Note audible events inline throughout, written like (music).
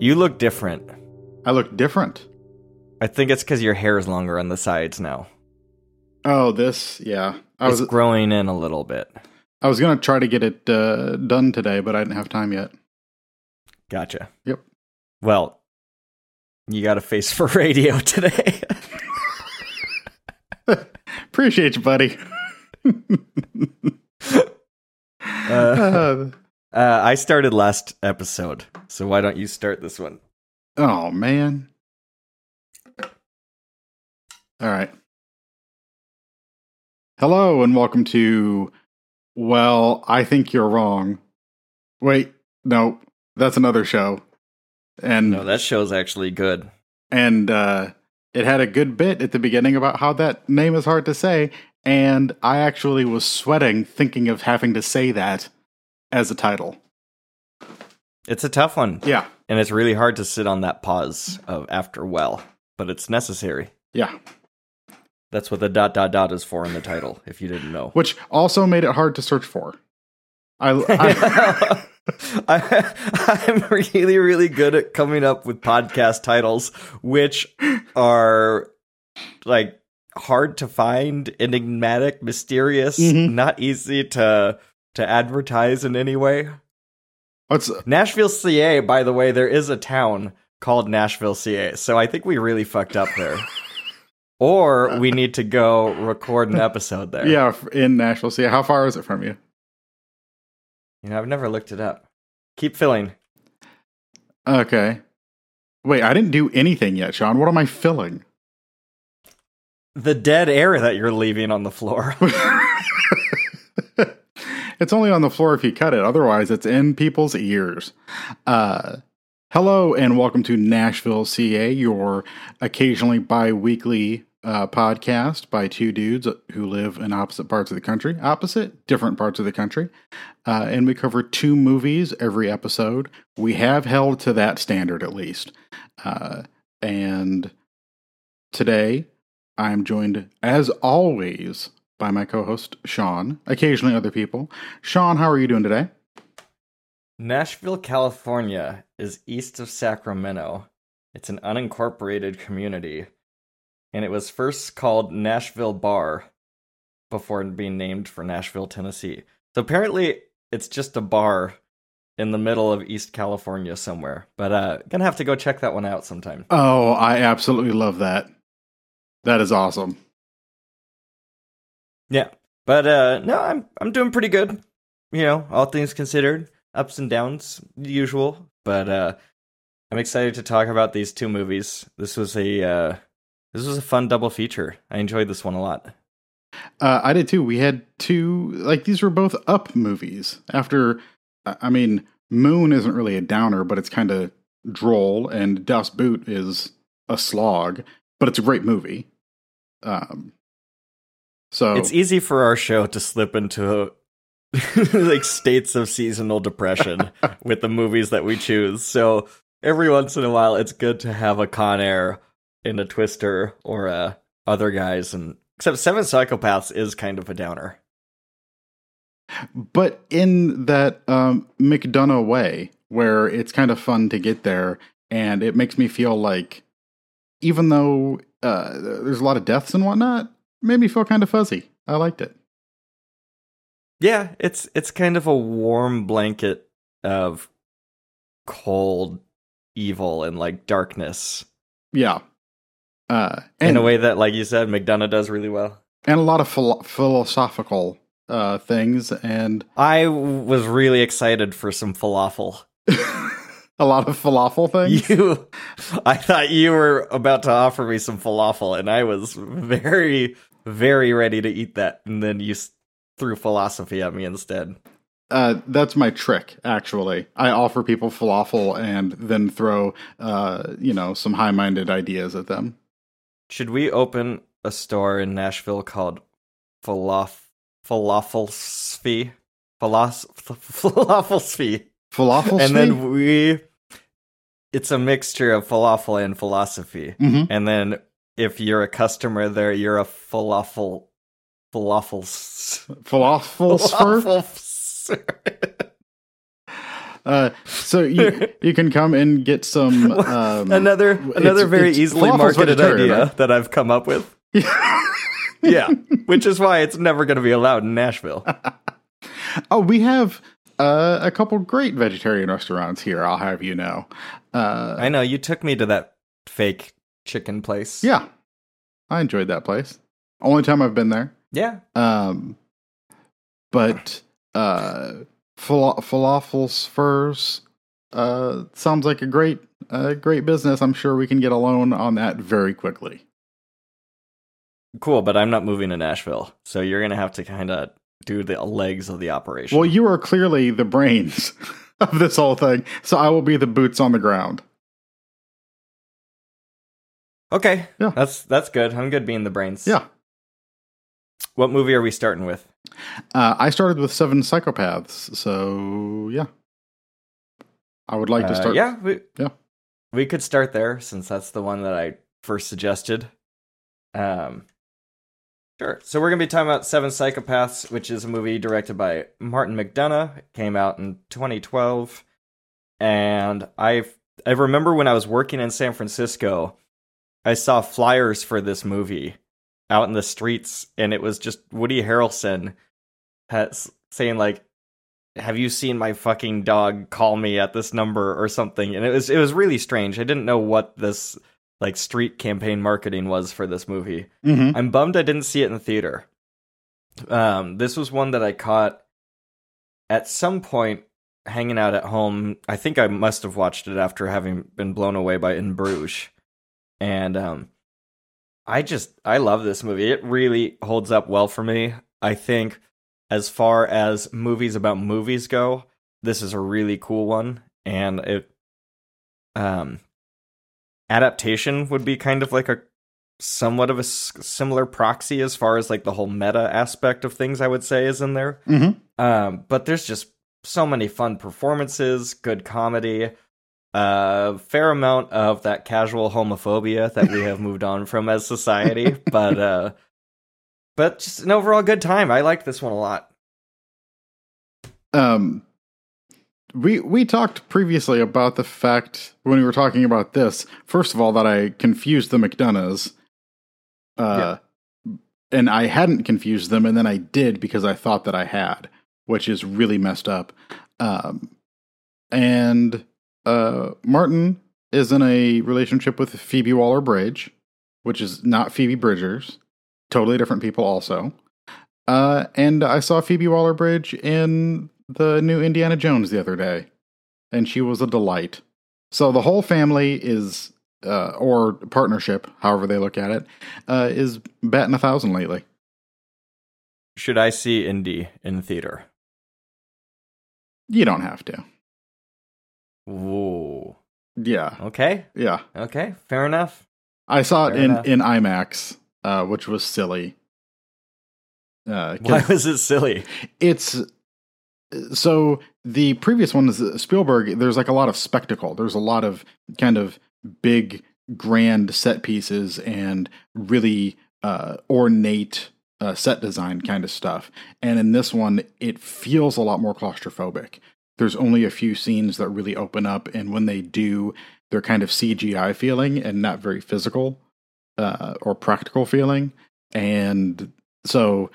You look different. I look different. I think it's because your hair is longer on the sides now. Oh, this, yeah. I It's was growing in a little bit. I was gonna try to get it uh, done today, but I didn't have time yet. Gotcha. Yep. Well, you got a face (laughs) for radio today. (laughs) Appreciate you, buddy. (laughs) uh, Uh, uh, I started last episode, so why don't you start this one? oh man. All right. Hello and welcome to. Well, I think you're wrong. Wait, no, that's another show. And No, that show's actually good. and uh, it had a good bit at the beginning about how that name is hard to say, and I actually was sweating thinking of having to say that as a title. It's a tough one, Yeah, and it's really hard to sit on that pause of after well, but it's necessary. yeah. That's what the dot dot dot is for in the title, if you didn't know. Which also made it hard to search for. I, (laughs) I I, I'm really, really good at coming up with podcast titles, which are like hard to find, enigmatic, mysterious, Mhm. not easy to to advertise in any way. what's Nashville, CA. By the way, there is a town called Nashville, CA. So I think we really fucked up there. (laughs) or we need to go record an episode there. yeah in Nashville. CA. how far is it from you? You know, I've never looked it up. Keep filling. Okay. Wait, I didn't do anything yet, Sean. What am I filling? The dead air that you're leaving on the floor. (laughs) (laughs) it's only on the floor if you cut it. Otherwise, it's in people's ears. Uh, hello and welcome to Nashville, CA, your occasionally bi-weekly uh, podcast by two dudes who live in opposite parts of the country. Opposite, different parts of the country. Uh, and we cover two movies every episode. We have held to that standard at least. Uh, and today, I'm joined, as always, by my co host, Sean, occasionally other people. Sean, how are you doing today? Nashville, California is east of Sacramento. It's an unincorporated community. And it was first called Nashville Bar before being named for Nashville, Tennessee. So apparently it's just a bar in the middle of East California somewhere. But uh gonna have to go check that one out sometime. Oh, I absolutely love that. That is awesome. Yeah. But uh no, I'm I'm doing pretty good. You know, all things considered. Ups and downs, usual. But uh I'm excited to talk about these two movies. This was a uh this was a fun double feature. I enjoyed this one a lot. Uh, I did too. We had two, like, these were both up movies. After, I mean, Moon isn't really a downer, but it's kind of droll, and Das Boot is a slog, but it's a great movie. Um, so It's easy for our show to slip into (laughs) like states of seasonal depression (laughs) with the movies that we choose. So every once in a while it's good to have a Con Air and a Twister or uh, other guys and except Seven Psychopaths is kind of a downer. but in that um, McDonagh way, where it's kind of fun to get there, and it makes me feel like, even though uh, there's a lot of deaths and whatnot, made me feel kind of fuzzy. I liked it. Yeah, it's it's kind of a warm blanket of cold evil and like darkness Yeah. Uh, in a way that like you said McDonagh does really well. and a lot of philo- philosophical uh, things and I was really excited for some falafel. (laughs) a lot of falafel things. (laughs) You, I thought you were about to offer me some falafel, and I was very, very ready to eat that. And then you s- threw philosophy at me instead. Uh, that's my trick, actually. I offer people falafel and then throw, uh, you know, some high-minded ideas at them. Should we open a store in Nashville called Falaf Falafelsfee? Falas Falafelsfee. Falafel, And then we it's a mixture of falafel and philosophy. hmm And then if you're a customer there, you're a falafel falafel falafel (laughs) falafel (laughs) Uh, so you (laughs) you can come and get some um, another another it's- very it's easily marketed idea right? that I've come up with. yeah, which is why it's never going to be allowed in Nashville. Oh, we have uh, a couple great vegetarian restaurants here. I'll have you know. Uh, I know you took me to that fake chicken place. yeah, I enjoyed that place. Only time I've been there. yeah. Um, but uh, fala- falafels furs uh, sounds like a great uh, great business. I'm sure we can get a loan on that very quickly. Cool, but I'm not moving to Nashville, so you're gonna have to kind of do the legs of the operation. Well, you are clearly the brains (laughs) of this whole thing, so I will be the boots on the ground. Okay, Yeah. that's that's good. I'm good being the brains. Yeah. What movie are we starting with? Uh, I started with Seven Psychopaths, so yeah. I would like to Uh, start. yeah, we, Yeah. we could start there since that's the one that I first suggested. Um, sure. So we're gonna be talking about Seven Psychopaths, which is a movie directed by Martin McDonagh. It came out in 2012, and I I remember when I was working in San Francisco, I saw flyers for this movie out in the streets, and it was just Woody Harrelson has saying like have you seen my fucking dog? Call me at this number or something. And it was it was really strange. I didn't know what this like street campaign marketing was for this movie. Mhm. i'm bummed i didn't see it in the theater. Um this was one that i caught at some point hanging out at home. I think i must have watched it after having been blown away by in bruges and um i just i love this movie it really holds up well for me i think as far as movies about movies go, this is a really cool one, and it um adaptation would be kind of like a somewhat of a s- similar proxy as far as like the whole meta aspect of things. I would say is in there, Mhm. um, but there's just so many fun performances, good comedy. A fair amount of that casual homophobia that we have moved on from as society, (laughs) but uh, but just an overall good time. I like this one a lot. Um, we we talked previously about the fact when we were talking about this. First of all, that I confused the McDonaghs, uh, and I hadn't confused them, and then I did because I thought that I had, which is really messed up. Um, and uh, Martin is in a relationship with Phoebe Waller Bridge, which is not Phoebe Bridgers. Totally different people, also. Uh, and I saw Phoebe Waller Bridge in the new Indiana Jones the other day, and she was a delight. So the whole family is, uh, or partnership, however they look at it, uh, is batting a thousand lately. Should I see Indy in theater? You don't have to. Ooh. Yeah, Okay. yeah. Okay. Fair enough. I saw it in enough. in IMAX, uh, which was silly. Uh, (laughs) Why was it silly? it's so the previous one is Spielberg. There's like a lot of spectacle. There's a lot of kind of big, grand set pieces and really uh, ornate uh, set design kind of stuff. And in this one, it feels a lot more claustrophobic. There's only a few scenes that really open up, and when they do, they're kind of CGI feeling and not very physical uh, or practical feeling. And so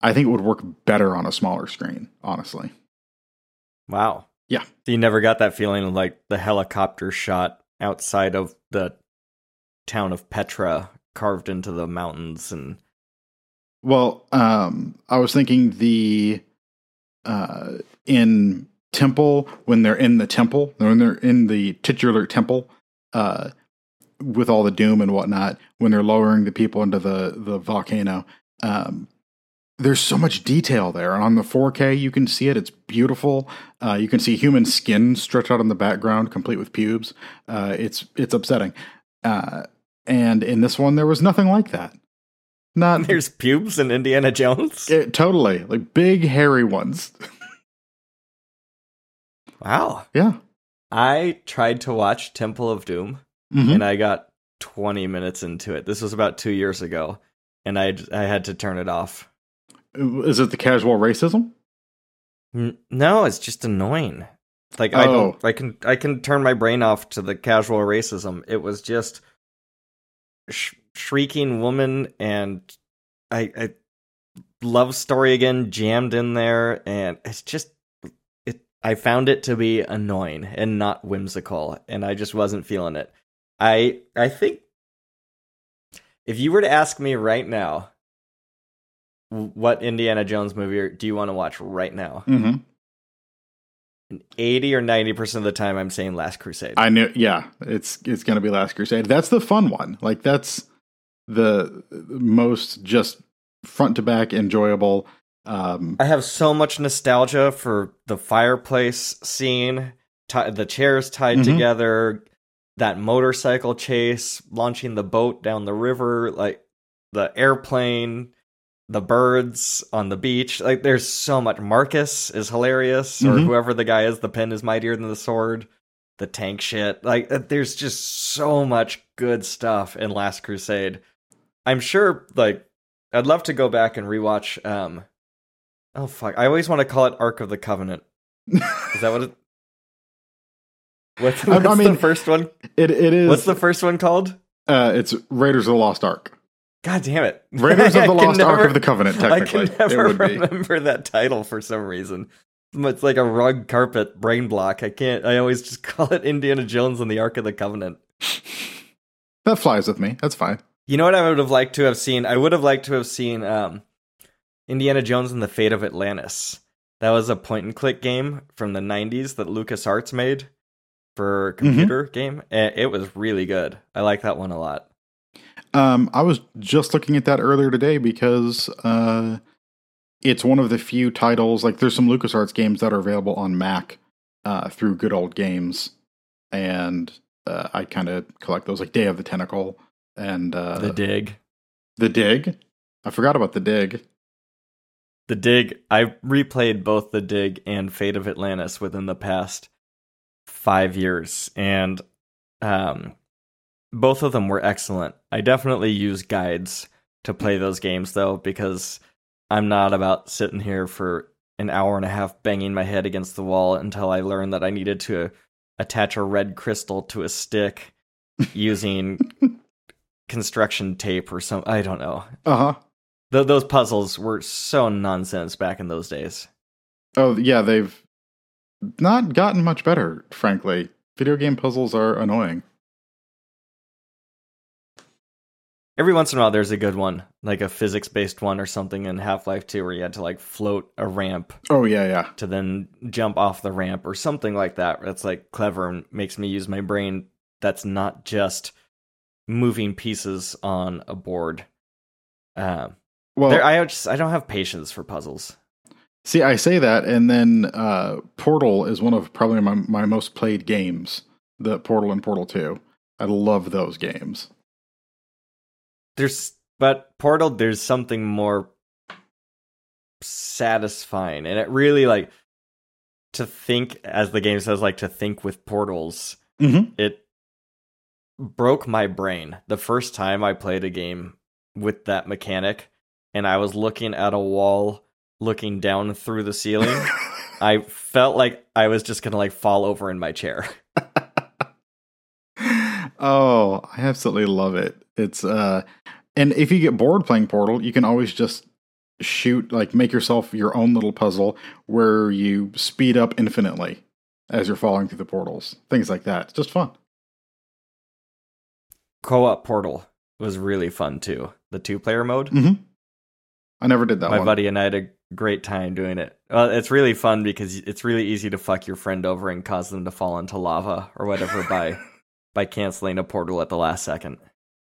I think it would work better on a smaller screen, honestly. Wow. Yeah. So you never got that feeling of like the helicopter shot outside of the town of Petra carved into the mountains and Well, um, I was thinking the uh, in temple when they're in the temple, when they're in the titular temple, uh, with all the doom and whatnot, when they're lowering the people into the the volcano. Um, there's so much detail there, and on the 4K you can see it. It's beautiful. Uh, you can see human skin stretched out in the background, complete with pubes. Uh, it's it's upsetting. Uh, and in this one, there was nothing like that. Not (laughs) there's pubes in Indiana Jones. it, totally like big hairy ones. (laughs) Wow. yeah. I tried to watch Temple of Doom Mhm. and I got 20 minutes into it. This was about 2 years ago and I I had to turn it off. Is it the casual racism? N- No, it's just annoying. Like I Oh. don't I can I can turn my brain off to the casual racism. It was just sh- shrieking woman and I I love story again jammed in there and it's just I found it to be annoying and not whimsical and I just wasn't feeling it. I I think if you were to ask me right now what Indiana Jones movie do you want to watch right now? hmm 80 or 90% of the time I'm saying Last Crusade. I knew. Yeah, it's it's gonna be Last Crusade. That's the fun one. Like that's the most just front to back enjoyable. Um, I have so much nostalgia for the fireplace scene, ti the chairs tied Mhm. together, that motorcycle chase, launching the boat down the river, like the airplane, the birds on the beach. Like there's so much. Marcus is hilarious, or Mhm. whoever the guy is. The pen is mightier than the sword. The tank shit. Like uh, there's just so much good stuff in Last Crusade. I'm sure. Like I'd love to go back and rewatch. Um, oh fuck! I always want to call it Ark of the Covenant. Is that what it? (laughs) What's, I- I mean- the first one? it it is. What's the first one called? uh, it's Raiders of the Lost Ark. God damn it! (laughs) Raiders of the Lost Ark of the Covenant. Technically, I can never it would be. remember that title for some reason. It's like a rug carpet brain block. I can't. I always just (laughs) call it Indiana Jones and the Ark of the Covenant. That flies with me. That's fine. You know what I would have liked to have seen? I would have liked to have seen um, Indiana Jones and the Fate of Atlantis. That was a point and click game from the 90s that LucasArts made for a computer game. and It was really good. I like that one a lot. Um, I was just looking at that earlier today because uh, it's one of the few titles. Like, there's some LucasArts games that are available on Mac uh, through Good Old Games, and uh, I kind of collect those, like Day of the Tentacle and uh, the Dig. the Dig. I forgot about the Dig. The Dig. I replayed both The Dig and Fate of Atlantis within the past five years, and um, both of them were excellent. I definitely use guides to play those games, though, because I'm not about sitting here for an hour and a half banging my head against the wall until I learned that I needed to attach a red crystal to a stick (laughs) using construction tape or some. I don't know. Uh huh. Th- those puzzles were so nonsense back in those days. Oh yeah, they've not gotten much better, frankly. Video game puzzles are annoying. Every once in a while, there's a good one, like a physics based one or something in Half Life 2, where you had to like float a ramp Oh yeah, yeah. to then jump off the ramp or something like that. That's like clever and makes me use my brain. That's not just moving pieces on a board. Um, Well, there, I just I don't have patience for puzzles. See, I say that, and then uh, Portal is one of probably my, my most played games. The Portal and Portal 2. I love those games. There's but Portal, there's something more satisfying, and it really like to think, as the game says, like to think with portals. Mm-hmm. It broke my brain the first time I played a game with that mechanic, and I was looking at a wall, looking down through the ceiling. (laughs) I felt like I was just gonna like fall over in my chair. (laughs) oh, I absolutely love it. It's uh and if you get bored playing Portal, you can always just shoot like make yourself your own little puzzle where you speed up infinitely as you're falling through the portals. Things like that. It's just fun. Co-op Portal was really fun too. The two-player mode. Mm-hmm. I never did that my one. buddy and I had a great time doing it. Well, it's really fun because it's really easy to fuck your friend over and cause them to fall into lava or whatever by (laughs) by canceling a portal at the last second.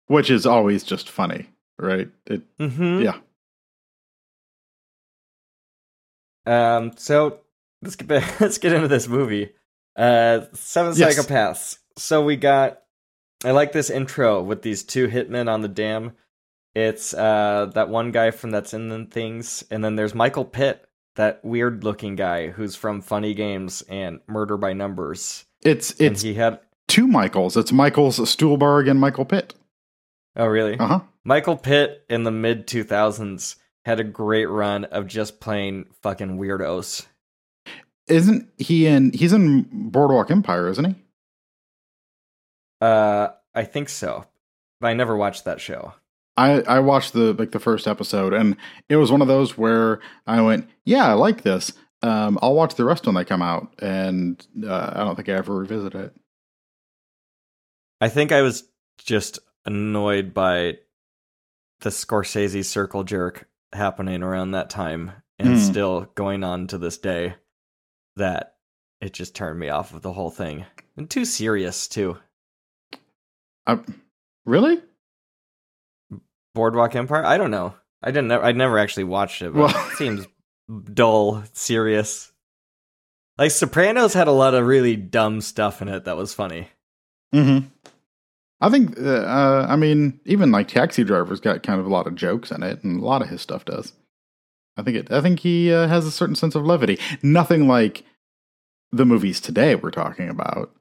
Which is always just funny, right? It Mm-hmm. Yeah. Um. So let's get back, (laughs) let's get into this movie. Uh, Seven Yes. Psychopaths. So we got. I like this intro with these two hitmen on the dam. It's uh that one guy from That's in the Things, and then there's Michael Pitt, that weird looking guy who's from Funny Games and Murder by Numbers. it's and it's he had two Michaels. It's Michael's Stuhlbarg and Michael Pitt. oh really Uh huh. Michael Pitt in the mid 2000s had a great run of just playing fucking weirdos. Isn't he in? He's in Boardwalk Empire, isn't he? Uh, I think so, but I never watched that show. I I watched the like the first episode, and it was one of those where I went, "Yeah, I like this. Um, I'll watch the rest when they come out." And uh, I don't think I ever revisit it. I think I was just annoyed by the Scorsese circle jerk happening around that time and Mm. still going on to this day that it just turned me off of the whole thing. And too serious too. I, really? Boardwalk Empire? I don't know. I didn't I never actually watched it, but Well- it seems dull, serious. Like Sopranos had a lot of really dumb stuff in it that was funny. Mm-hmm. I think. Uh, uh, I mean, even like Taxi Driver's got kind of a lot of jokes in it, and a lot of his stuff does. I think it. I think he uh, has a certain sense of levity. Nothing like the movies today we're talking about,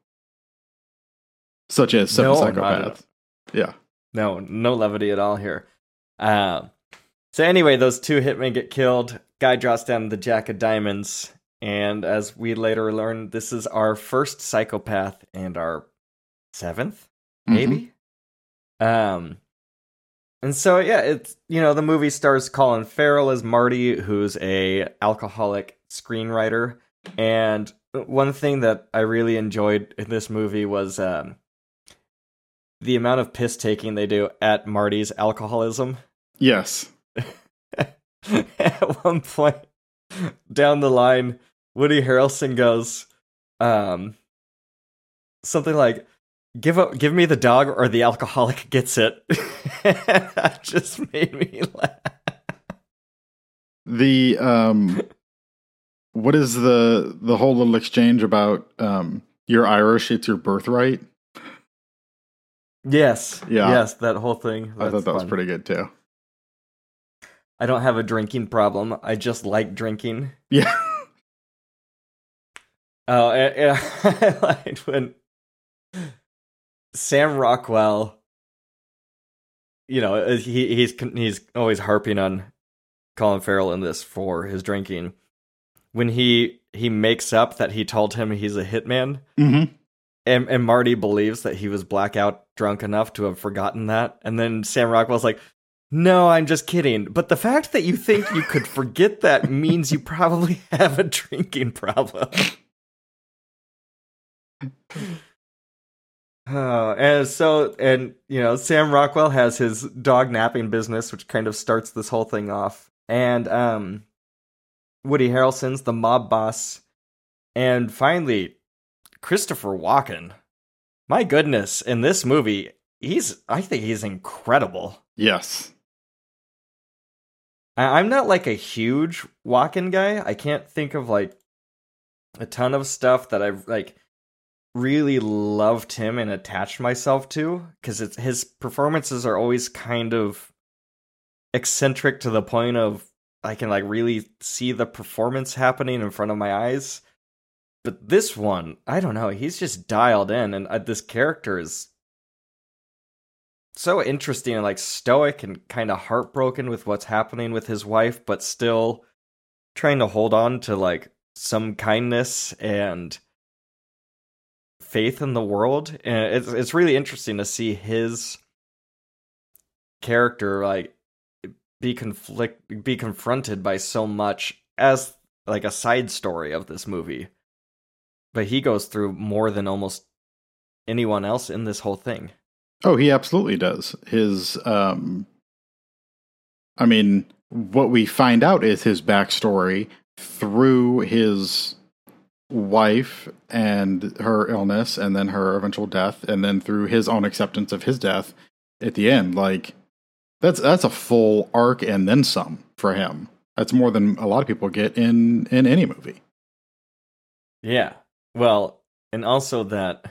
such as Seven No, Psychopaths. Yeah. No, no levity at all here. Um, so anyway, those two hitmen get killed. Guy drops down the jack of diamonds, and as we later learn, this is our first psychopath and our seventh, maybe. Um, and so yeah, it's you know the movie stars Colin Farrell as Marty, who's a alcoholic screenwriter, and one thing that I really enjoyed in this movie was um the amount of piss taking they do at Marty's alcoholism. Yes. (laughs) at one point down the line, Woody Harrelson goes, um, something like, "Give up, give me the dog, or the alcoholic gets it." (laughs) that just made me laugh. The um, what is the the whole little exchange about um, you're Irish, it's your birthright? Yes, Yeah. yes, that whole thing. I thought that was pretty good too. I don't have a drinking problem. I just like drinking. Yeah. (laughs) Oh, and, (laughs) and I liked when Sam Rockwell, you know, uh, he he's he's always harping on Colin Farrell in this for his drinking. When he he makes up that he told him he's a hitman, mm-hmm. And and Marty believes that he was blackout drunk enough to have forgotten that, and then Sam Rockwell's like. No, I'm just kidding. But the fact that you think you could (laughs) forget that means you probably (laughs) have a drinking problem. Uh, (laughs) and so, and you know, Sam Rockwell has his dog napping business, which kind of starts this whole thing off. And um, Woody Harrelson's the mob boss, and finally, Christopher Walken. My goodness, in this movie, he's I think he's incredible. Yes. I- I'm not like a huge Walken guy. I can't think of like a ton of stuff that I've like really loved him and attached myself to because it's his performances are always kind of eccentric to the point of I can like really see the performance happening in front of my eyes. But this one, I don't know, he's just dialed in and uh, this character is so interesting and like stoic and kind of heartbroken with what's happening with his wife but still trying to hold on to like some kindness and faith in the world. And it's it's really interesting to see his character like be conflict be confronted by so much as like a side story of this movie but he goes through more than almost anyone else in this whole thing Oh, he absolutely does. His, um, I mean, what we find out is his backstory through his wife and her illness, and then her eventual death, and then through his own acceptance of his death at the end. Like, that's that's a full arc and then some for him. That's more than a lot of people get in in any movie. Yeah. Well, and also that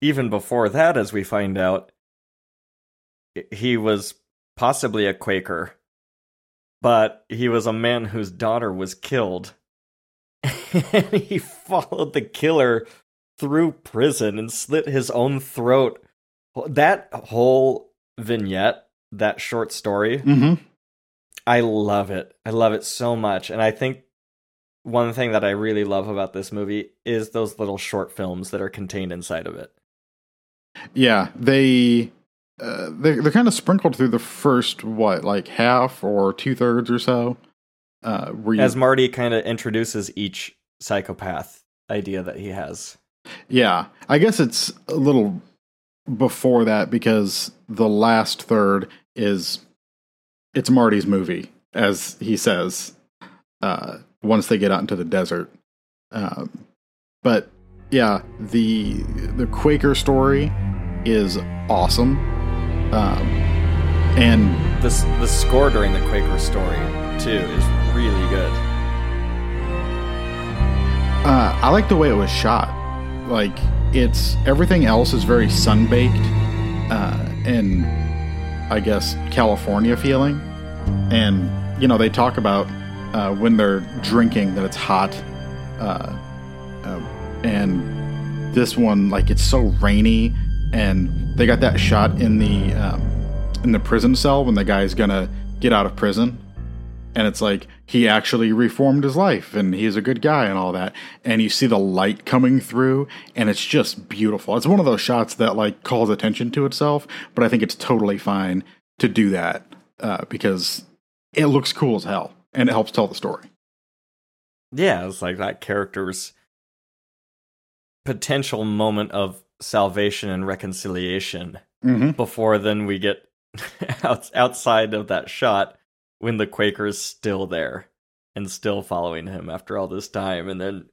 even before that, as we find out, he was possibly a Quaker, but he was a man whose daughter was killed. (laughs) and he followed the killer through prison and slit his own throat. That whole vignette, that short story, Mm-hmm. I love it. I love it so much. And I think one thing that I really love about this movie is those little short films that are contained inside of it. Yeah, they uh, they're, they're kind of sprinkled through the first what like half or two thirds or so. Uh, where you, As Marty kind of introduces each psychopath idea that he has. yeah, I guess it's a little before that because the last third is it's Marty's movie, as he says. Uh, once they get out into the desert, um, but yeah, the the Quaker story is awesome, um, and The, the score during the Quaker story, too, is really good. Uh, I like the way it was shot. Like it's everything else is very sunbaked, uh, and I guess California feeling. And you know they talk about uh, when they're drinking that it's hot, uh, uh, and this one like it's so rainy, and they got that shot in the um, in the prison cell when the guy's gonna get out of prison. And it's like he actually reformed his life and he's a good guy and all that. And you see the light coming through and it's just beautiful. It's one of those shots that like calls attention to itself but i think it's totally fine to do that uh, because it looks cool as hell and it helps tell the story Yeah, it's like that character's potential moment of salvation and reconciliation mm-hmm. before then we get (laughs) out, outside of that shot when the Quaker's still there and still following him after all this time. And then,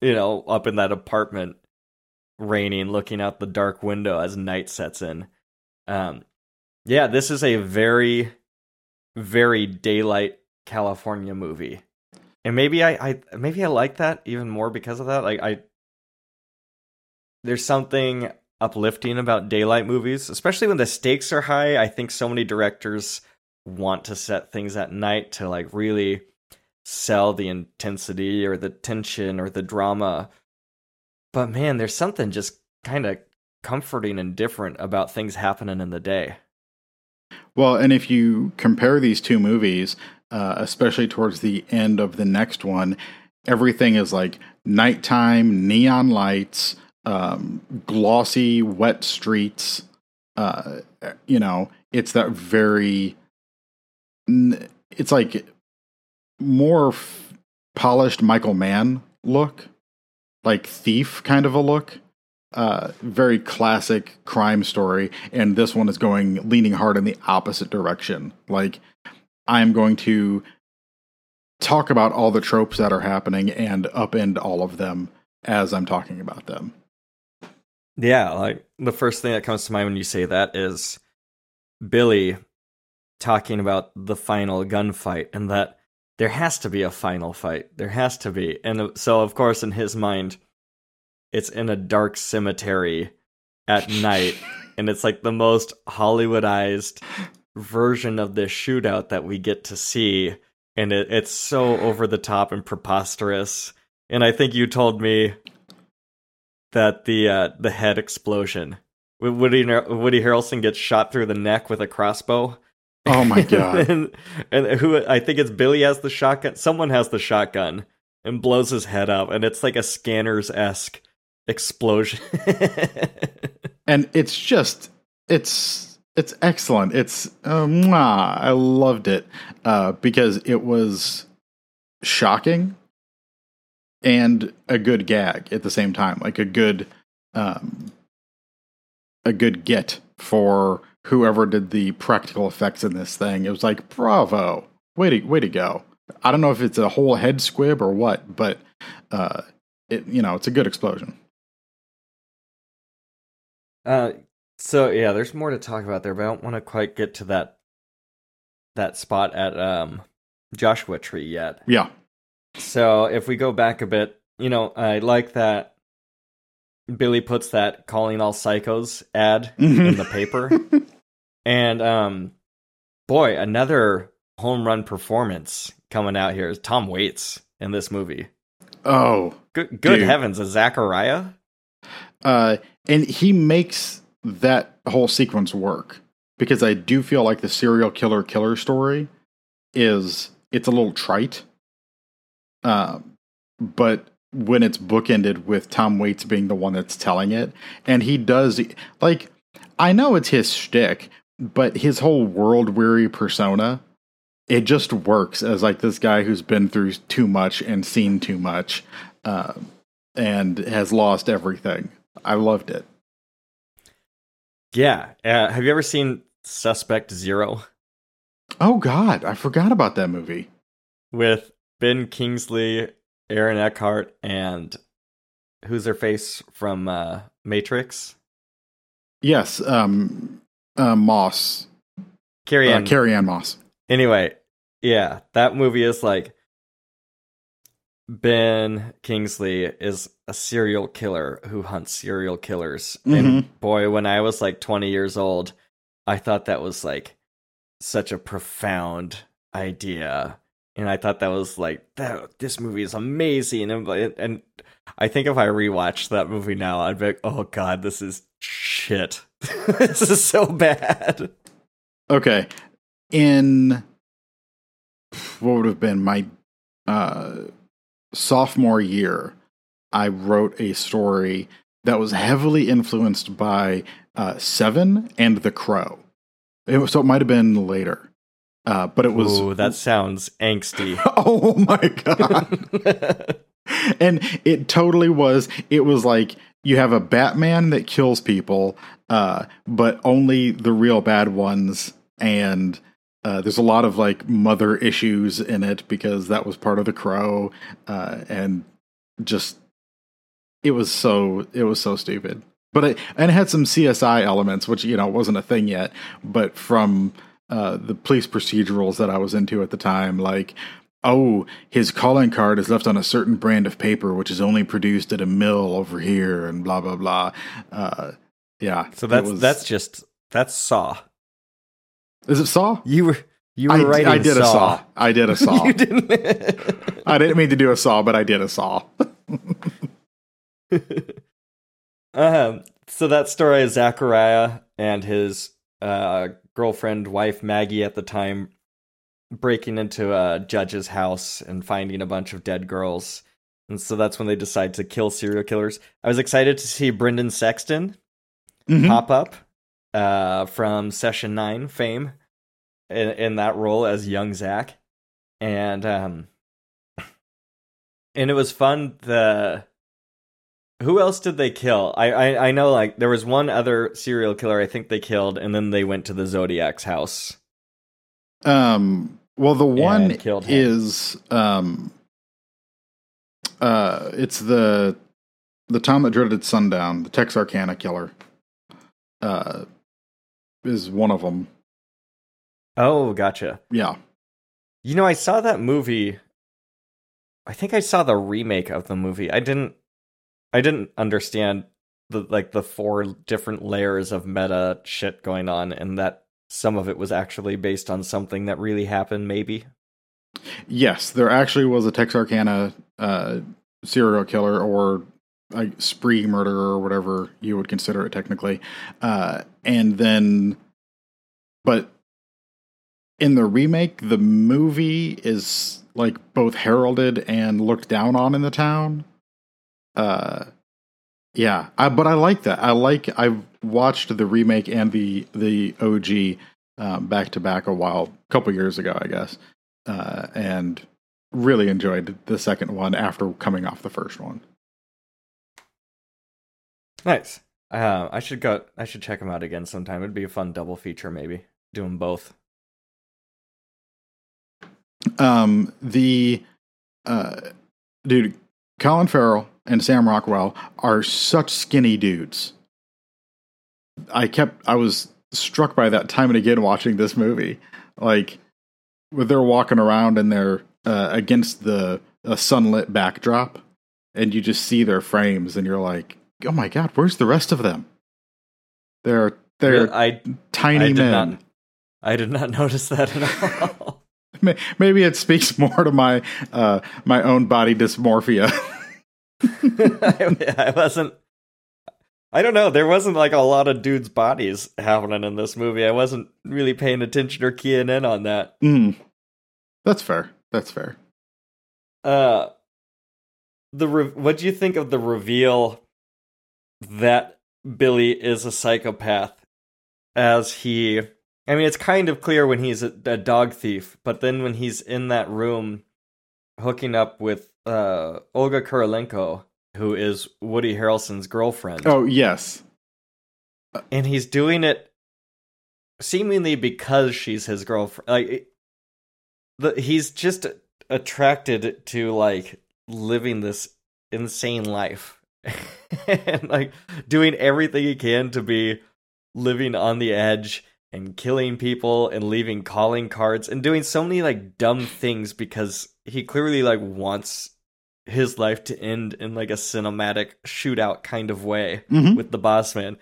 you know, up in that apartment, raining, looking out the dark window as night sets in. Um, yeah, this is a very, very daylight California movie. And maybe I, I maybe I like that even more because of that. Like I there's something uplifting about daylight movies, especially when the stakes are high. I think so many directors want to set things at night to like really sell the intensity or the tension or the drama. But man, there's something just kind of comforting and different about things happening in the day. Well, and if you compare these two movies, uh, especially towards the end of the next one, everything is like nighttime, neon lights, um, glossy, wet streets. Uh, you know, it's that very, it's like more f- polished Michael Mann look, like thief kind of a look uh, very classic crime story, and this one is going leaning hard in the opposite direction. Like, I'm going to talk about all the tropes that are happening and upend all of them as I'm talking about them. Yeah, like the first thing that comes to mind when you say that is Billy talking about the final gunfight and that there has to be a final fight. There has to be. And uh, so, of course, in his mind, it's in a dark cemetery at night. (laughs) and it's like the most Hollywoodized version of this shootout that we get to see. And it, it's so over the top and preposterous. And I think you told me that the uh, the head explosion. Woody Woody Harrelson gets shot through the neck with a crossbow. Oh my (laughs) god! and, and who I think it's Billy has the shotgun. Someone has the shotgun and blows his head up, and it's like a scanners esque explosion. (laughs) and it's just it's it's excellent. It's uh, mwah, I loved it uh, because it was shocking and a good gag at the same time, like a good um, a good get for whoever did the practical effects in this thing. It was like bravo, way to way to go. I don't know if it's a whole head squib or what, but uh, it you know it's a good explosion. Uh, so yeah, there's more to talk about there, but I don't want to quite get to that that spot at um Joshua Tree yet. Yeah. So if we go back a bit, you know, I like that Billy puts that calling all psychos ad Mhm. in the paper. (laughs) and um boy, another home run performance coming out here is Tom Waits in this movie. Oh, Good good heavens, a Zachariah? uh, and he makes that whole sequence work because I do feel like the serial killer killer story is it's a little trite. Um, but when it's bookended with Tom Waits being the one that's telling it, and he does like I know it's his shtick, but his whole world weary persona, it just works as like this guy who's been through too much and seen too much, uh, and has lost everything. I loved it. Yeah. Uh, have you ever seen Suspect Zero? Oh God, I forgot about that movie with Ben Kingsley, Aaron Eckhart, and who's their face from uh, Matrix? Yes, um, uh, Moss. Carrie Ann. Uh, Carrie Ann Moss. Anyway, yeah, that movie is like Ben Kingsley is a serial killer who hunts serial killers. Mm-hmm. And boy, when I was like 20 years old, I thought that was like such a profound idea. And I thought that was like that this movie is amazing and and I think if I rewatched that movie now, I'd be like, "Oh god, this is shit. (laughs) this is so bad." Okay. In what would have been my uh sophomore year, I wrote a story that was heavily influenced by uh, Seven and The Crow. It was, so it might have been later, uh, but it was. Ooh, that sounds angsty. (laughs) oh my god! (laughs) and it totally was. It was like you have a Batman that kills people, uh, but only the real bad ones, and uh, there's a lot of like mother issues in it because that was part of the crow, uh, and just it was so it was so stupid. But it and it had some CSI elements, which you know wasn't a thing yet. But from uh, the police procedurals that I was into at the time, like oh, his calling card is left on a certain brand of paper, which is only produced at a mill over here, and blah blah blah. Uh, yeah. So that's was, that's just that's Saw. Is it Saw? You were you were I, writing. I did saw. a Saw. I did a (laughs) Saw. you didn't. (laughs) I didn't mean to do a Saw, but I did a Saw. (laughs) um. So that story is Zachariah and his uh, girlfriend, wife Maggie at the time, breaking into a judge's house and finding a bunch of dead girls. And so that's when they decide to kill serial killers. I was excited to see Brendan Sexton mm-hmm. pop up uh, from Session Nine fame in, in that role as young Zach, and um, and it was fun. The who else did they kill? I, I I know like there was one other serial killer I think they killed, and then they went to the Zodiac's house. Um. Well, the one killed is um. Uh, it's the the town that dreaded sundown, the Texarkana killer. Uh, is one of them. Oh, gotcha. Yeah. You know, I saw that movie. I think I saw the remake of the movie. I didn't. I didn't understand the like the four different layers of meta shit going on, and that some of it was actually based on something that really happened. Maybe. Yes, there actually was a Texarkana uh, serial killer or a spree murderer or whatever you would consider it technically, uh, and then but in the remake, the movie is like both heralded and looked down on in the town. Uh, yeah, I, but I like that. I like. I watched the remake and the the OG um, back to back a while, a couple years ago, I guess, uh, and really enjoyed the second one after coming off the first one. Nice. Uh, I should go. I should check them out again sometime. It'd be a fun double feature, maybe do them both. Um, the uh, dude, Colin Farrell and Sam Rockwell are such skinny dudes. I kept, I was struck by that time and again watching this movie. Like, when they're walking around and they're uh, against the sunlit backdrop, and you just see their frames, and you're like, oh my god, where's the rest of them? They're they're I, tiny I men. Not, I did not (laughs) notice that at (laughs) all. Maybe it speaks more to my uh, my own body dysmorphia. I, (laughs) I wasn't. I don't know. There wasn't like a lot of dudes' bodies happening in this movie. I wasn't really paying attention or keying in on that. Mm. That's fair. That's fair. Uh, the re- what do you think of the reveal that Billy is a psychopath as he I mean it's kind of clear when he's a, a dog thief, but then when he's in that room hooking up with uh Olga Kurylenko, who is Woody Harrelson's girlfriend. Oh, yes. And he's doing it seemingly because she's his girlfriend. Like the, he's just attracted to like living this insane life (laughs) and like doing everything he can to be living on the edge and killing people and leaving calling cards and doing so many like dumb things because he clearly like wants his life to end in like a cinematic shootout kind of way Mhm. with the boss man.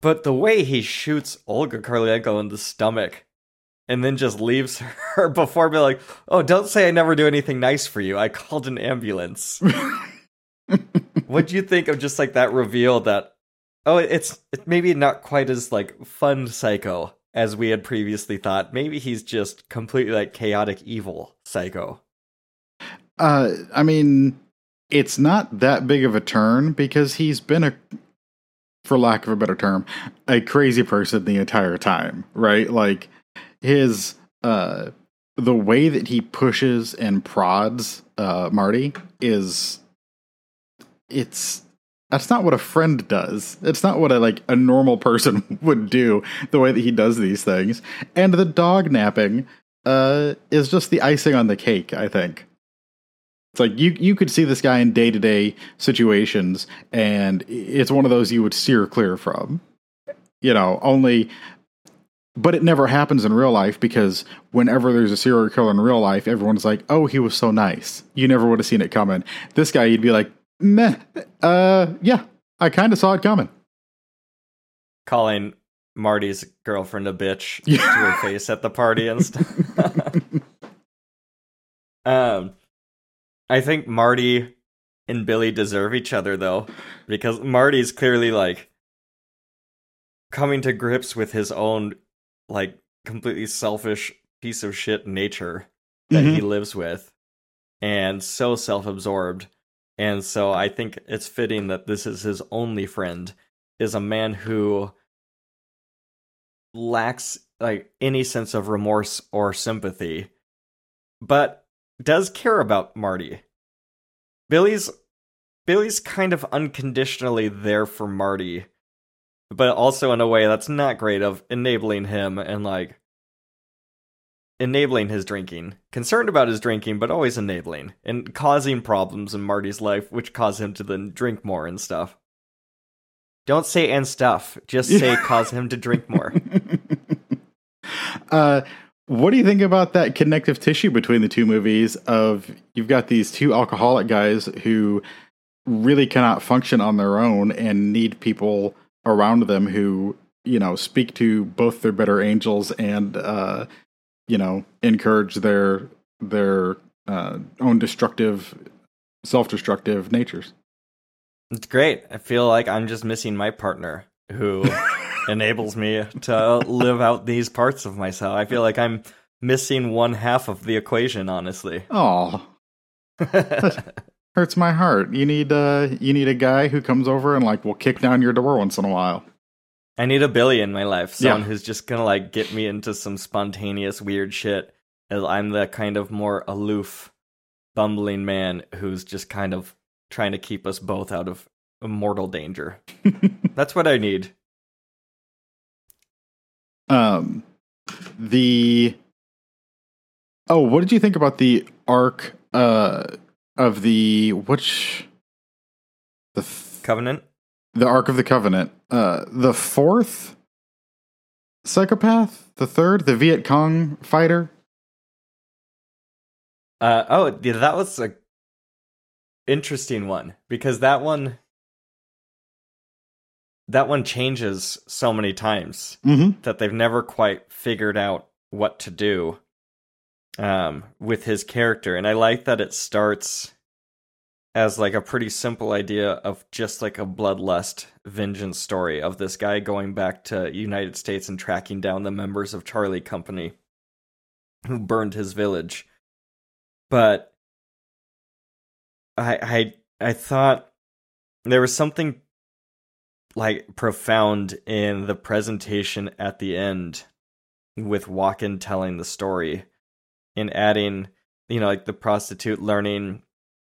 But the way he shoots Olga Kurylenko in the stomach and then just leaves (laughs) her before being like, "Oh, don't say I never do anything nice for you. I called an ambulance." (laughs) what do you think of just like that reveal that oh, it's it maybe not quite as like fun psycho as we had previously thought. Maybe he's just completely like chaotic evil psycho. Uh, I mean, it's not that big of a turn because he's been a, for lack of a better term, a crazy person the entire time, right? Like his uh, the way that he pushes and prods uh Marty is, it's that's not what a friend does. It's not what a like a normal person (laughs) would do. The way that he does these things, and the dog napping uh is just the icing on the cake. I think. It's like you you could see this guy in day to day situations, and it's one of those you would steer clear from. You know, only, but it never happens in real life because whenever there's a serial killer in real life, everyone's like, "Oh, he was so nice." You never would have seen it coming. This guy, you'd be like, "Meh, uh, yeah, I kind of saw it coming." Calling Marty's girlfriend a bitch Yeah. (laughs) to her face at the party and stuff. (laughs) um, I think Marty and Billy deserve each other though, because Marty's clearly like coming to grips with his own like completely selfish piece of shit nature that he lives with, and so self-absorbed. And so I think it's fitting that this is his only friend, is a man who lacks like any sense of remorse or sympathy, but does care about Marty. Billy's Billy's kind of unconditionally there for Marty, but also in a way that's not great of enabling him and like enabling his drinking. Concerned about his drinking, but always enabling and causing problems in Marty's life, which cause him to then drink more and stuff. Don't say and stuff. Just say (laughs) cause him to drink more. (laughs) uh, what do you think about that connective tissue between the two movies? Of you've got these two alcoholic guys who really cannot function on their own and need people around them who you know speak to both their better angels and uh, you know encourage their their uh, own destructive, self-destructive natures. It's great. I feel like I'm just missing my partner who (laughs) enables me to live out these parts of myself. I feel like I'm missing one half of the equation, honestly. Oh, hurts my heart. You need uh, you need a guy who comes over and like will kick down your door once in a while. I need a Billy in my life. Someone Yeah. who's just gonna like get me into some spontaneous weird shit. As I'm the kind of more aloof, bumbling man who's just kind of trying to keep us both out of mortal danger. (laughs) That's what I need. Um, the oh, what did you think about the arc uh of the which the th- Covenant? The arc of the covenant uh the fourth psychopath? The third? The Viet Cong fighter? Uh oh, yeah, that was a interesting one because that one that one changes so many times mm-hmm. that they've never quite figured out what to do um with his character. And I like that it starts as like a pretty simple idea of just like a bloodlust vengeance story of this guy going back to United States and tracking down the members of Charlie Company who burned his village. But I I I thought there was something like profound in the presentation at the end with Walken telling the story and adding, you know, like the prostitute learning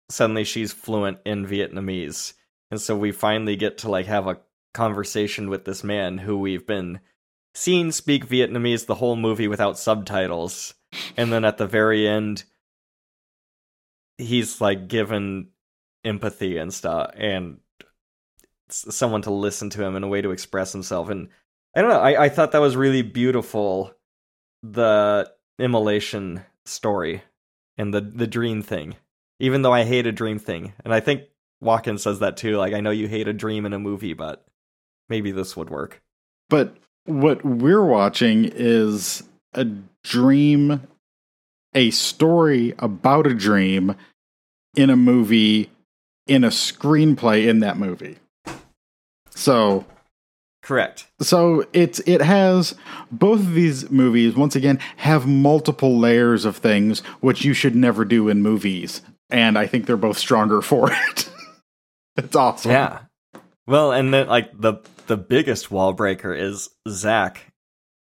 suddenly she's fluent in Vietnamese. And so we finally get to like have a conversation with this man who we've been seeing speak Vietnamese the whole movie without subtitles. And then at the very end he's like given empathy and stuff and someone to listen to him and a way to express himself and i don't know i, I thought that was really beautiful the immolation story and the the dream thing even though i hate a dream thing and i think Walken says that too like i know you hate a dream in a movie but maybe this would work but what we're watching is a dream a story about a dream in a movie in a screenplay in that movie. So correct. So it's it has both of these movies once again have multiple layers of things which you should never do in movies and I think they're both stronger for it. (laughs) it's awesome. Yeah. Well, and then like the the biggest wall breaker is Zach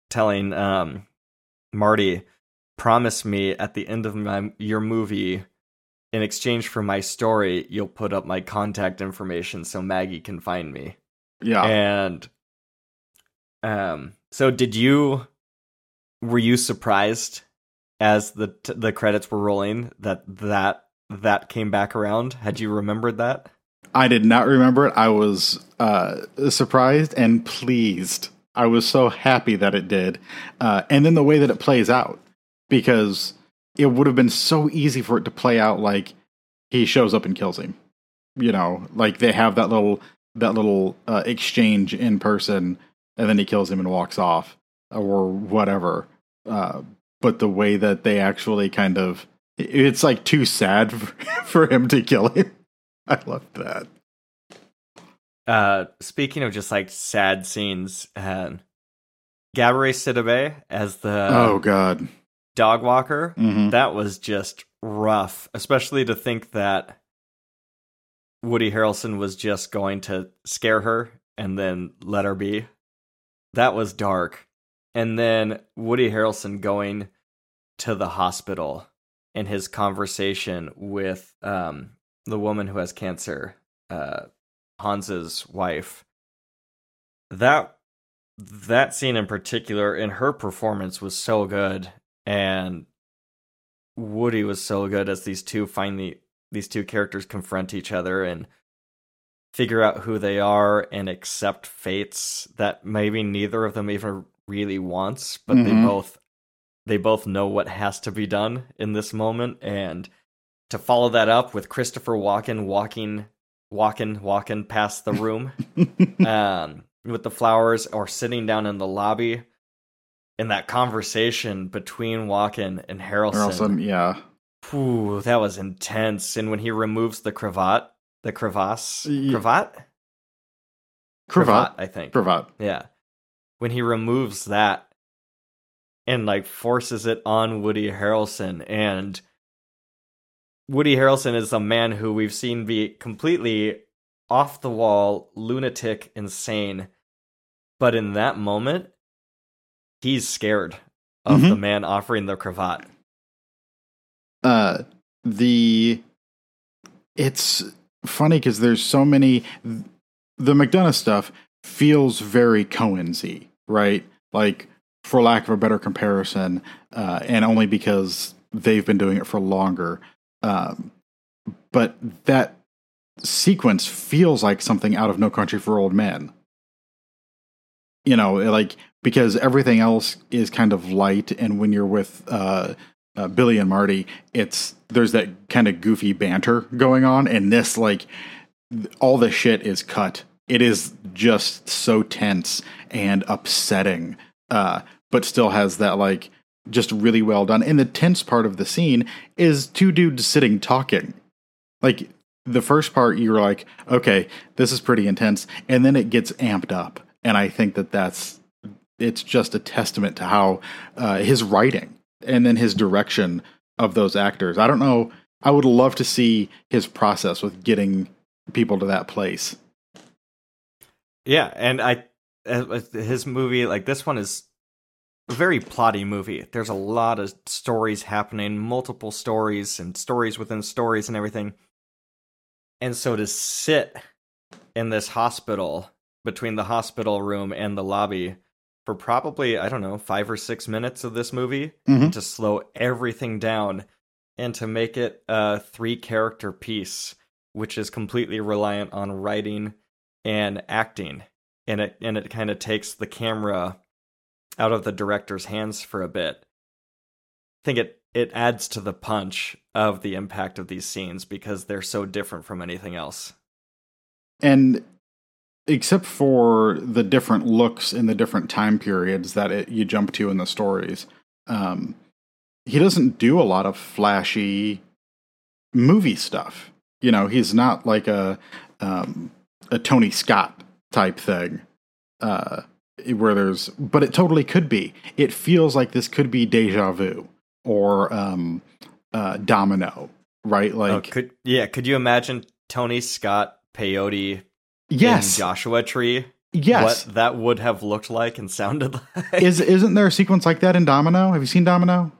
telling um Marty promise me at the end of my your movie in exchange for my story you'll put up my contact information so maggie can find me yeah and um so did you were you surprised as the the credits were rolling that that that came back around had you remembered that i did not remember it i was uh surprised and pleased i was so happy that it did uh and then the way that it plays out because it would have been so easy for it to play out like he shows up and kills him. You know, like they have that little that little uh, exchange in person, and then he kills him and walks off or whatever. Uh, but the way that they actually kind of it's like too sad (laughs) for him to kill him. I love that. Uh, speaking of just like sad scenes, uh, Gabourey Sidibe as the oh god dog walker, mm-hmm. that was just rough, especially to think that Woody Harrelson was just going to scare her and then let her be. That was dark. And then Woody Harrelson going to the hospital and his conversation with um, the woman who has cancer, uh, Hans's wife. That that scene in particular, and her performance was so good and Woody was so good as these two finally these two characters confront each other and figure out who they are and accept fates that maybe neither of them even really wants, but mm-hmm. they both they both know what has to be done in this moment and to follow that up with Christopher Walken walking walking walking past the room (laughs) um, with the flowers or sitting down in the lobby in that conversation between Walken and Harrelson. Harrelson, yeah. Ooh, that was intense. And when he removes the cravat, the crevasse, yeah. cravat, cravat, I think, cravat, yeah. When he removes that and like forces it on Woody Harrelson, and Woody Harrelson is a man who we've seen be completely off the wall, lunatic, insane. But in that moment, he's scared of mm-hmm. the man offering the cravat. Uh, the it's funny because there's so many. The McDonagh stuff feels very Coensy, right? Like, for lack of a better comparison, uh, and only because they've been doing it for longer. Um, but that sequence feels like something out of No Country for Old Men. You know, like because everything else is kind of light, and when you're with uh, uh, Billy and Marty, it's there's that kind of goofy banter going on, and this like all the shit is cut. It is just so tense and upsetting, uh, but still has that like just really well done. And the tense part of the scene is two dudes sitting talking. Like the first part, you're like, okay, this is pretty intense, and then it gets amped up. And I think that that's it's just a testament to how uh, his writing and then his direction of those actors. I don't know I would love to see his process with getting people to that place. Yeah, and I uh, his movie like this one is very plotty movie. There's a lot of stories happening, multiple stories and stories within stories and everything. And so to sit in this hospital between the hospital room and the lobby for probably I don't know, 5 or 6 minutes of this movie Mhm. to slow everything down and to make it a three character piece which is completely reliant on writing and acting and it and it kind of takes the camera out of the director's hands for a bit. I think it it adds to the punch of the impact of these scenes because they're so different from anything else. And except for the different looks in the different time periods that it, you jump to in the stories, um, he doesn't do a lot of flashy movie stuff. You know, he's not like a um, a Tony Scott type thing, uh, where there's. But it totally could be. It feels like this could be Deja Vu or um, uh, Domino, right? Oh, Like, could yeah, could you imagine Tony Scott peyote yes, in Joshua Tree? yes. What that would have looked like and sounded (laughs) like. Is isn't there a sequence like that in Domino? Have you seen Domino?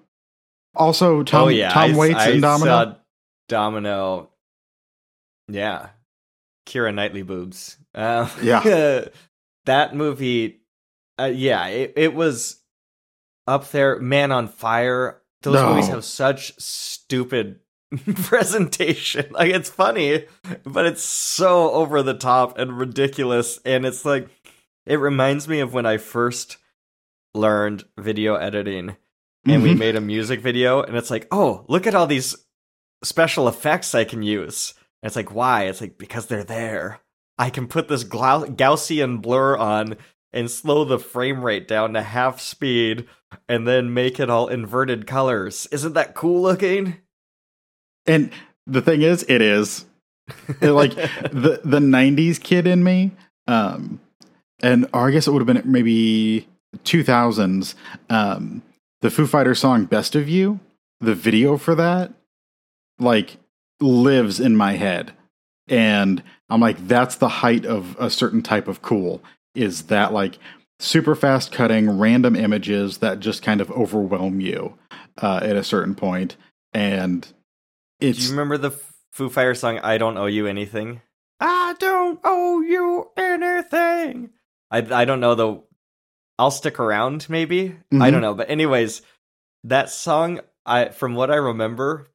Also, Tom oh yeah, Tom I, Waits I in Domino. Domino. Yeah, Keira Knightley boobs. Uh, Yeah. (laughs) that movie. Uh, yeah, it it was up there. Man on Fire. Those No. movies have such stupid (laughs) presentation. Like it's funny, but it's so over the top and ridiculous. And it's like it reminds me of when I first learned video editing and we Mhm. made a music video and it's like oh look at all these special effects i can use and it's like why it's like because they're there i can put this gaussian blur on and slow the frame rate down to half speed and then make it all inverted colors isn't that cool looking And the thing is, it is like (laughs) the the '90s kid in me. Um, and or I guess it would have been maybe 2000s. Um, the Foo Fighters song "Best of You," the video for that, like lives in my head, and I'm like, that's the height of a certain type of cool. Is that like super fast cutting random images that just kind of overwhelm you uh, at a certain point, and do you remember the foo fire song i don't owe you anything i don't owe you anything. I, I don't know though. i'll stick around maybe. I Mhm. don't know. But anyways that song i from what i remember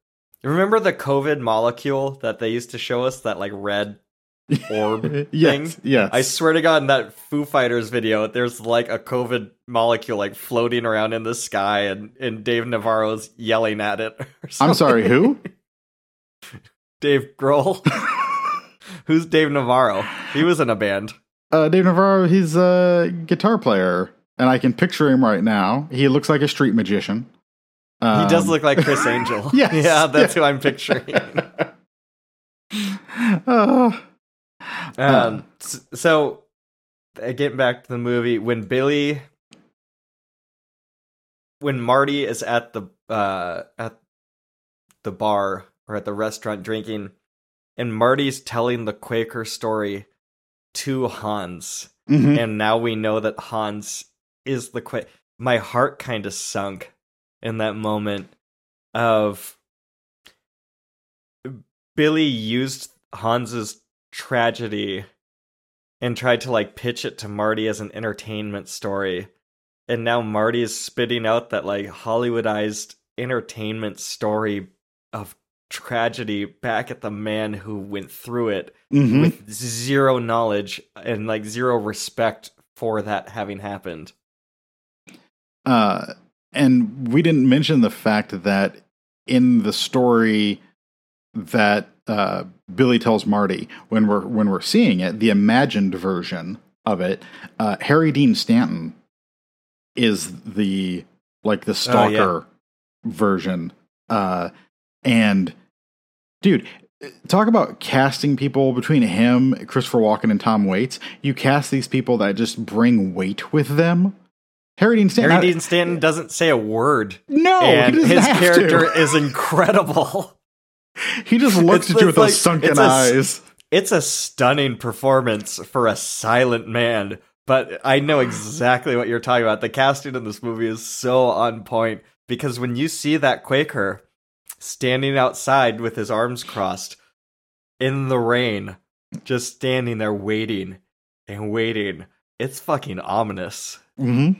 remember the covid molecule that they used to show us that like red orb (laughs) yes, thing? yes. i swear to god in that foo fighters video there's like a covid molecule like floating around in the sky and and dave navarro's yelling at it I'm sorry, who? (laughs) dave grohl (laughs) who's dave navarro he was in a band Uh, Dave Navarro, he's a guitar player, and I can picture him right now. He looks like a street magician. he does Um, look like Criss Angel yes, yeah that's yeah. who i'm picturing Uh, Um, so uh, getting back to the movie, when Billy, when Marty is at the uh at the bar or at the restaurant drinking, and Marty's telling the Quaker story to Hans, mhm. and now we know that Hans is the Quaker. My heart kind of sunk in that moment of Billy used Hans's tragedy and tried to like pitch it to Marty as an entertainment story. And now Marty is spitting out that like Hollywoodized entertainment story of tragedy back at the man who went through it Mhm. with zero knowledge and like zero respect for that having happened. Uh, and we didn't mention the fact that in the story that uh, Billy tells Marty when we're when we're seeing it, the imagined version of it, uh, Harry Dean Stanton is the like the stalker version. Uh, and dude, talk about casting people between him, Christopher Walken, and Tom Waits. You cast these people that just bring weight with them. Harry Dean Stanton. Harry Dean Stanton doesn't say a word, no, his character to. is incredible. (laughs) (laughs) he just looks It's- at you with those sunken it's a eyes. It's a stunning performance for a silent man, but I know exactly what you're talking about. The casting in this movie is so on point because when you see that Quaker standing outside with his arms crossed in the rain, just standing there waiting and waiting, it's fucking ominous. hmm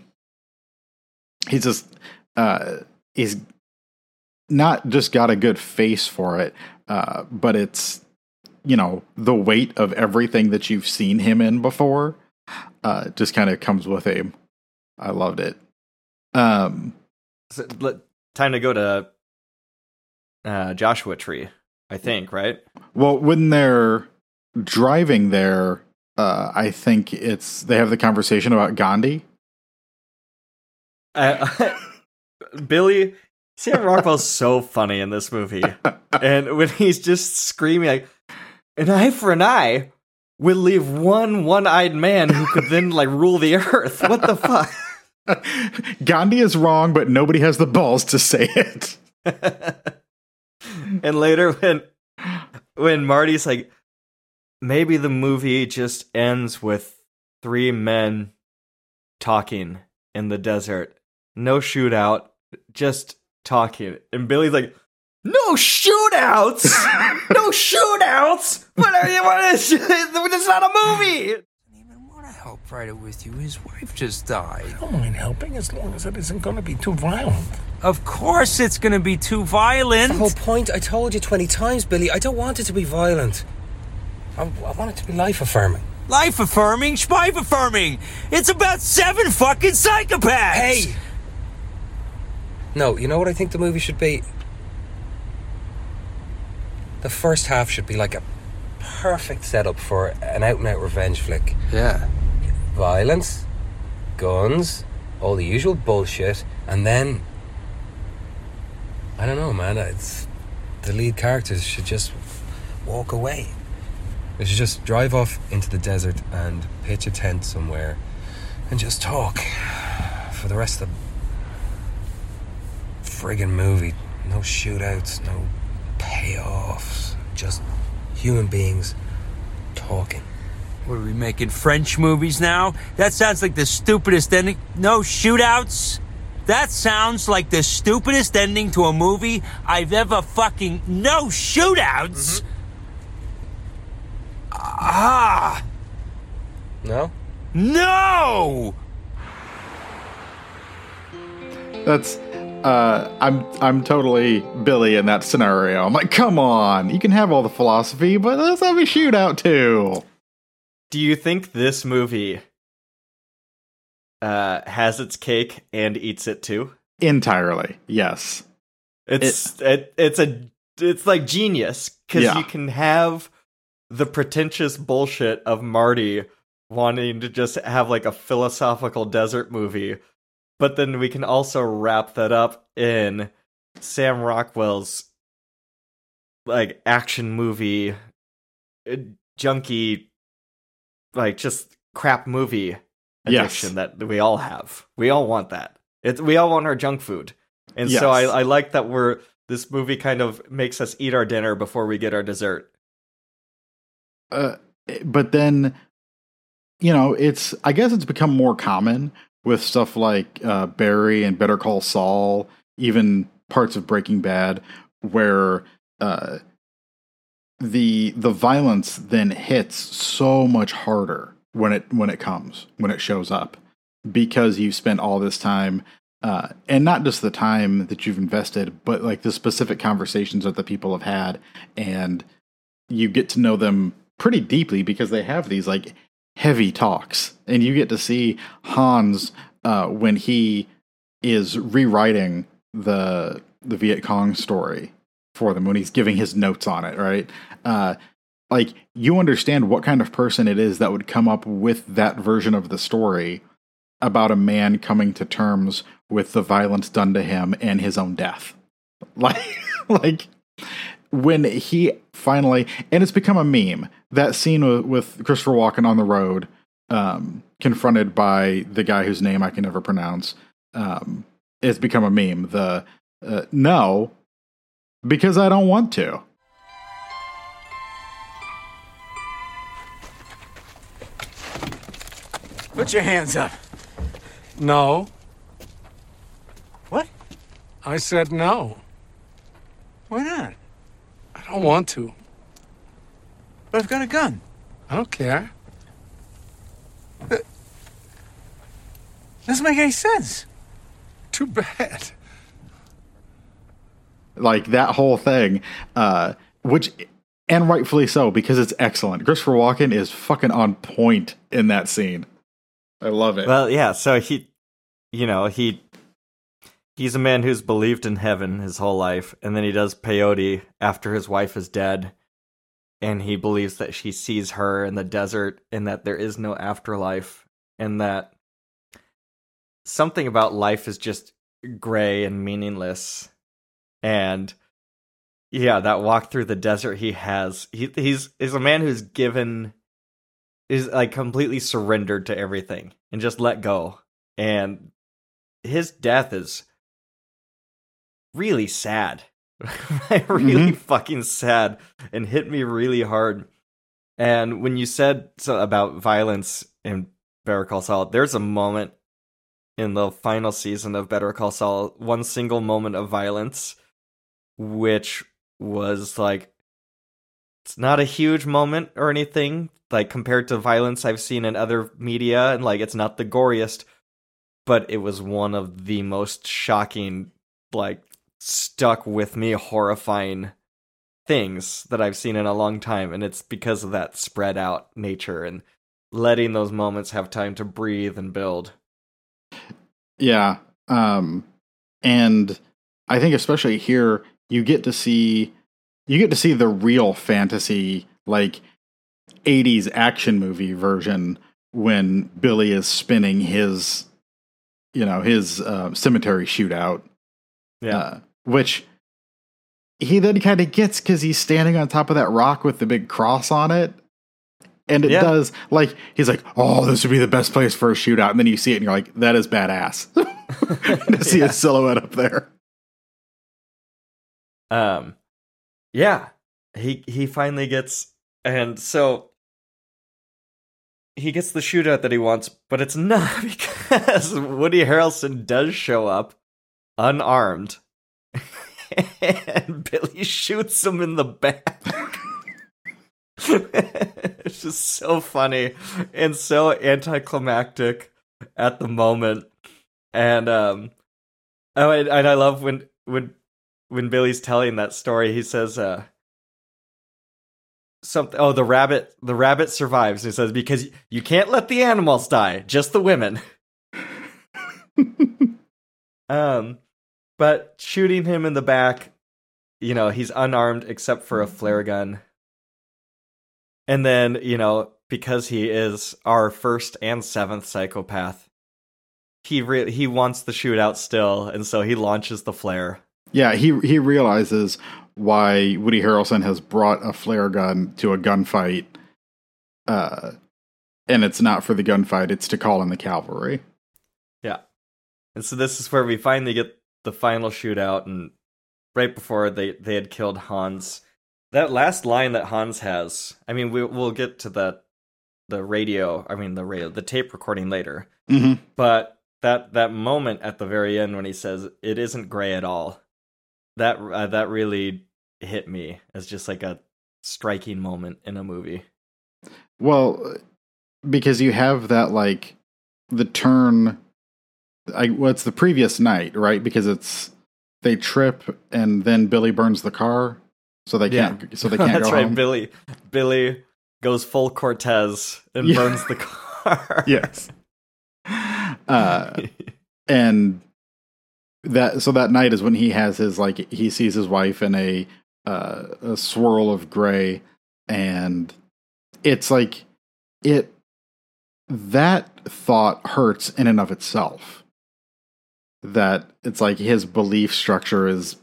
He's just uh he's not just got a good face for it, uh, but it's you know, the weight of everything that you've seen him in before, uh just kind of comes with him. I loved it. Um So, let- time to go to uh, Joshua Tree, I think, right? well when they're driving there, uh I think it's they have the conversation about Gandhi. Uh, (laughs) Billy Sam Rockwell's so funny in this movie, (laughs) and when he's just screaming like "an eye for an eye" will leave one one-eyed man who could then like rule the earth. What the fuck? (laughs) Gandhi is wrong, but nobody has the balls to say it. (laughs) and later when when Marty's like, maybe the movie just ends with three men talking in the desert, no shootout, just talking, and Billy's like. No shootouts! (laughs) No shootouts! What are you? What is? (laughs) It's not a movie. I don't even want to help write it with you. His wife just died. I don't mind helping as long as it isn't going to be too violent. Of course, it's gonna be too violent. The whole point, I told you 20 times, Billy, I don't want it to be violent. I, I want it to be life affirming. Life affirming, spife affirming. It's about seven fucking psychopaths. Hey! No, you know what I think the movie should be? The first half should be like a perfect setup for an out and out revenge flick. Yeah. Violence, guns, all the usual bullshit, and then. I don't know, man. It's, the lead characters should just walk away. They should just drive off into the desert and pitch a tent somewhere and just talk for the rest of the friggin' movie. No shootouts, no payoffs, just human beings talking. What are we making French movies now? That sounds like the stupidest ending. No shootouts. That sounds like the stupidest ending to a movie I've ever fucking. No shootouts. Ah No? no! That's uh I'm I'm totally Billy in that scenario. I'm like, come on, you can have all the philosophy, but let's have a shootout too. Do you think this movie uh, has its cake and eats it too? Entirely. Yes. It's it, it's a it's like genius because Yeah. you can have the pretentious bullshit of Marty wanting to just have like a philosophical desert movie, but then we can also wrap that up in Sam Rockwell's like action movie, uh, junky, like just crap movie addiction that we all have. We all want that. It's we all want our junk food. And so I, I like that we're this movie kind of makes us eat our dinner before we get our dessert. Uh, but then you know, it's I guess it's become more common with stuff like uh Barry and Better Call Saul, even parts of Breaking Bad where uh the the violence then hits so much harder when it when it comes when it shows up because you've spent all this time uh, and not just the time that you've invested but like the specific conversations that the people have had and you get to know them pretty deeply because they have these like heavy talks. And you get to see hans uh, when he is rewriting the the viet cong story for them when he's giving his notes on it right? Uh, like you understand what kind of person it is that would come up with that version of the story about a man coming to terms with the violence done to him and his own death. (laughs) Like like when he finally and it's become a meme that scene with Christopher Walken on the road, um, confronted by the guy whose name I can never pronounce, um, it's become a meme. The uh, no, because I don't want to. Put your hands up. No. What? I said no. Why not? I don't want to. But I've got a gun. I don't care. Doesn't make any sense. Too bad. like that whole thing uh which and rightfully so because it's excellent christopher walken is fucking on point in that scene i love it Well, yeah. So he, you know, he he's a man who's believed in heaven his whole life, and then he does peyote after his wife is dead, and he believes that she sees her in the desert, and that there is no afterlife, and that something about life is just gray and meaningless, and yeah, that walk through the desert he has, he he's is a man who's given is like completely surrendered to everything and just let go. And his death is really sad. (laughs) really mm-hmm. fucking sad and hit me really hard. And when you said so about violence in Better Call Saul, there's a moment in the final season of Better Call Saul, one single moment of violence, which was like it's not a huge moment or anything like compared to violence I've seen in other media and like it's not the goriest but it was one of the most shocking like stuck with me horrifying things that I've seen in a long time and it's because of that spread out nature and letting those moments have time to breathe and build. yeah um and i think especially here you get to see you get to see the real fantasy like 80s action movie version when billy is spinning his you know his uh, cemetery shootout Yeah. uh, which he then kind of gets because he's standing on top of that rock with the big cross on it. And it Yeah. does like he's like, oh, this would be the best place for a shootout, and then you see it and you're like, that is badass (laughs) to see (laughs) Yeah. a silhouette up there. Um, yeah, he he finally gets, and so he gets the shootout that he wants, but it's not (laughs) because Woody Harrelson does show up unarmed, and Billy shoots him in the back. it's just so funny and so anticlimactic at the moment, and um, oh, and, and I love when when when Billy's telling that story, he says, uh, something. Oh, the rabbit, the rabbit survives. He says because you can't let the animals die, just the women. (laughs) um, but shooting him in the back, you know, he's unarmed except for a flare gun. And then, you know, because he is our first and seventh psychopath, he re- he wants the shootout still, and so he launches the flare. Yeah, he he realizes why Woody Harrelson has brought a flare gun to a gunfight, uh, and it's not for the gunfight; it's to call in the cavalry. Yeah. And so this is where we finally get the final shootout and right before they they had killed Hans. That last line that Hans has, I mean we we'll get to that the radio, I mean the radio, the tape recording later. Mm-hmm. But that that moment at the very end when he says it isn't gray at all. That uh, that really hit me as just like a striking moment in a movie. Well, because you have that like the turn. I well, it's the previous night, right? Because it's they trip and then Billy burns the car, so they can't. So they (laughs) can't That's go right. home. Billy Billy goes full Cortez and Yeah. burns the (laughs) car. yes. Uh, and that so that night is when he has his like he sees his wife in a uh, a swirl of gray, and it's like it that thought hurts in and of itself. That it's like his belief structure has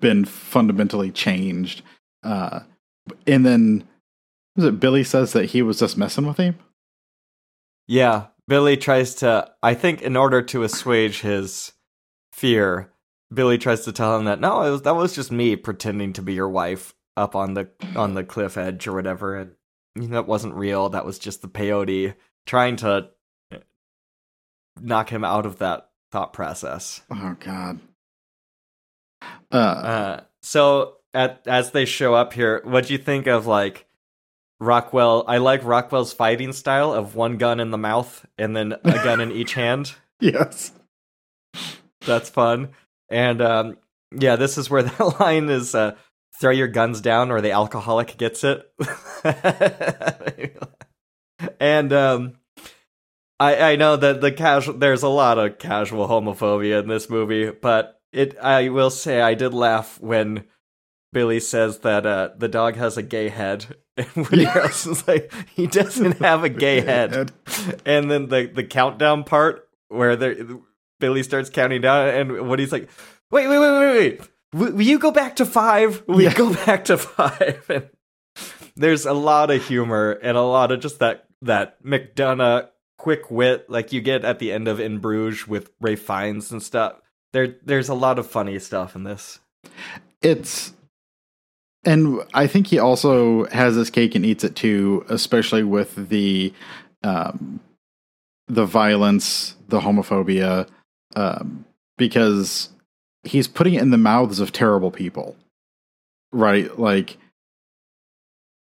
been fundamentally changed, uh, and then was it Billy says that he was just messing with him? Yeah, Billy tries to. I think in order to assuage his fear, Billy tries to tell him that no, was, that was just me pretending to be your wife up on the on the cliff edge or whatever, and that wasn't real. That was just the peyote trying to knock him out of that thought process. Oh God. Uh, Uh, so at as they show up here, what do you think of like Rockwell? I like Rockwell's fighting style of one gun in the mouth and then a gun in each hand. (laughs) yes. That's fun. And um, yeah, this is where (laughs) that line is: uh, "Throw your guns down, or the alcoholic gets it." (laughs) and um, I I know that the casual there's a lot of casual homophobia in this movie, but it I will say I did laugh when Billy says that uh, the dog has a gay head, (laughs) and Woody Yeah. Harrelson's like he doesn't have a (laughs) gay head. And then the the countdown part where they Billy starts counting down, and Woody's like, "Wait, wait, wait, wait, wait! Will, will you go back to five? Will Yeah. go (laughs) back to five? And there's a lot of humor and a lot of just that that McDonagh quick wit like you get at the end of In Bruges with Ralph Fiennes and stuff. There, there's a lot of funny stuff in this. It's and I think he also has his cake and eats it too, especially with the um the violence, the homophobia, um, because he's putting it in the mouths of terrible people. Right? Like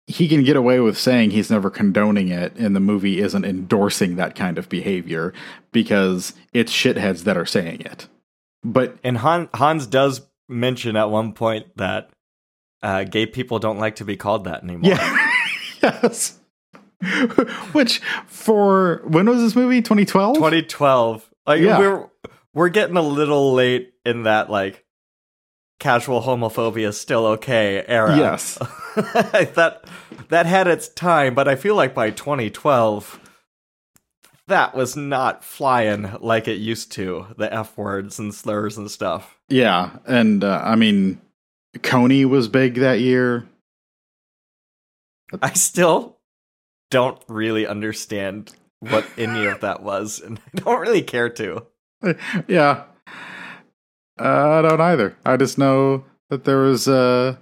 he can get away with saying he's never condoning it and the movie isn't endorsing that kind of behavior because it's shitheads that are saying it. But And Han, Hans does mention at one point that uh, gay people don't like to be called that anymore. Yeah. (laughs) yes. Which for when was this movie? 2012? 2012. Like Yeah. we're we're getting a little late in that like casual homophobia is still okay era. Yes. (laughs) that that had its time, but I feel like by 2012 that was not flying like it used to. The F words and slurs and stuff. Yeah, and uh, I mean Kony was big that year. I still don't really understand what any of that was, and I don't really care to. (laughs) yeah. Uh, I don't either. I just know that there was a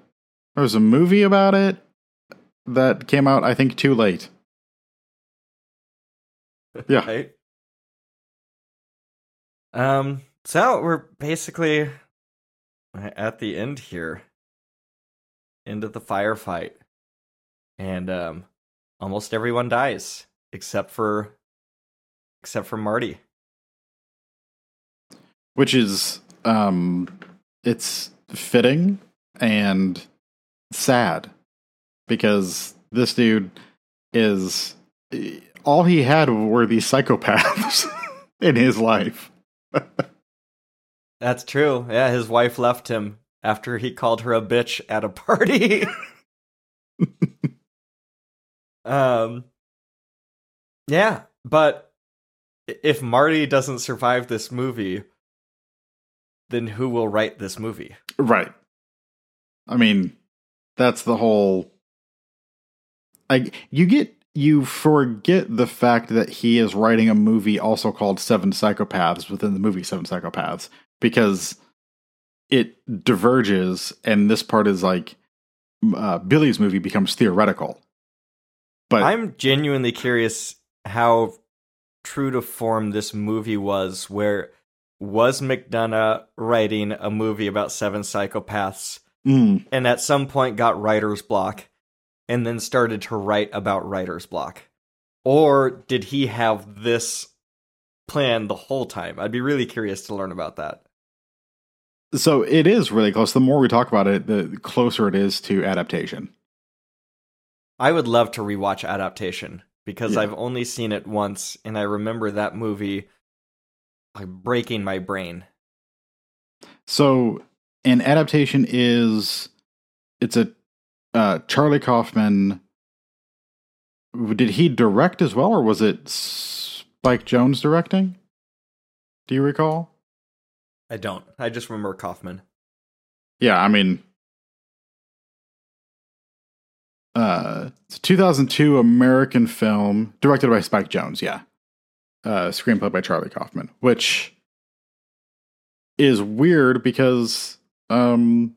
there was a movie about it that came out I think too late. (laughs) Yeah. Right? Um, so we're basically at the end here. End of the firefight. And um almost everyone dies except for except for Marty. Which is um it's fitting and sad because this dude is all he had were these psychopaths (laughs) in his life. That's true. Yeah, his wife left him after he called her a bitch at a party. (laughs) um Yeah, but if Marty doesn't survive this movie, then who will write this movie? Right. I mean, that's the whole. I you get you forget the fact that he is writing a movie also called Seven Psychopaths within the movie Seven Psychopaths because it diverges, and this part is like uh, Billy's movie becomes theoretical. But I'm genuinely curious how true to form this movie was. Where was McDonagh writing a movie about seven psychopaths, Mm, and at some point got writer's block, and then started to write about writer's block, or did he have this plan the whole time? I'd be really curious to learn about that. so it is really close. The more we talk about it, the closer it is to adaptation. I would love to rewatch adaptation because Yeah. I've only seen it once, and I remember that movie like breaking my brain. So an adaptation is it's a uh, Charlie Kaufman. Did he direct as well, or was it Spike Jonze directing? Do you recall? I don't. I just remember Kaufman. Yeah, I mean, uh, it's a 2002 American film directed by Spike Jonze. Yeah, uh, screenplay by Charlie Kaufman, which is weird because um,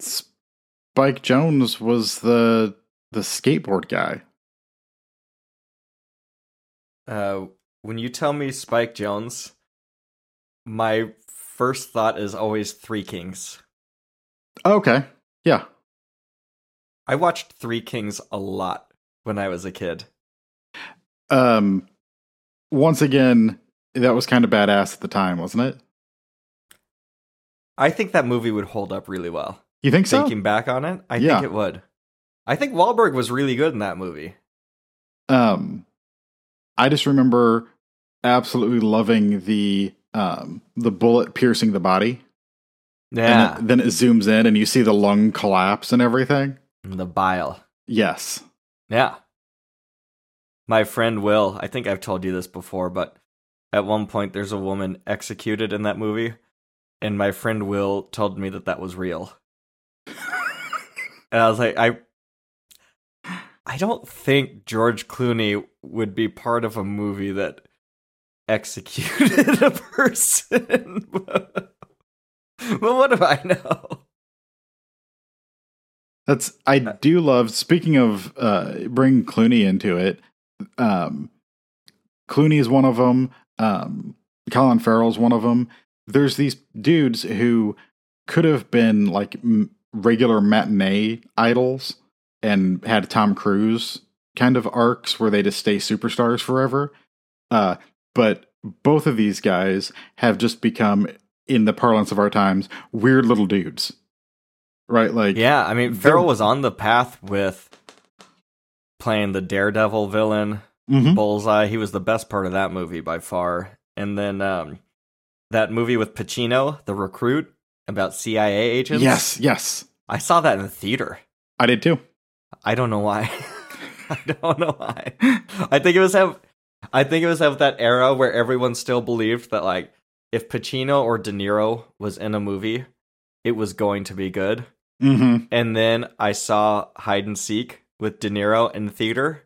Spike Jonze was the the skateboard guy. Uh, when you tell me Spike Jonze, my first thought is always Three Kings. Okay. Yeah. I watched Three Kings a lot when I was a kid. Um once again, that was kind of badass at the time, wasn't it? I think that movie would hold up really well. You think so? Thinking back on it, I Yeah. think it would. I think Wahlberg was really good in that movie. Um I just remember absolutely loving the um the bullet piercing the body. Yeah, And it- then it zooms in and you see the lung collapse and everything. the bile. Yes. Yeah. My friend Will, I think I've told you this before, but at one point there's a woman executed in that movie, and my friend Will told me that that was real. and I was like, I I don't think George Clooney would be part of a movie that executed (laughs) a person. but what do I know? That's I do love speaking of uh bring Clooney into it. Um Clooney is one of them. Um Colin Farrell's one of them. There's these dudes who could have been like m- regular matinee idols and had Tom Cruise kind of arcs where they just stay superstars forever. Uh but both of these guys have just become in the parlance of our times weird little dudes. Right? Like Yeah, I mean, Farrell was on the path with playing the Daredevil villain, Mhm. Bullseye. He was the best part of that movie by far. And then um, that movie with Pacino, The Recruit, about CIA agents. Yes, yes. I saw that in the theater. I did too. I don't know why. (laughs) I don't know why. I think it was have. I think it was of that era where everyone still believed that like if Pacino or De Niro was in a movie, it was going to be good. Mm-hmm. And then I saw Hide and Seek with De Niro in the theater.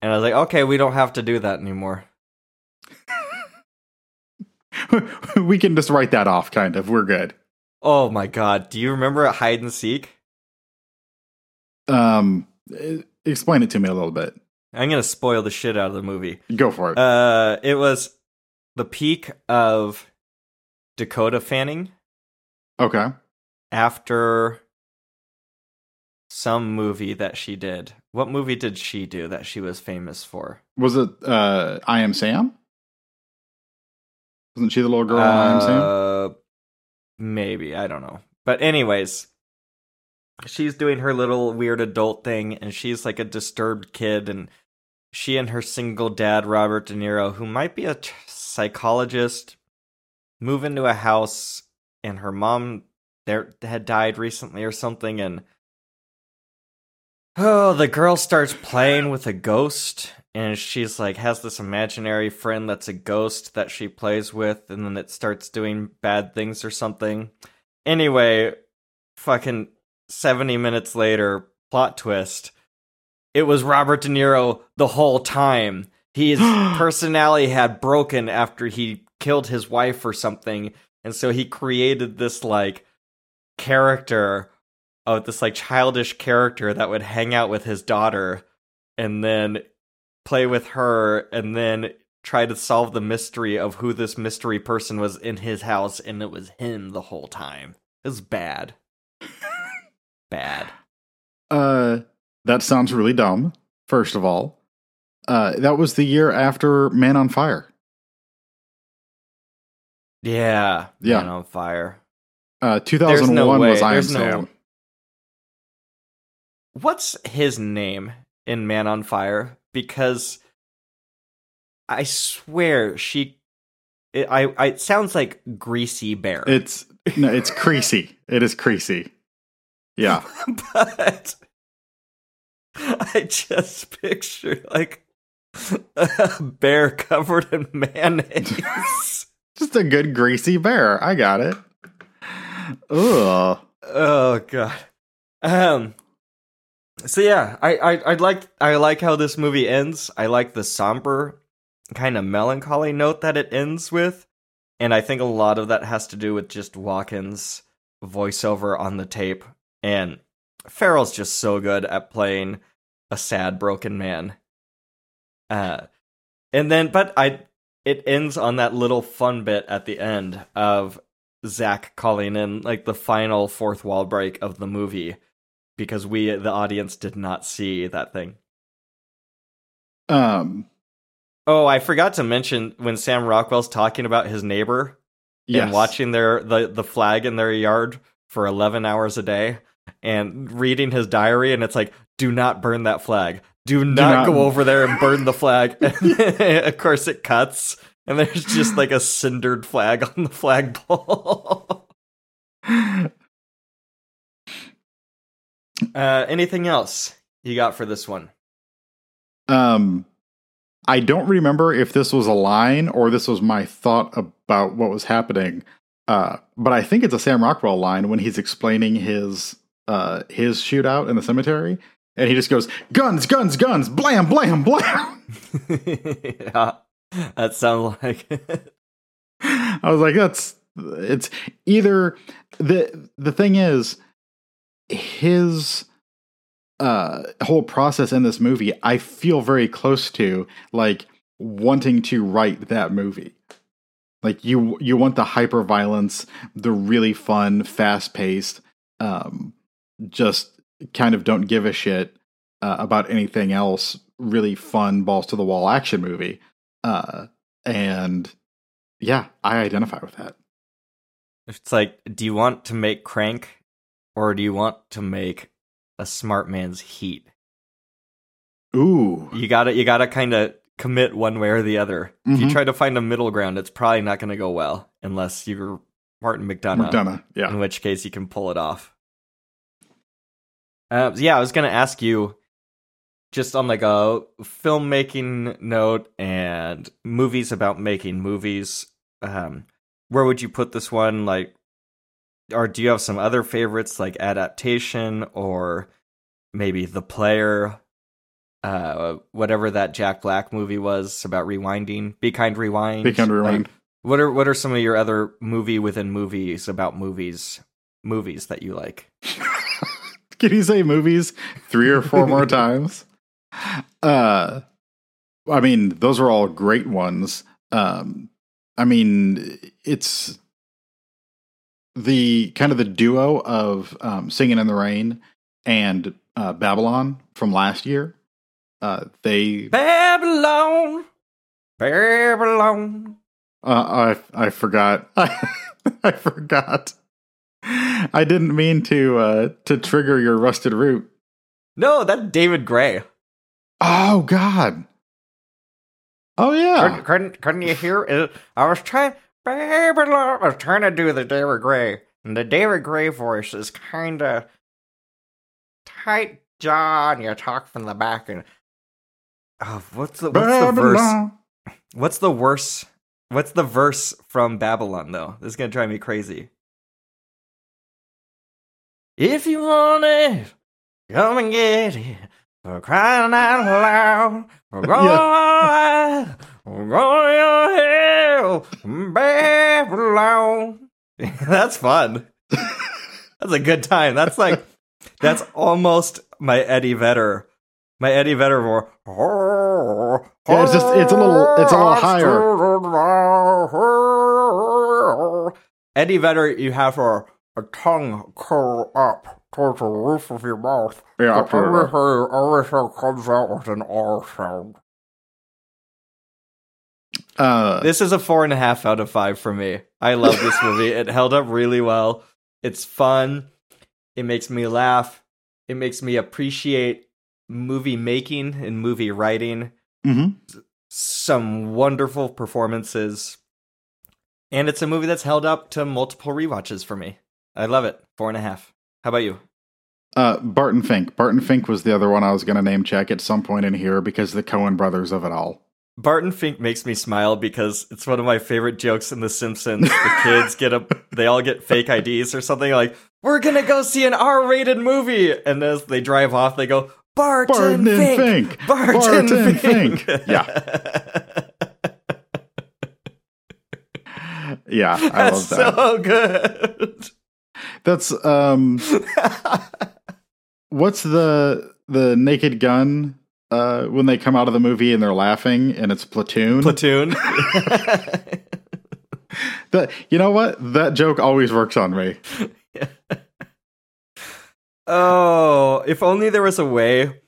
And I was like, okay, we don't have to do that anymore. (laughs) we can just write that off, kind of. We're good. Oh my god. Do you remember Hide and Seek? Um, eh, explain it to me a little bit. I'm going to spoil the shit out of the movie. Go for it. Uh, it was the peak of Dakota Fanning okay. after some movie that she did. What movie did she do that she was famous for? Was it uh, I Am Sam? Wasn't she the little girl in I Am Sam? Uh, maybe I don't know. But anyways, she's doing her little weird adult thing, and she's like a disturbed kid, and she and her single dad Robert De Niro, who might be a t- psychologist, move into a house, and her mom there had died recently or something, and oh, the girl starts playing with a ghost and she's like has this imaginary friend that's a ghost that she plays with and then it starts doing bad things or something. Anyway fucking 70 minutes later plot twist. It was robert de niro the whole time. His (gasps) personality had broken after he killed his wife or something and so he created this like character of this like childish character that would hang out with his daughter and then play with her and then try to solve the mystery of who this mystery person was in his house and it was him the whole time. It was bad. (laughs) bad. Uh, that sounds really dumb. First of all, uh, that was the year after Man on Fire. Yeah. Yeah. Man on fire. Uh, There's no 2001 was I Am There's no- Sam. What's his name in Man on Fire? Because I swear she it, I, I it sounds like Greasy Bear. It's no, it's creasy. It is creasy. Yeah. (laughs) but I just picture like (laughs) a bear covered in mayonnaise. (laughs) Just a good greasy bear. I got it. Ugh. oh god. Um. So yeah, I, I I like I like how this movie ends. I like the somber kind of melancholy note that it ends with, and I think a lot of that has to do with just Watkins' voiceover on the tape. And Farrell's just so good at playing a sad, broken man. Uh, and then, but I it ends on that little fun bit at the end of Zach calling in like the final fourth wall break of the movie because we the audience did not see that thing. Um, Oh, I forgot to mention when Sam Rockwell's talking about his neighbor yes. and watching their the the flag in their yard for 11 hours a day and reading his diary and it's like do not burn that flag. Do not, not- go over there and burn the flag. (laughs) (laughs) of course it cuts and there's just like a cindered flag on the flagpole. (laughs) uh anything else you got for this one? Um, I don't remember if this was a line or this was my thought about what was happening. Uh, but I think it's a Sam Rockwell line when he's explaining his uh his shootout in the cemetery, and he just goes guns, guns, guns, blam, blam, blam. (laughs) (laughs) yeah. That sounds like it. (laughs) I was like, that's it's either the the thing is his uh whole process in this movie I feel very close to like wanting to write that movie. Like you you want the hyper violence, the really fun, fast paced, um just kind of don't give a shit uh, about anything else, really fun balls to the wall action movie. Uh and yeah, I identify with that. It's like, do you want to make Crank or do you want to make a smart man's Heat? Ooh. You gotta, you gotta kind of commit one way or the other. If you Mhm. try to find a middle ground, it's probably not going to go well unless you're Martin McDonagh. McDonagh. Yeah. In which case, you can pull it off. Uh, yeah, I was gonna ask you, just on like a filmmaking note and movies about making movies. Um, where would you put this one? Like, or do you have some other favorites like adaptation or maybe The Player? Uh, whatever that Jack Black movie was about rewinding. Be kind, rewind. Be kind, Like, rewind. what are what are some of your other movie within movies about movies movies that you like? (laughs) Can you say movies three or four more (laughs) times? Uh, I mean, those are all great ones. Um, I mean, it's the kind of the duo of um, Singing in the Rain and uh, Babylon from last year. Uh, they, Babylon, Babylon. uh, I, I forgot. I (laughs) I forgot. I didn't mean to uh, to trigger your rusted root. No, that's David Gray. Oh God. Oh Couldn't, yeah. couldn't, couldn't you hear? It? I was trying, Babylon. I was trying to do the David Gray, and the David Gray voice is kind of tight, John. You talk from the back, and oh, what's the what's the verse? What's the worse? What's the verse from Babylon though? This is gonna drive me crazy. If you want it, come and get it. For crying out loud, we're going, we're going to hell, Babylon. (laughs) That's fun. That's a good time. That's like, that's almost my Eddie Vedder, my Eddie Vedder more. (laughs) Yeah, it's just- it's a little- it's a little higher. Eddie Vedder, you have a, a tongue curl up towards the roof of your mouth. Yeah, So everything, everything comes out with an R sound. Uh, This is a four and a half out of five for me. I love this (laughs) movie. it held up really well. It's fun. It makes me laugh. It makes me appreciate movie making and movie writing. mhm. Some wonderful performances. And it's a movie that's held up to multiple rewatches for me. I love it. Four and a half. How about you? uh, Barton Fink. Barton Fink was the other one I was going to name check at some point in here because the Coen brothers of it all. Barton Fink makes me smile because it's one of my favorite jokes in The Simpsons. The kids get a, they all get fake IDs or something like, "We're gonna go see an R-rated movie," and as they drive off, they go, "Barton, Barton and Fink, Fink. Barton, Barton Fink." Fink. (laughs) Yeah, I That's love that. so good. That's um, (laughs) what's the the Naked Gun uh, when they come out of the movie and they're laughing and it's Platoon. Platoon. (laughs) That you know what? That joke always works on me. (laughs) oh, if only there was a way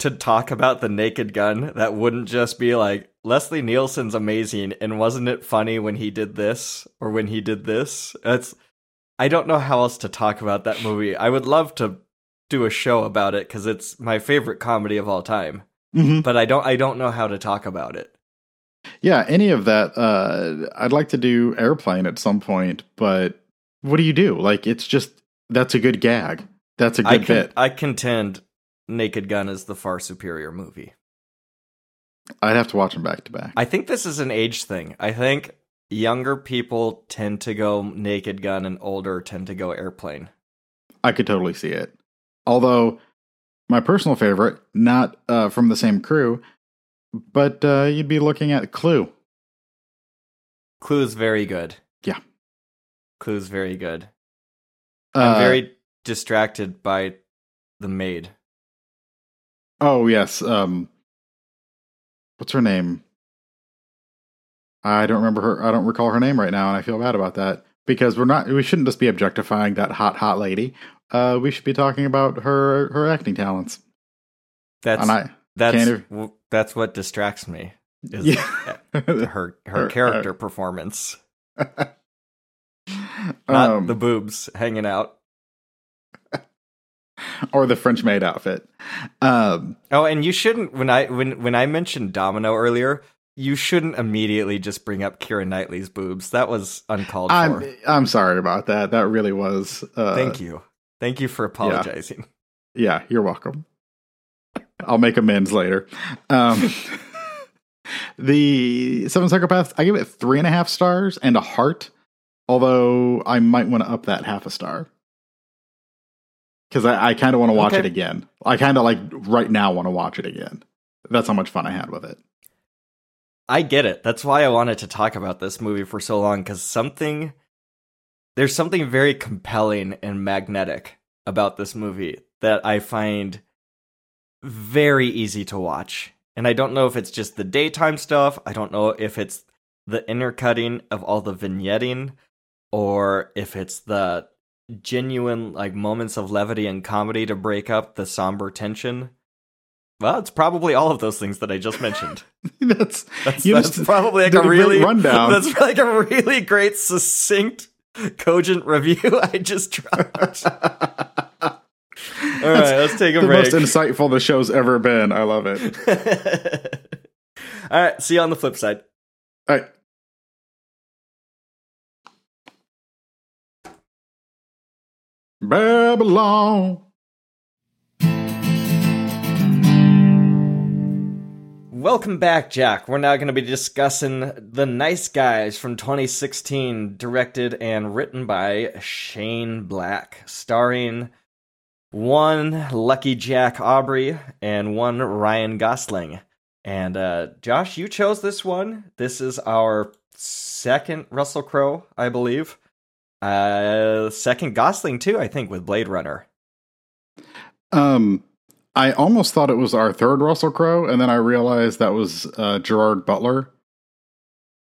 to talk about the Naked Gun that wouldn't just be like Leslie Nielsen's amazing and wasn't it funny when he did this or when he did this? That's I don't know how else to talk about that movie. I would love to do a show about it cuz it's my favorite comedy of all time. Mhm. But I don't I don't know how to talk about it. Yeah, any of that. Uh, I'd like to do airplane at some point, but what do you do? Like, it's just that's a good gag. That's a good I can, bit. I contend Naked Gun is the far superior movie. I'd have to watch them back to back. I think this is an age thing. I think younger people tend to go Naked Gun and older tend to go Airplane. I could totally see it. Although my personal favorite, not uh, from the same crew, but uh, you'd be looking at Clue. Clue's very good. Yeah. Clue's very good. Uh, I'm very distracted by the maid. Oh yes. Um, what's her name? I don't remember her. I don't recall her name right now, and I feel bad about that because we're not. We shouldn't just be objectifying that hot, hot lady. Uh, we should be talking about her her acting talents. That's and I that's w- that's what distracts me. Is yeah. (laughs) her her Her- character performance, (laughs) not um, the boobs hanging out. (laughs) or the French maid outfit. Um, Oh, and you shouldn't when I when when I mentioned Domino earlier, you shouldn't immediately just bring up Keira Knightley's boobs. That was uncalled I'm for. I'm sorry about that. That really was. Uh, Thank you. Thank you for apologizing. Yeah, you're welcome. I'll make amends later. Um, (laughs) the Seven Psychopaths, I give it three and a half stars and a heart. Although I might want to up that half a star because I, I kind of want to watch Okay. it again. I kind of like right now want to watch it again. That's how much fun I had with it. I get it. That's why I wanted to talk about this movie for so long cuz something there's something very compelling and magnetic about this movie that I find very easy to watch. And I don't know if it's just the daytime stuff, I don't know if it's the intercutting of all the vignetting or if it's the genuine like moments of levity and comedy to break up the somber tension. Well, it's probably all of those things that I just mentioned. (laughs) that's That's, you that's just probably like a really rundown. (laughs) That's like a really great, succinct, cogent review (laughs) I just dropped. All right, let's take a the break. most insightful the show's ever been. I love it. (laughs) All right, see you on the flip side. All right. Babylon. Welcome back, Jack. We're now going to be discussing The Nice Guys from 2016, directed and written by Shane Black, starring one Lucky Jack Aubrey and one Ryan Gosling. And uh, Josh, you chose this one. This is our second Russell Crowe, I believe. Uh, second Gosling too, I think, with Blade Runner. Um, I almost thought it was our third Russell Crowe, and then I realized that was uh, Gerard Butler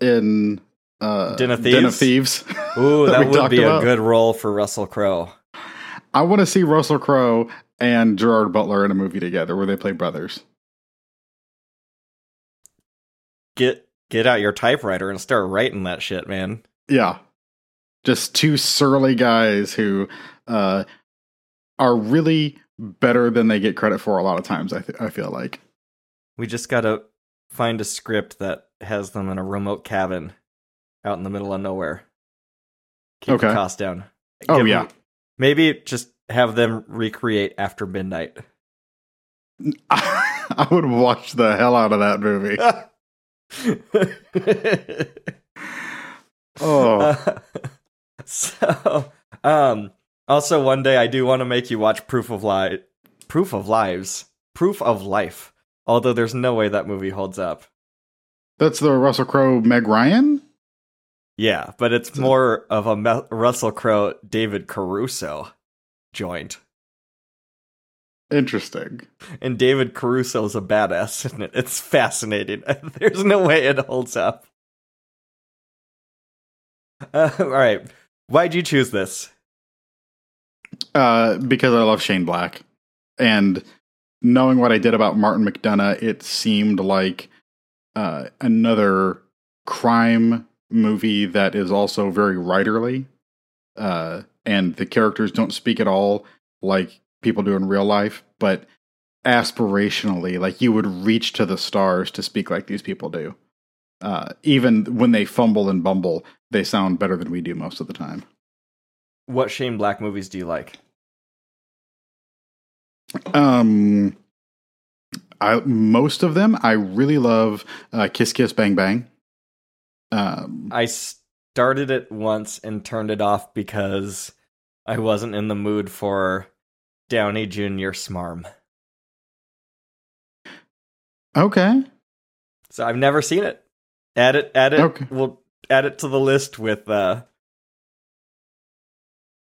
in uh, Den of Den of Thieves? Thieves. (laughs) Ooh, That that, would be about. a good role for Russell Crowe. I want to see Russell Crowe and Gerard Butler in a movie together where they play brothers. Get get out your typewriter and start writing that shit, man. Yeah. Just two surly guys who uh, are really better than they get credit for a lot of times, I, th- I feel like. We just gotta find a script that has them in a remote cabin out in the middle of nowhere. Keep the cost down. Oh, Give yeah. maybe just have them recreate after midnight. (laughs) I would watch the hell out of that movie. (laughs) Oh, Uh, (laughs) so, um, also one day I do want to make you watch Proof of Life. Proof of Lives. Proof of Life. Although there's no way that movie holds up. that's the Russell Crowe Meg Ryan? Yeah, but it's more of a Me- Russell Crowe David Caruso joint. Interesting. And David Caruso's a badass (laughs) in it. It's fascinating. (laughs) There's no way it holds up. Uh, (laughs) all right. Why'd you choose this? Uh, because I love Shane Black, and knowing what I did about Martin McDonagh, it seemed like uh, another crime movie that is also very writerly, uh, and the characters don't speak at all like people do in real life, but aspirationally, like you would reach to the stars to speak like these people do. Uh, even when they fumble and bumble, they sound better than we do most of the time. What Shane Black movies do you like? Um, I most of them I really love. Uh, Kiss Kiss Bang Bang. Um, I started it once and turned it off because I wasn't in the mood for Downey Jr. smarm. okay, So I've never seen it. Add it, add it. Okay. We'll add it to the list with. uh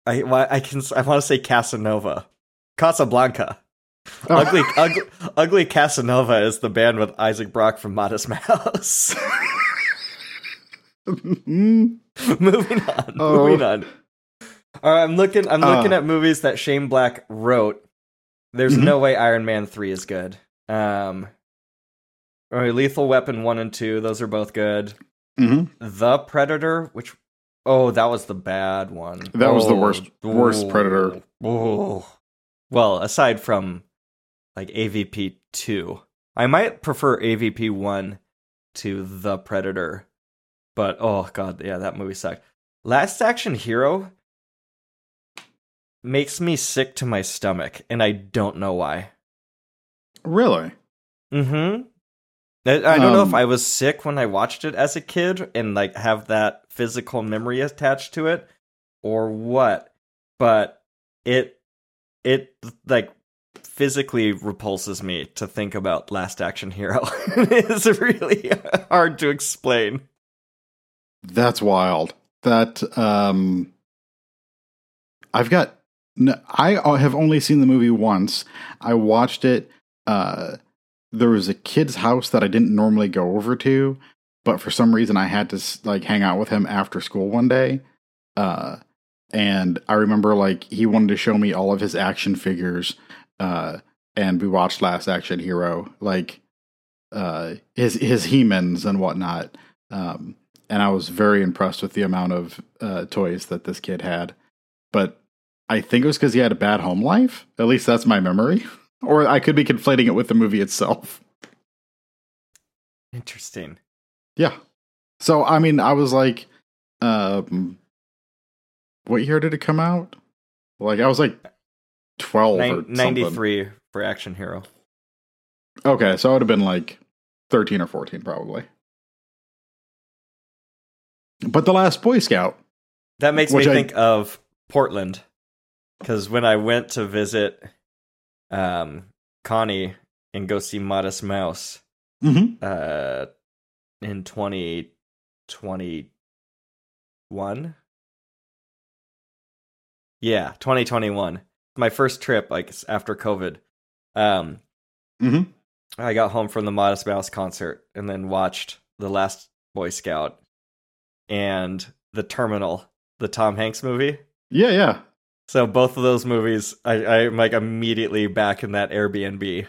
I why- I can I want to say Casanova, Casablanca. Oh. Ugly, ugly, ugly Casanova is the band with Isaac Brock from Modest Mouse. Mm, moving on, Oh. moving on. All right, I'm looking. I'm looking Uh. at movies that Shane Black wrote. There's Mhm. no way Iron Man three is good. Um, all right, Lethal Weapon one and two, those are both good. mhm. The Predator, which oh, that was the bad one. That was the Oh, worst- worst oh, Predator. Oh, well, aside from like AVP two, I might prefer AVP one to The Predator, but oh god, yeah, that movie sucked. Last Action Hero makes me sick to my stomach, and I don't know why. Really? Mm-hmm. I, I don't know if Um, I was sick when I watched it as a kid and like have that physical memory attached to it or what, but it it like physically repulses me to think about Last Action Hero. (laughs) it's really (laughs) hard to explain. That's wild. That um, I've got. I have only seen the movie once. I watched it. Uh, there was a kid's house that I didn't normally go over to, but for some reason I had to like hang out with him after school one day. Uh, and I remember like he wanted to show me all of his action figures. Uh, and we watched Last Action Hero, like uh, his his He-Mans and whatnot. Um, and I was very impressed with the amount of uh, toys that this kid had. But I think it was because he had a bad home life. At least that's my memory. (laughs) Or I could be conflating it with the movie itself. Interesting. Yeah. So I mean, I was like, um, what year did it come out? Like I was like twelve or Nin- something. 93 for Action Hero. Okay, so I would have been like thirteen or fourteen probably. But the last Boy Scout. That makes me I- think of Portland because when I went to visit um, Connie and go see Modest Mouse Mm-hmm. uh, in 2021. Yeah, 2021. My first trip, like after COVID. Um, Mm-hmm. I got home from the Modest Mouse concert and then watched The Last Boy Scout and The Terminal, the Tom Hanks movie. Yeah, yeah. So both of those movies, I, I'm like immediately back in that Airbnb.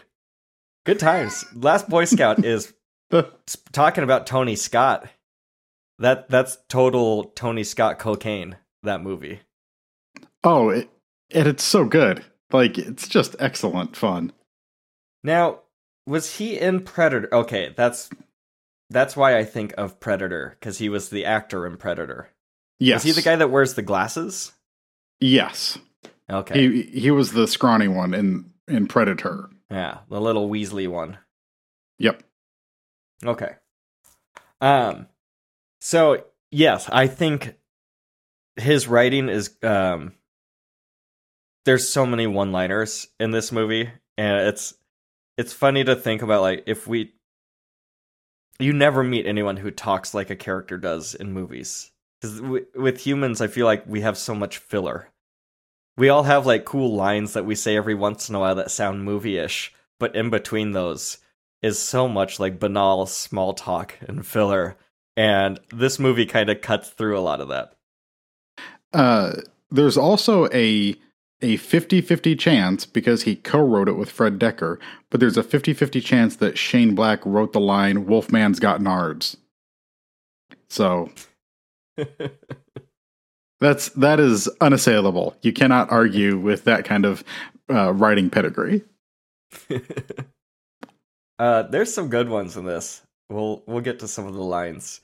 Good times. Last Boy Scout (laughs) is talking about Tony Scott. That that's total Tony Scott cocaine. That movie. Oh, it, and it's so good. Like it's just excellent fun. Now, was he in Predator? Okay, that's that's why I think of Predator because he was the actor in Predator. Yes. Is he the guy that wears the glasses? Yes. Okay, He he was the scrawny one in in Predator. yeah, the little Weasley one. Yep. Okay. Um so yes, I think his writing is um there's so many one-liners in this movie and it's it's funny to think about like if we you never meet anyone who talks like a character does in movies cuz w- with humans I feel like we have so much filler. We all have like cool lines that we say every once in a while that sound movie-ish, but in between those is so much like banal small talk and filler. And this movie kind of cuts through a lot of that. Uh, there's also a a 50-50 chance because he co-wrote it with Fred Dekker, but there's a 50-50 chance that Shane Black wrote the line Wolfman's got nards. So (laughs) that's that is unassailable. You cannot argue with that kind of uh, writing pedigree. (laughs) uh, there's some good ones in this. We'll we'll get to some of the lines,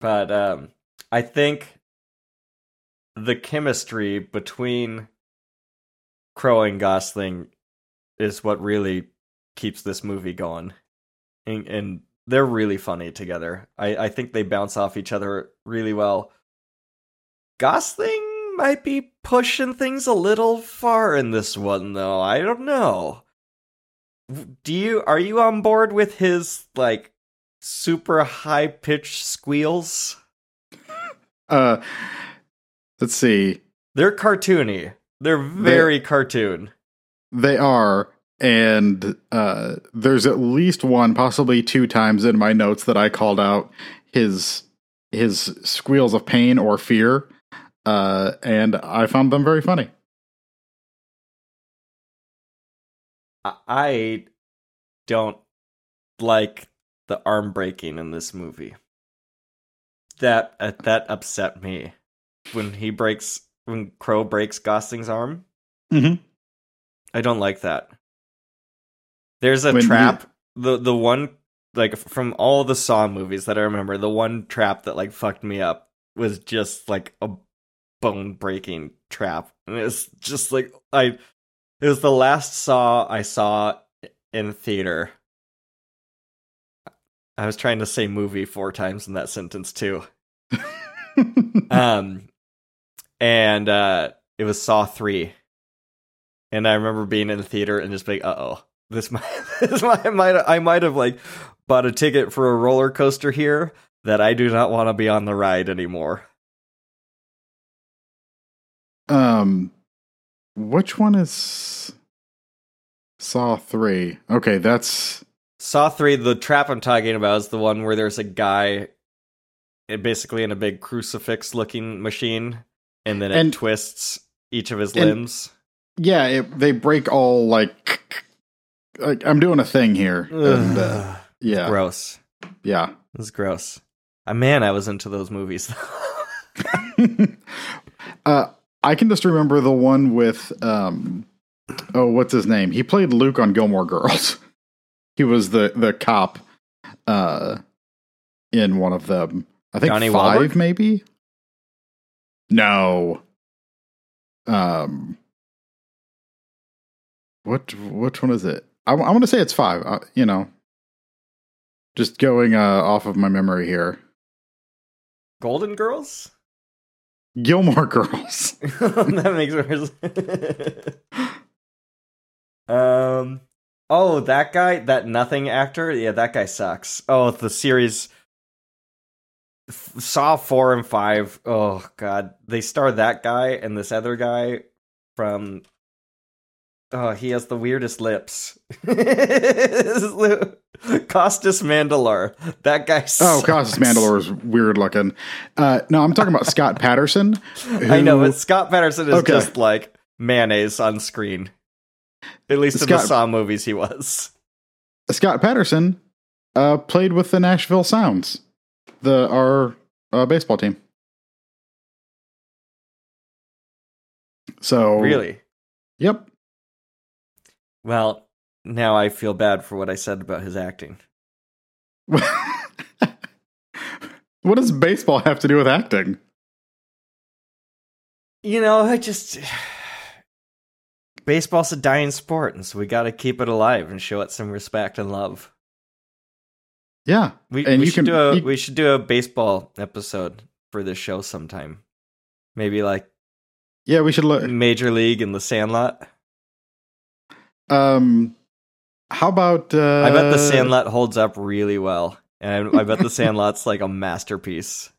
but um, I think the chemistry between Crowe and Gosling is what really keeps this movie going, and, and they're really funny together. I, I think they bounce off each other really well. Gosling might be pushing things a little far in this one, though. I don't know. Do you are you on board with his like super high pitched squeals? Uh, let's see. They're cartoony. They're very they, cartoon. They are, and uh, there's at least one, possibly two times in my notes that I called out his his squeals of pain or fear, uh, and I found them very funny. I don't like the arm breaking in this movie. That uh, that upset me when he breaks when Crowe breaks Gosling's arm. Mm-hmm. I don't like that. There's a when trap. You... The the one like from all the Saw movies that I remember, the one trap that like fucked me up was just like a bone breaking trap. And it's just like I it was the last Saw I saw in theater. I was trying to say movie four times in that sentence too. (laughs) um and uh it was Saw 3. And I remember being in the theater and just being, "Uh-oh this (laughs) might, this might, I might, I might have like bought a ticket for a roller coaster here that I do not want to be on the ride anymore. Um, which one is Saw three? Okay, that's Saw three. The trap I'm talking about is the one where there's a guy, eh, basically in a big crucifix-looking machine, and then it and, twists each of his limbs. Yeah, it, they break all like like, I'm doing a thing here. And, uh, yeah. Gross. Yeah. Is gross. Uh, man, I was into those movies. (laughs) (laughs) uh, I can just remember the one with, um, oh, what's his name? He played Luke on Gilmore Girls. (laughs) he was the the cop uh, in one of them. I think Johnny five, Wahlberg? maybe. No. Um. What? Which one is it? I, I want to say it's five. Uh, you know, just going uh, off of my memory here. Golden Girls. Gilmore Girls. (laughs) that makes worse. (laughs) um. Oh, that guy, that nothing actor. Yeah, that guy sucks. Oh, the series. Saw four and five. Oh god, they star that guy and this other guy from Oh, he has the weirdest lips. (laughs) (laughs) Costas Mandylor. That guy. Sucks. Oh, Costas Mandylor is weird looking. Uh, no, I'm talking about Scott (laughs) Patterson. Who... I know, but Scott Patterson is okay. just like mayonnaise on screen. At least Scott... in the Saw movies, he was. Scott Patterson uh, played with the Nashville Sounds, the our uh, baseball team. So really, yep. Well, now I feel bad for what I said about his acting. (laughs) what does baseball have to do with acting? You know, I just baseball's a dying sport, and so we got to keep it alive and show it some respect and love. Yeah, we, and we should can, do a you... we should do a baseball episode for this show sometime. Maybe like yeah, we should look Major League and the Sandlot. Um, how about? Uh, I bet the Sandlot holds up really well, and I bet the Sandlot's like a masterpiece.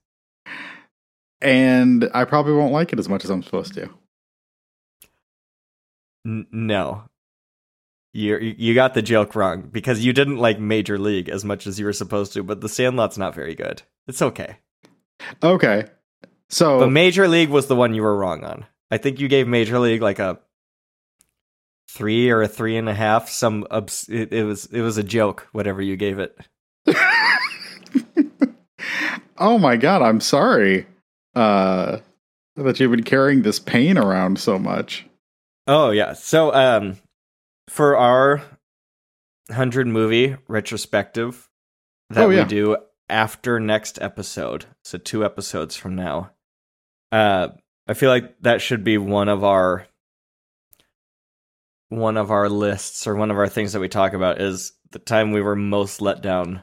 And I probably won't like it as much as I'm supposed to. N- no. You you got the joke wrong because you didn't like Major League as much as you were supposed to, but The Sandlot's not very good. It's okay. Okay. So But Major League was the one you were wrong on. I think you gave Major League like a three or a three and a half. Some obs- it, it was it was a joke. Whatever you gave it. (laughs) Oh my god, I'm sorry. Uh that you've been carrying this pain around so much. Oh yeah. So um, for our hundred movie retrospective that Oh, yeah. we do after next episode, so two episodes from now, uh, I feel like that should be one of our one of our lists or one of our things that we talk about is the time we were most let down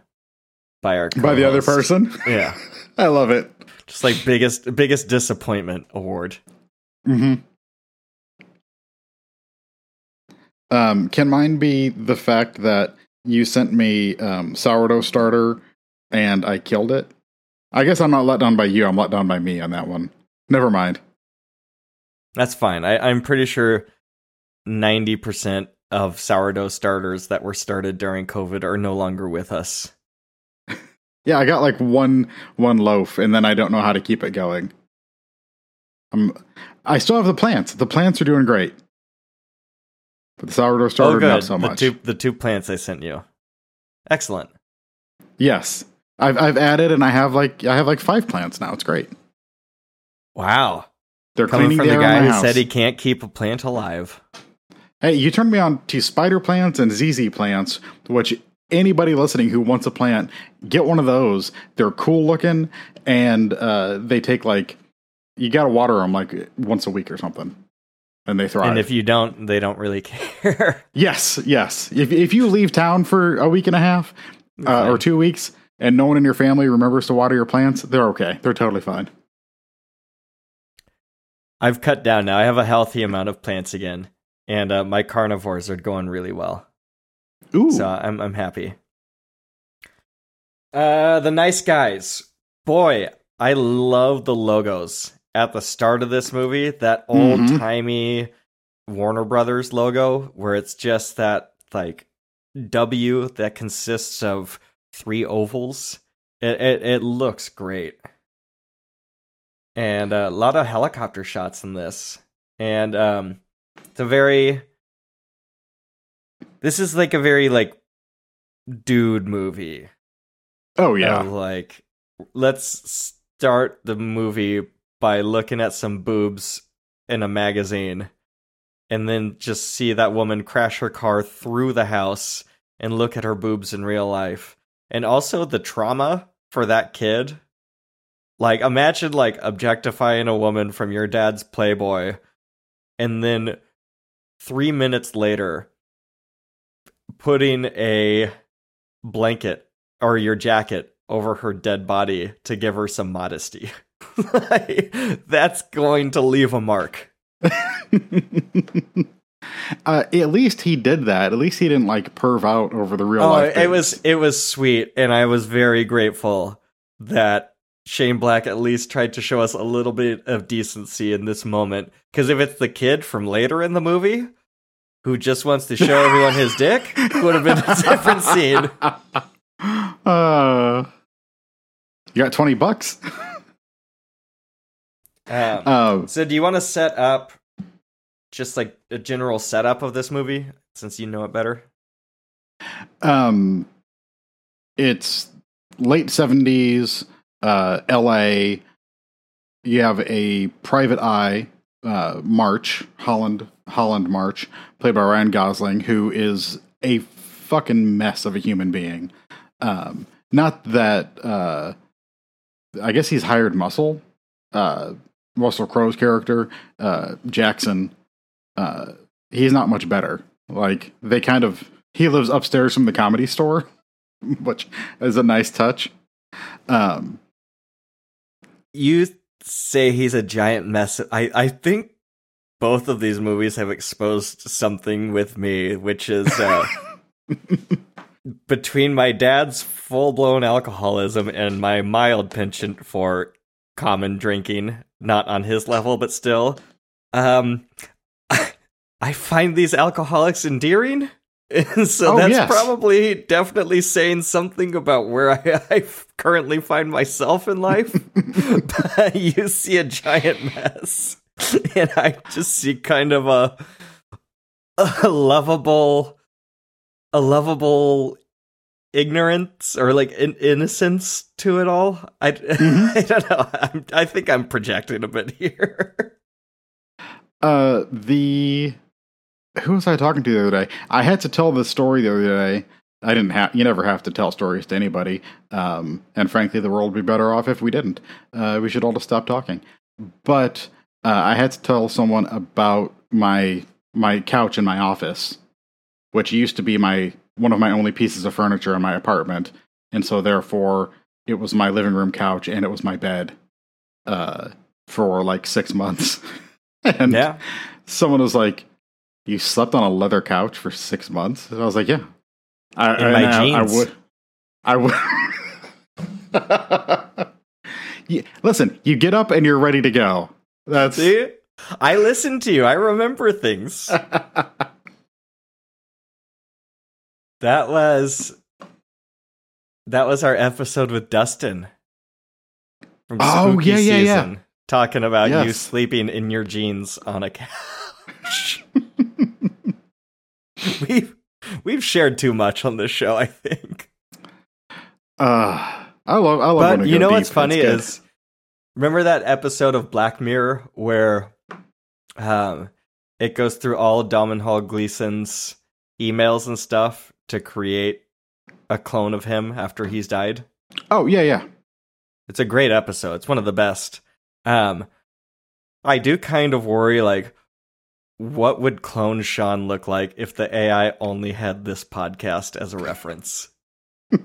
by our By the other person. Yeah, (laughs) I love it. just like biggest biggest disappointment award. hmm Um, can mine be the fact that you sent me um, sourdough starter and I killed it? I guess I'm not let down by you. I'm let down by me on that one. Never mind. That's fine. I, I'm pretty sure 90% of sourdough starters that were started during COVID are no longer with us. (laughs) Yeah, I got like one one loaf, and then I don't know how to keep it going. I'm, I still have the plants. The plants are doing great, but the sourdough oh, starter oh, good. not so the much. two the two plants I sent you. Excellent. yes, I've I've added, and I have like I have like five plants now. It's great. Wow. They're Coming cleaning from the the guy who house. said he can't keep a plant alive. Hey, you turned me on to spider plants and ZZ plants, which anybody listening who wants a plant, get one of those. They're cool looking and uh, they take like, you got to water them like once a week or something. And they thrive. And if you don't, they don't really (laughs) care. yes, yes. If, if you leave town for a week and a half uh, or two weeks and no one in your family remembers to water your plants, they're okay. They're totally fine. I've cut down now. I have a healthy amount of plants again, and uh, my carnivores are going really well. Ooh. So I'm I'm happy. Uh the nice guys. Boy, I love the logos at the start of this movie. That old timey Warner Brothers logo where it's just that like W that consists of three ovals. It it, it looks great. And uh, a lot of helicopter shots in this. And um it's a very this is like a very like dude movie. oh, yeah. Of, like let's start the movie by looking at some boobs in a magazine and then just see that woman crash her car through the house and look at her boobs in real life. And also the trauma for that kid. Like imagine like objectifying a woman from your dad's Playboy and then 3 minutes later putting a blanket or your jacket over her dead body to give her some modesty. Like, (laughs) that's going to leave a mark. (laughs) uh, at least he did that. At least he didn't like perv out over the real Oh, life. it was it was sweet, and I was very grateful that Shane Black at least tried to show us a little bit of decency in this moment. Because if it's the kid from later in the movie who just wants to show everyone his dick, it would have been a different scene. (laughs) Uh, you got 20 bucks? (laughs) Um, Uh, So, do you want to set up just like a general setup of this movie since you know it better? um, it's late 70s, uh, LA. You have a private eye, uh, March, Holland, Holland March, played by Ryan Gosling, who is a fucking mess of a human being. Um, not that, uh, I guess he's hired muscle. Uh, Russell Crowe's character, uh, Jackson, uh, he's not much better. Like they kind of he lives upstairs from the comedy store, (laughs) which is a nice touch. Um, You say he's a giant mess. I, I think both of these movies have exposed something with me, which is uh, (laughs) between my dad's full blown alcoholism and my mild penchant for common drinking, not on his level, but still. Um, (laughs) I find these alcoholics endearing. (laughs) So Oh, that's yes. probably definitely saying something about where I, (laughs) I currently find myself in life. (laughs) you see a giant mess, and I just see kind of a a lovable, a lovable ignorance or like in- innocence to it all. I, I don't know. I'm, I think I'm projecting a bit here. Uh, the who was I talking to the other day? I had to tell this story the other day. I didn't have. You never have to tell stories to anybody. Um, and frankly, the world would be better off if we didn't. Uh, we should all just stop talking. But uh, I had to tell someone about my my couch in my office, which used to be my one of my only pieces of furniture in my apartment, and so therefore it was my living room couch and it was my bed uh, for like six months. (laughs) and yeah. someone was like, "You slept on a leather couch for six months?" And I was like, "Yeah." I, In my I- I jeans. would. I would. (laughs) Yeah, listen, you get up and you're ready to go. That's See? I listen to you. I remember things. (laughs) that was that was our episode with Dustin. From Oh, Spooky yeah, yeah, yeah. Season, Talking about you sleeping in your jeans on a couch. (laughs) (laughs) we've we've shared too much on this show, I think. uh, I love. I love. But you know what's funny is remember that episode of Black Mirror where um it goes through all Domhnall Gleeson's emails and stuff to create a clone of him after he's died. oh yeah, yeah. It's a great episode. It's one of the best. Um I do kind of worry like what would clone Sean look like if the AI only had this podcast as a reference? (laughs)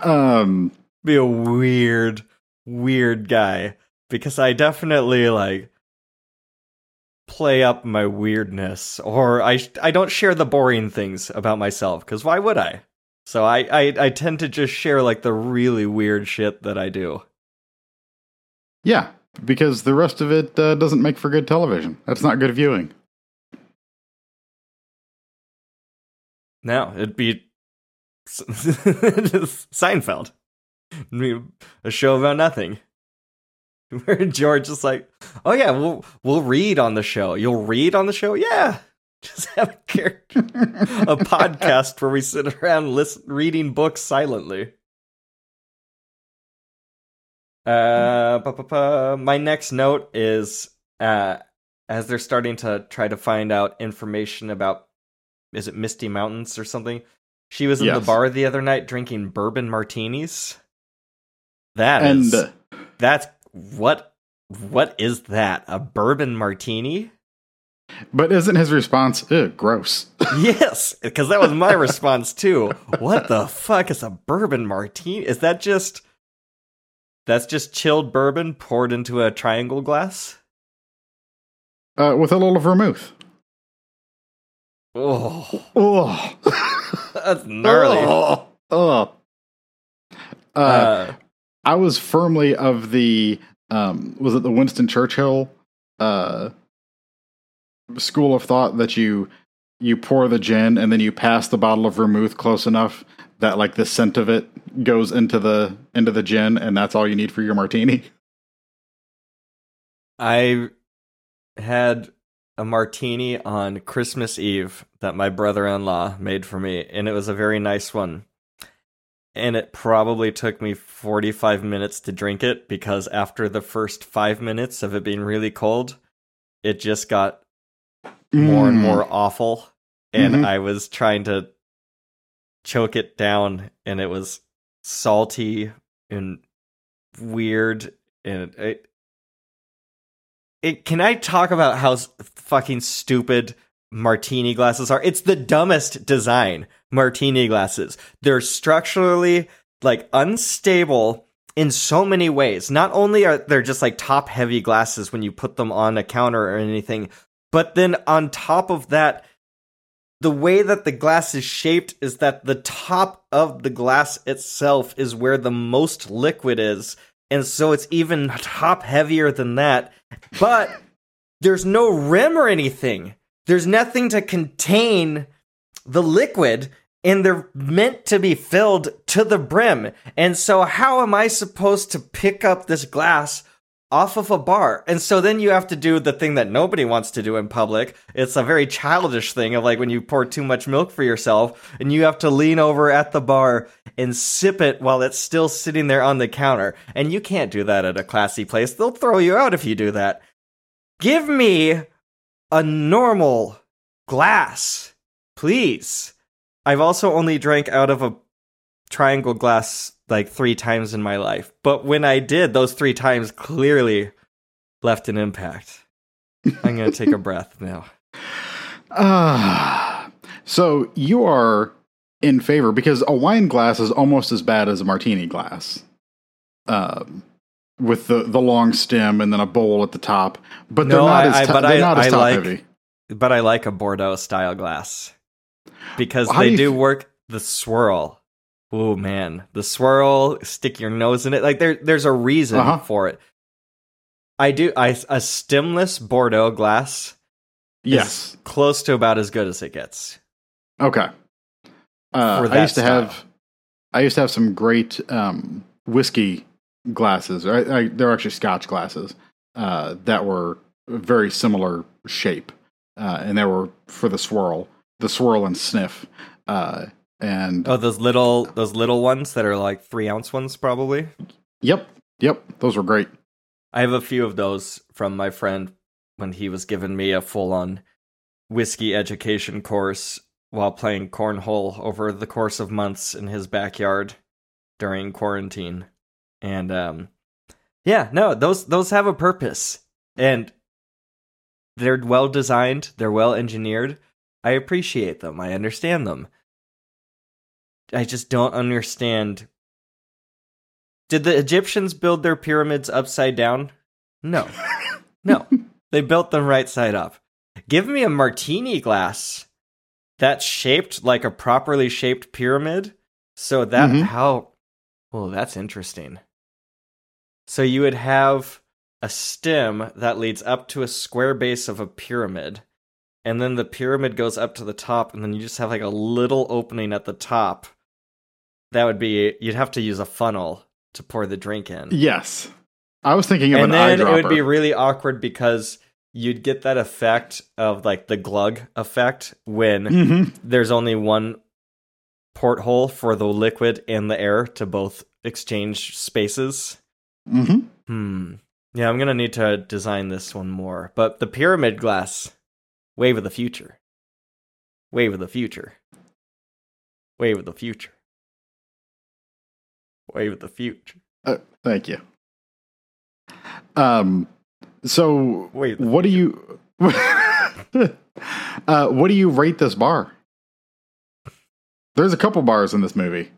Um, be a weird, weird guy because I definitely like play up my weirdness, or I I don't share the boring things about myself because why would I? So I, I I tend to just share like the really weird shit that I do. yeah, because the rest of it uh, doesn't make for good television. That's not good viewing. Now it'd be (laughs) Seinfeld, a show about nothing. (laughs) Where George is like, "Oh yeah, we'll we'll read on the show. You'll read on the show, yeah. (laughs) Just have a character, a podcast where we sit around listen, reading books silently." Uh, my next note is uh, as they're starting to try to find out information about is it Misty Mountains or something? She was in the bar the other night drinking bourbon martinis. That and is uh, that's what what is that? A bourbon martini? but isn't his response gross? (laughs) yes, because that was my (laughs) response too. What the fuck is a bourbon martini? Is that just that's just chilled bourbon poured into a triangle glass? uh, with a little vermouth. Oh, Oh, (laughs) that's gnarly. Oh. Oh. Uh, Uh, I was firmly of the um, was it the Winston Churchill uh, school of thought that you you pour the gin and then you pass the bottle of vermouth close enough that like the scent of it goes into the into the gin and that's all you need for your martini. I had a martini on Christmas Eve that my brother in law made for me, and it was a very nice one. And it probably took me 45 minutes to drink it because after the first five minutes of it being really cold, it just got more and Mm. more awful. And Mhm. I was trying to choke it down, and it was salty and weird. And it, it can I talk about how fucking stupid martini glasses are? It's the dumbest design martini glasses. They're structurally like unstable in so many ways. Not only are they just like top heavy glasses when you put them on a counter or anything, but then on top of that, the way that the glass is shaped is that the top of the glass itself is where the most liquid is. And so it's even top heavier than that. But there's no rim or anything. There's nothing to contain the liquid and they're meant to be filled to the brim. And so how am I supposed to pick up this glass off of a bar? And so then you have to do the thing that nobody wants to do in public. It's a very childish thing of like when you pour too much milk for yourself and you have to lean over at the bar and sip it while it's still sitting there on the counter. And you can't do that at a classy place. They'll throw you out if you do that. Give me a normal glass, please. I've also only drank out of a triangle glass like three times in my life. But when I did, those three times clearly left an impact. I'm going to take a (laughs) breath now. Ah, so you are in favor because a wine glass is almost as bad as a martini glass, um, with the the long stem and then a bowl at the top. But they're not I- as I- but they're I- not as top like- heavy. But I like a Bordeaux style glass because do they you do f- work the swirl. Oh man, the swirl, stick your nose in it. Like there there's a reason Uh-huh. for it. I do I a stemless Bordeaux glass Yes. close to about as good as it gets. Okay. Uh, I used to style. have, I used to have some great um, whiskey glasses. I, I, they're actually Scotch glasses uh, that were very similar shape, uh, and they were for the swirl, the swirl and sniff. Uh, and Oh, those little those little ones that are like three ounce ones, probably. yep, yep, those were great. I have a few of those from my friend when he was giving me a full on whiskey education course while playing cornhole over the course of months in his backyard during quarantine. And um yeah, no, those those have a purpose. And they're well designed, they're well engineered. I appreciate them. I understand them. I just don't understand did the Egyptians build their pyramids upside down? No. (laughs) No. they built them right side up. Give me a martini glass that's shaped like a properly shaped pyramid. So that Mhm. how well that's interesting. So you would have a stem that leads up to a square base of a pyramid. And then the pyramid goes up to the top, and then you just have like a little opening at the top. That would be you'd have to use a funnel to pour the drink in Yes, I was thinking of and an then it would be really awkward because you'd get that effect of like the glug effect when Mhm. there's only one porthole for the liquid and the air to both exchange spaces. Mhm. Hmm. Yeah, I'm gonna need to design this one more. But the pyramid glass, wave of the future. Wave of the future. Wave of the future. Wave of the future. Uh, thank you. Um. So, Wait. what do you? (laughs) uh, what do you rate this bar? There's a couple bars in this movie.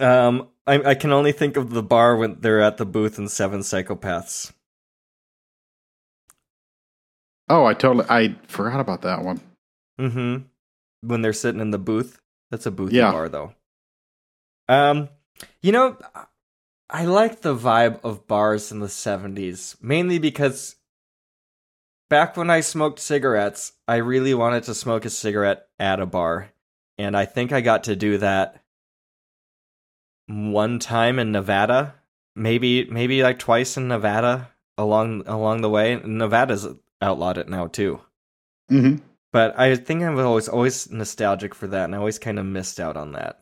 Um, I, I can only think of the bar when they're at the booth in Seven Psychopaths. Oh, I totally I forgot about that one. Mm-hmm. When they're sitting in the booth. That's a booth Yeah. bar, though. Um, you know, I like the vibe of bars in the 70s, mainly because back when I smoked cigarettes, I really wanted to smoke a cigarette at a bar. And I think I got to do that one time in Nevada, maybe maybe like twice in Nevada along along the way. Nevada's outlawed it now too. hmm But I think I was always always nostalgic for that, and I always kind of missed out on that.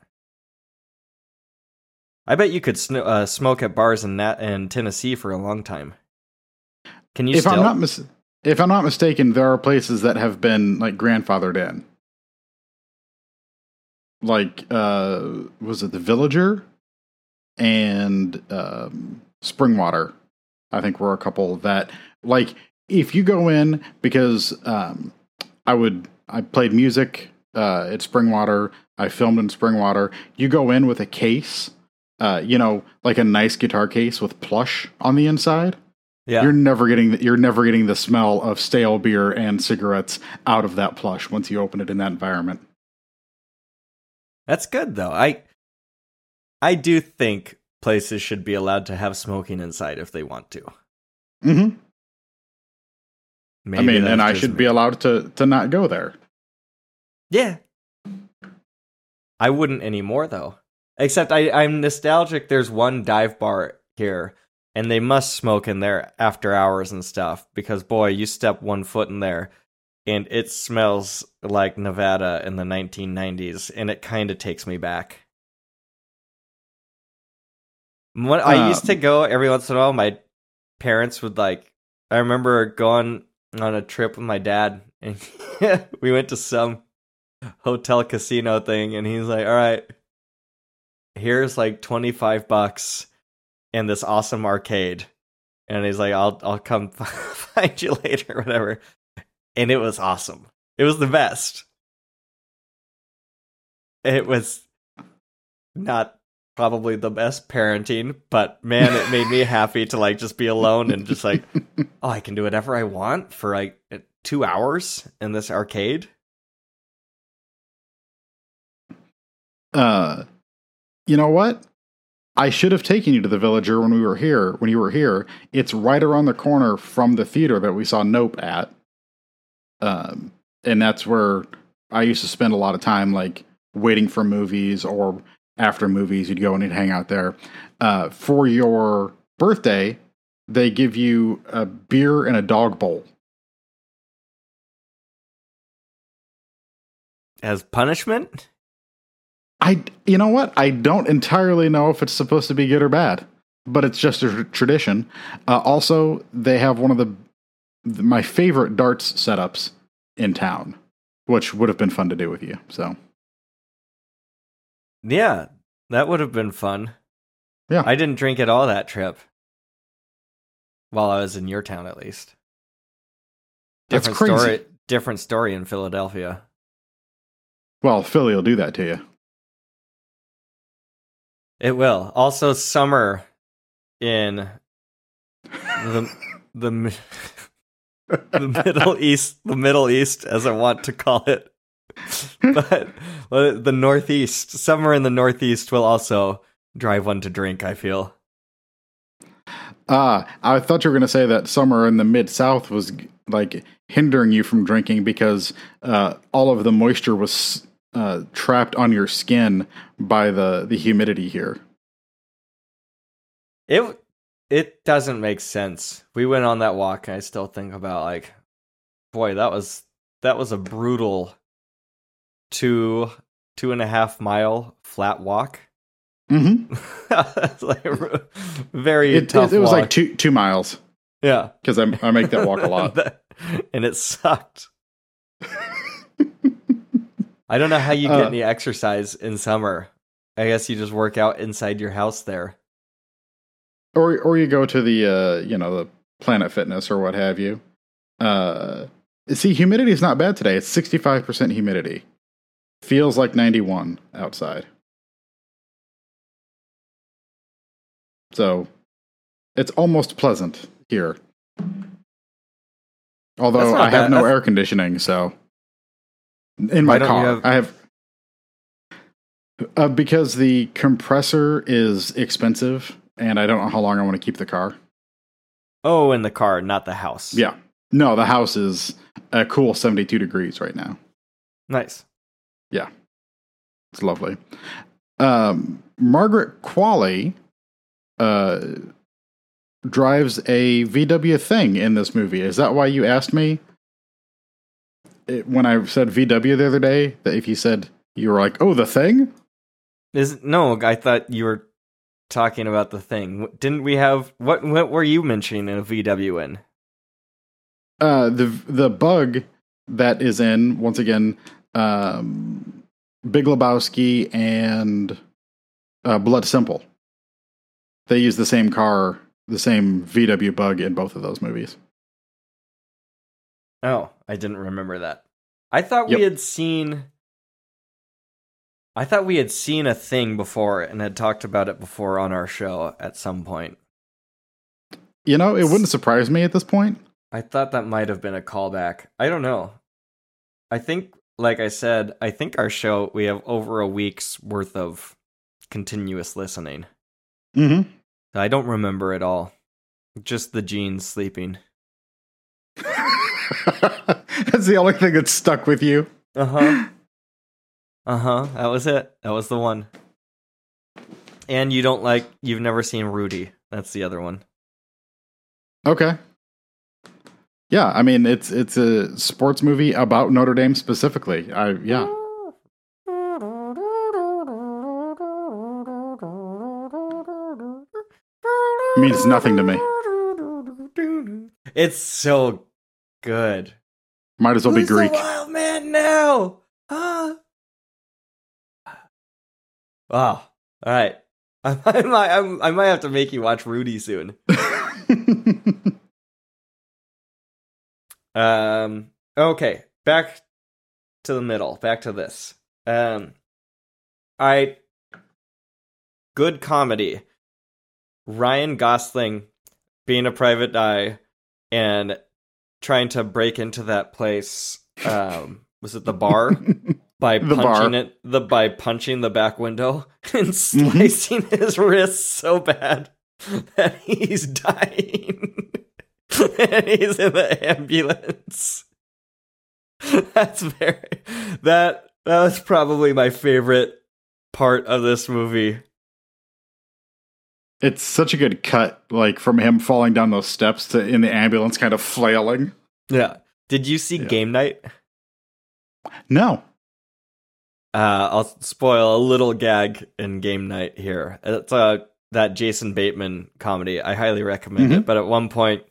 I bet you could sn- uh, smoke at bars in Nat- in Tennessee for a long time. Can you If still? I'm not mis- if I'm not mistaken, there are places that have been like grandfathered in. Like, uh, was it the Villager and um, Springwater? I think were a couple that like if you go in because um, I would I played music uh, at Springwater. I filmed in Springwater. You go in with a case, uh, you know, like a nice guitar case with plush on the inside yeah, you're never getting the, you're never getting the smell of stale beer and cigarettes out of that plush once you open it in that environment. that's good though. I I do think places should be allowed to have smoking inside if they want to. Mm-hmm. I mean, and I should me. be allowed to to not go there. Yeah. I wouldn't anymore though. Except I, I'm nostalgic. There's one dive bar here, and they must smoke in there after hours and stuff. Because boy, you step one foot in there, and it smells like Nevada in the 1990s, and it kind of takes me back. When I used to Um, go every once in a while, my parents would like. I remember going on a trip with my dad, and (laughs) we went to some hotel casino thing, and he's like, "All right, here's like twenty five bucks and this awesome arcade," and he's like, "I'll I'll come (laughs) find you later, (laughs) whatever." And it was awesome. It was the best. It was not probably the best parenting, but man, it made me (laughs) happy to like just be alone and just like, oh, I can do whatever I want for like two hours in this arcade. Uh, you know what? I should have taken you to the Villager when we were here. When you were here, it's right around the corner from the theater that we saw Nope at. Um, and that's where I used to spend a lot of time, like waiting for movies or after movies. You'd go and you'd hang out there. Uh, for your birthday, they give you a beer and a dog bowl. As punishment? I, you know what? I don't entirely know if it's supposed to be good or bad, but it's just a tr- tradition. Uh, also, they have one of the my favorite darts setups in town, which would have been fun to do with you. So, Yeah, that would have been fun. Yeah. I didn't drink at all that trip. While I was in your town, at least. That's crazy. story. Different story in Philadelphia. well, Philly will do that to you. It will. Also, summer in the the (laughs) the Middle East, the Middle East, as I want to call it, (laughs) but the Northeast. Summer in the Northeast will also drive one to drink. I feel. Ah, I thought you were going to say that summer in the mid South was like hindering you from drinking because uh, all of the moisture was uh, trapped on your skin by the the humidity here. It it doesn't make sense. We went on that walk, and I still think about like, boy, that was that was a brutal two two and a half mile flat walk. Mm-hmm. (laughs) Like very It, tough. it, it was walk. like two two miles yeah, because I I make that walk a lot. (laughs) and it sucked. (laughs) I don't know how you get Uh, any exercise in summer. I guess you just work out inside your house there. or or you go to the uh you know the Planet Fitness or what have you. Uh, see, humidity is not bad today. It's sixty five percent humidity. Feels like ninety one outside. So, it's almost pleasant here. Although I have bad. no That's- air conditioning, so in Why my car have- I have uh, because the compressor is expensive, and I don't know how long I want to keep the car. Oh, in the car, not the house. Yeah. No, the house is a cool 72 degrees right now. nice. Yeah, it's lovely. Um, Margaret Qualley uh, drives a VW thing in this movie. Is that why you asked me it, when I said VW the other day? That if you said you were like, oh, the thing? Is no, I thought you were talking about the thing. Didn't we have what? What were you mentioning in a VW in? Uh, the the bug that is in once again um, Big Lebowski and uh, Blood Simple. They use the same car, the same VW bug in both of those movies. Oh, I didn't remember that. I thought Yep. we had seen. I thought we had seen a thing before and had talked about it before on our show at some point. You know, it wouldn't surprise me at this point. I thought that might have been a callback. I don't know. I think, like I said, I think our show we have over a week's worth of continuous listening. Mm-hmm. I don't remember at all. Just the jeans sleeping. (laughs) (laughs) That's the only thing that's stuck with you. Uh huh. Uh huh. That was it. That was the one. And you don't like. You've never seen Rudy. That's the other one. Okay. Yeah, I mean it's it's a sports movie about Notre Dame specifically. I yeah. means nothing to me. It's so good. Might as well be Who's the Greek. wild man now? Ah. Wow. All right. I, (laughs) I might. I, I might have to make you watch Rudy soon. (laughs) Um. Okay. Back to the middle. Back to this. Um. I. Good comedy. Ryan Gosling being a private eye and trying to break into that place. Um. Was it the bar? (laughs) by The punching bar. it the by punching the back window (laughs) and slicing his wrist so bad that he's dying (laughs) and he's in the ambulance that's very that that was probably my favorite part of this movie it's such a good cut, like from him falling down those steps to in the ambulance, kind of flailing. yeah did you see Yeah. game night No. Uh, I'll spoil a little gag in game night here. It's uh, that Jason Bateman comedy. I highly recommend it. But at one point,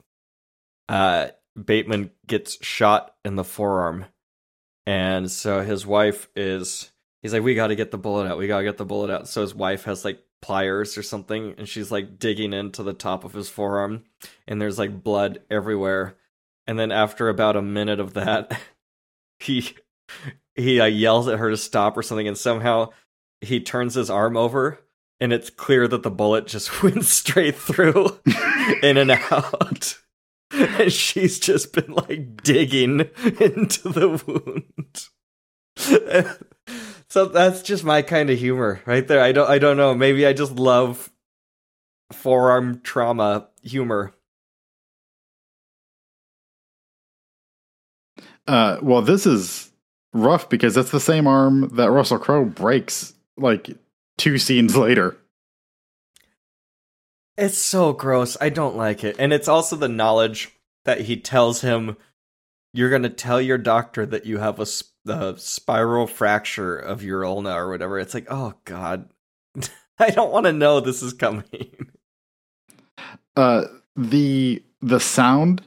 uh, Bateman gets shot in the forearm, and so his wife is. He's like, "We got to get the bullet out. We got to get the bullet out." So his wife has like pliers or something, and she's like digging into the top of his forearm, and there's like blood everywhere. And then after about a minute of that, (laughs) he he uh, yells at her to stop or something, and somehow he turns his arm over, and it's clear that the bullet just (laughs) went straight through, (laughs) in and out. And she's just been like digging into the wound. So that's just my kind of humor right there. I don't I don't know. Maybe I just love forearm trauma humor. Uh, well, this is rough because that's the same arm that Russell Crowe breaks like two scenes later. It's so gross. I don't like it. And it's also the knowledge that he tells him you're going to tell your doctor that you have a, sp- a spiral fracture of your ulna or whatever. It's like, oh god. (laughs) I don't want to know this is coming. Uh, the the sound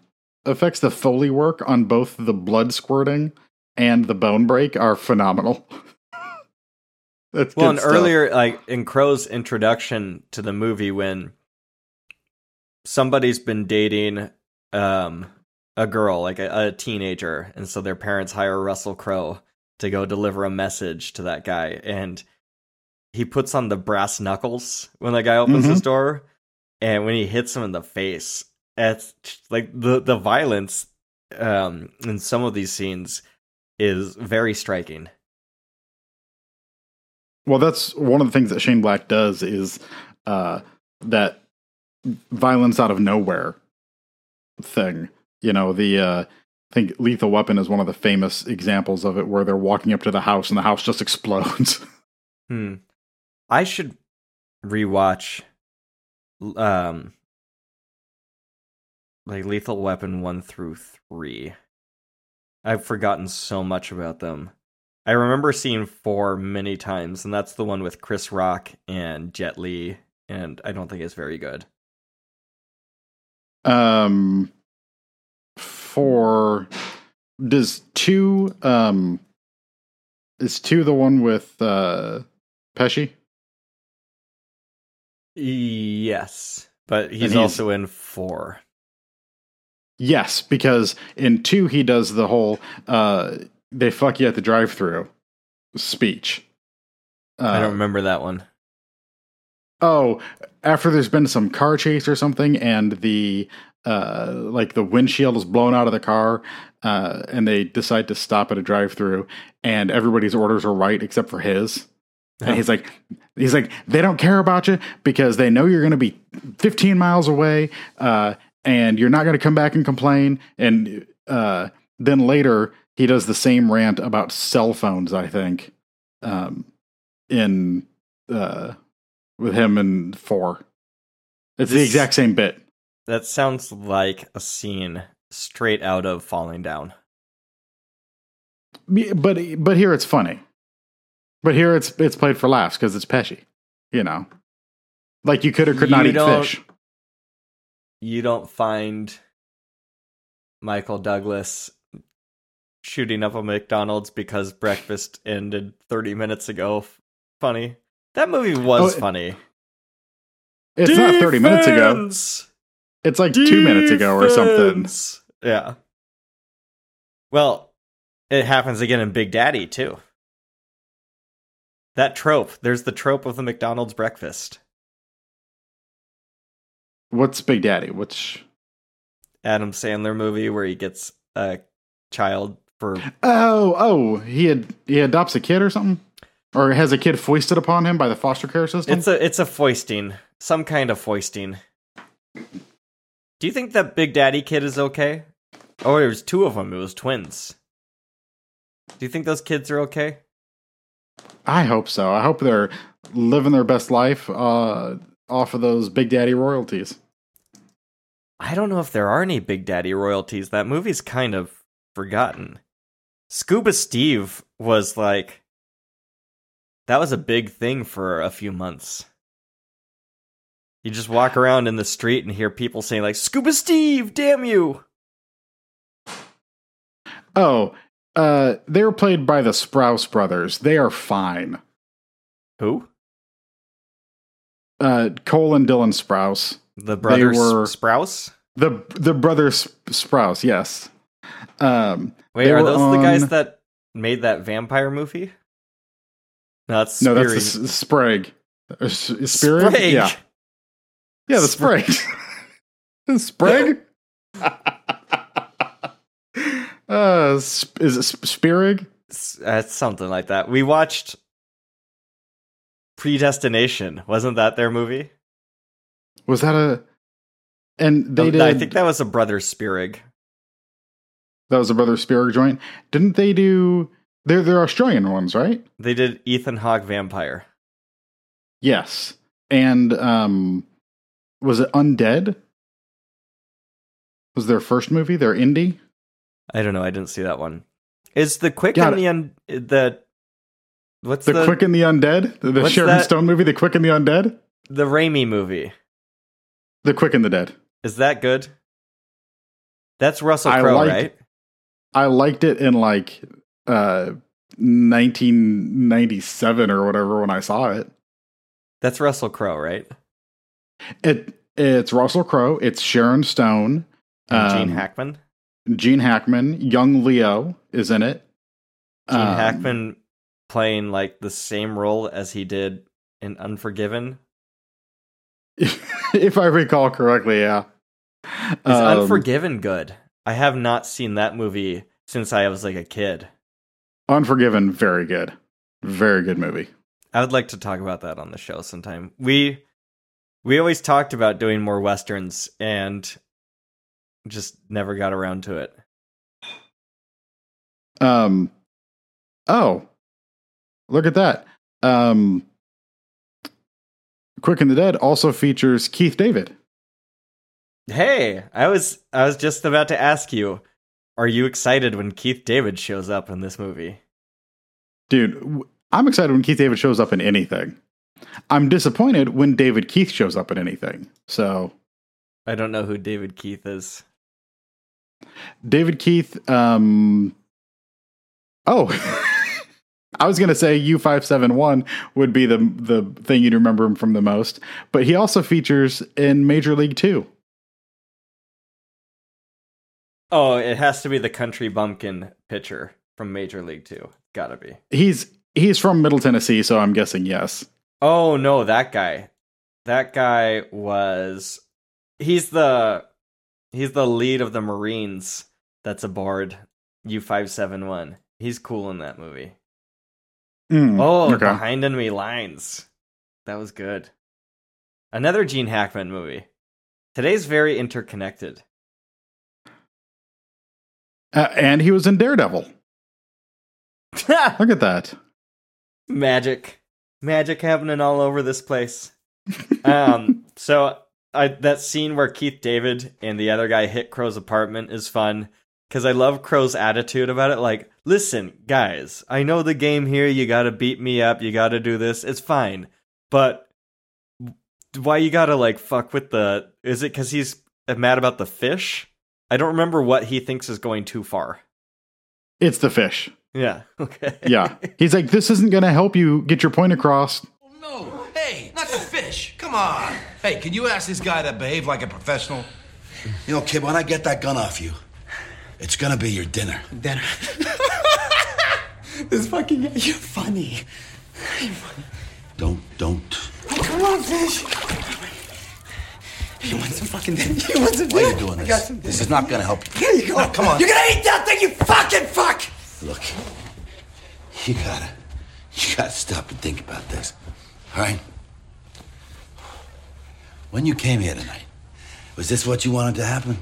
effects, the foley work on both the blood squirting and the bone break are phenomenal. (laughs) That's well, and stuff. earlier, like in Crowe's introduction to the movie, when somebody's been dating um, a girl, like a, a teenager, and so their parents hire Russell Crowe to go deliver a message to that guy, and he puts on the brass knuckles when the guy opens his door, and when he hits him in the face, it's like the the violence um, in some of these scenes is very striking. Well, that's one of the things that Shane Black does is uh, that violence out of nowhere thing. You know, the uh, I think Lethal Weapon is one of the famous examples of it, where they're walking up to the house and the house just (laughs) explodes. Hmm. I should rewatch um like Lethal Weapon 1 through 3. I've forgotten so much about them. I remember seeing 4 many times and that's the one with Chris Rock and Jet Li and I don't think it's very good. um, for does two um is two the one with uh Pesci? Yes, but he's, he's- also in 4. Yes, because in two he does the whole uh they fuck you at the drive through speech. Uh, I don't remember that one. Oh, after there's been some car chase or something, and the uh, like the windshield is blown out of the car, uh, and they decide to stop at a drive-through, and everybody's orders are right except for his. And he's like, he's like, they don't care about you because they know you're going to be 15 miles away, uh, and you're not going to come back and complain. And uh, then later he does the same rant about cell phones. I think um, in uh, with him and four. It's the exact same bit. That sounds like a scene straight out of Falling Down. But but here it's funny. But here it's it's played for laughs because it's Pesci. You know, like you could or could not You eat fish. You don't find Michael Douglas shooting up a McDonald's because breakfast ended 30 minutes ago funny. That movie was Oh, funny. It's not thirty minutes ago. Defense! It's like two minutes ago or something. Yeah. Well, it happens again in Big Daddy too. That trope. There's the trope of the McDonald's breakfast. What's Big Daddy? Which Adam Sandler movie where he gets a child for oh oh he had he adopts a kid or something, or has a kid foisted upon him by the foster care system. it's a it's a foisting. Some kind of foisting. Do you think that Big Daddy kid is okay? Oh, there was two of them. It was twins. Do you think those kids are okay? I hope so. I hope they're living their best life uh, off of those Big Daddy royalties. I don't know if there are any Big Daddy royalties. That movie's kind of forgotten. Scuba Steve was like that was a big thing for a few months. You just walk around in the street and hear people saying like Scuba Steve, damn you. Oh, uh, they were played by the Sprouse brothers. They are fine. Who? Uh, Cole and Dylan Sprouse. The brothers were- Sprouse? The the brothers Sprouse, yes. Um, Wait, are those the guys that made that vampire movie? No, that's no, that's Sprague. Uh, Sprague? Sprague. Yeah, yeah, the. (laughs) Sprague. Sprague. (laughs) (laughs) uh, sp- is it Sp- Spierig? Uh, something like that. We watched Predestination. Wasn't that their movie? Was that a? And they did. I think that was a brother Spierig. that was a brother Spierig joint. Didn't they do? They're they're Australian ones, right? They did Ethan Hawke Vampire. Yes. And um, was it Undead? Was their first movie? Their indie? I don't know. I didn't see that one. Is the quick Got and the un- the what's The, the Quick and the Undead? The, the Sharon that? Stone movie, The Quick and the Undead? the Raimi movie? The Quick and the Dead. Is that good? That's Russell Crowe, right? I liked it in like uh 1997 or whatever when I saw it. That's Russell Crowe, right? It it's Russell Crowe, it's Sharon Stone, And Gene um, Hackman. Gene Hackman, young Leo is in it. Gene Um, Hackman playing like the same role as he did in Unforgiven. (laughs) if I recall correctly, yeah. Is Um, Unforgiven good? I have not seen that movie since I was like a kid. Unforgiven, very good. Very good movie. I would like to talk about that on the show sometime. We we always talked about doing more westerns and just never got around to it. Um oh. Look at that. Um Quick and the Dead also features Keith David. Hey, I was I was just about to ask you, are you excited when Keith David shows up in this movie? Dude, I'm excited when Keith David shows up in anything. I'm disappointed when David Keith shows up in anything. So, I don't know who David Keith is. David Keith um Oh. (laughs) I was going to say U571 would be the the thing you'd remember him from the most, but he also features in Major League 2. Oh, it has to be the country bumpkin pitcher from Major League Two. Gotta be. He's he's from Middle Tennessee, so I'm guessing yes. Oh no, that guy. That guy was he's the he's the lead of the Marines that's aboard U five seven one. He's cool in that movie. Mm, Oh, okay. behind enemy lines. That was good. Another Gene Hackman movie. Today's very interconnected. Uh, and he was in Daredevil. (laughs) Look at that. magic magic happening all over this place. (laughs) Um so I, that scene where keith david and the other guy hit Crowe's apartment is fun because i love Crowe's attitude about it like listen guys i know the game here you gotta beat me up you gotta do this it's fine but why you gotta like fuck with the is it because he's mad about the fish? I don't remember what he thinks is going too far. It's the fish. Yeah (laughs) okay Yeah. He's like, this isn't going to help you get your point across. Oh, no, hey, not the fish. Come on. Hey, can you ask this guy to behave like a professional? You know, kid, when I get that gun off you, it's gonna be your dinner. Then. (laughs) this fucking. You're funny. Hey, funny. Don't, don't. Come on, fish. You want some fucking. You want some. Why are you doing this? This is not gonna help. You. Here you go. No, come on. You're gonna eat that thing, you fucking fuck! Look, you gotta, you gotta stop and think about this. All right? When you came here tonight, was this what you wanted to happen?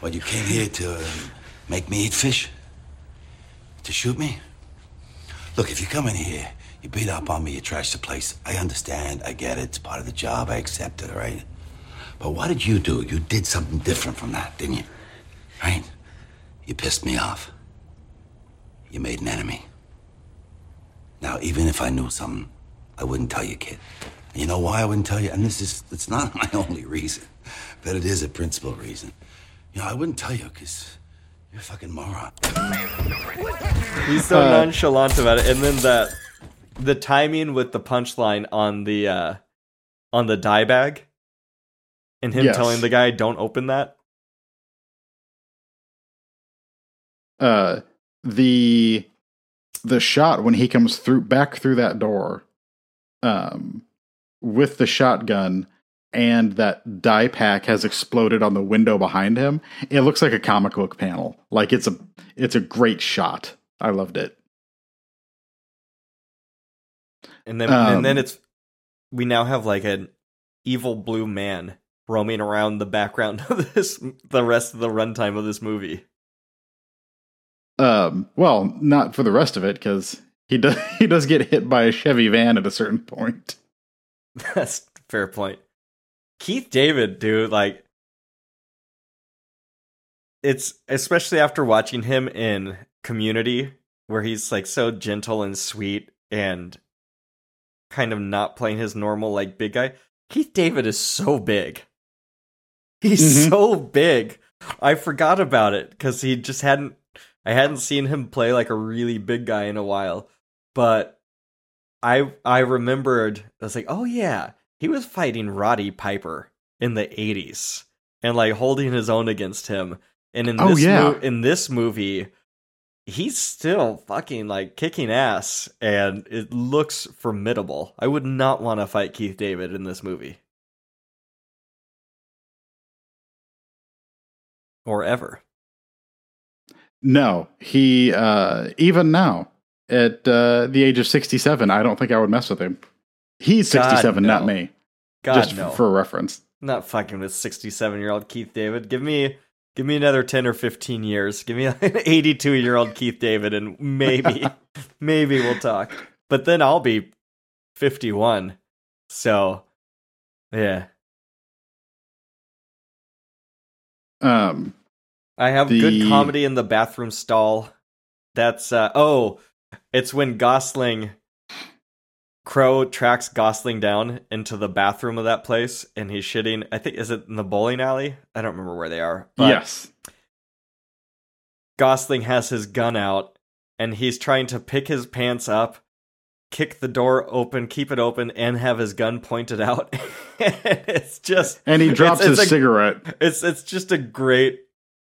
What you came here to uh, make me eat fish? To shoot me? Look, if you come in here, you beat up on me, you trash the place. I understand, I get it, it's part of the job, I accept it, all right? But what did you do? You did something different from that, didn't you? Right? You pissed me off. You made an enemy. Now, even if I knew something, I wouldn't tell you, kid. And you know why I wouldn't tell you? And this is, it's not (laughs) my only reason, but it is a principal reason. You know, I wouldn't tell you because you're a fucking moron. He's so Uh, nonchalant about it, and then that the timing with the punchline on the uh on the dye bag, and him Yes. telling the guy, "Don't open that." Uh, the the shot when he comes through back through that door, um, with the shotgun and that dye pack has exploded on the window behind him. It looks like a comic book panel. Like it's a it's a great shot. I loved it. And then Um, and then it's we now have like an evil blue man roaming around the background (laughs) of this the rest of the runtime of this movie. Um, well, not for the rest of it because he does (laughs) he does get hit by a Chevy van at a certain point. (laughs) That's a fair point. Keith David, dude, like it's especially after watching him in Community, where he's like so gentle and sweet and kind of not playing his normal like big guy. Keith David is so big. He's Mhm. so big. I forgot about it because he just hadn't I hadn't seen him play like a really big guy in a while. But I I remembered I was like, oh yeah, he was fighting Roddy Piper in the eighties and like holding his own against him. And in Oh, this yeah. mo- in this movie, he's still fucking like kicking ass and it looks formidable. I would not want to fight Keith David in this movie. Or ever. No, he uh even now at uh the age of 67, I don't think I would mess with him. He's God, 67, not me. God just no. for reference. not fucking with 67 year old Keith David. Give me give me another 10 or 15 years. Give me (laughs) an 82 year old Keith David and maybe (laughs) maybe we'll talk. But then I'll be 51. So yeah. Um I have good comedy in the bathroom stall. That's uh oh, it's when Gosling Crowe tracks Gosling down into the bathroom of that place and he's shitting. I think is it in the bowling alley? I don't remember where they are. But yes. Gosling has his gun out and he's trying to pick his pants up, kick the door open, keep it open, and have his gun pointed out. (laughs) it's just And he drops it's- it's his a- cigarette. It's it's just a great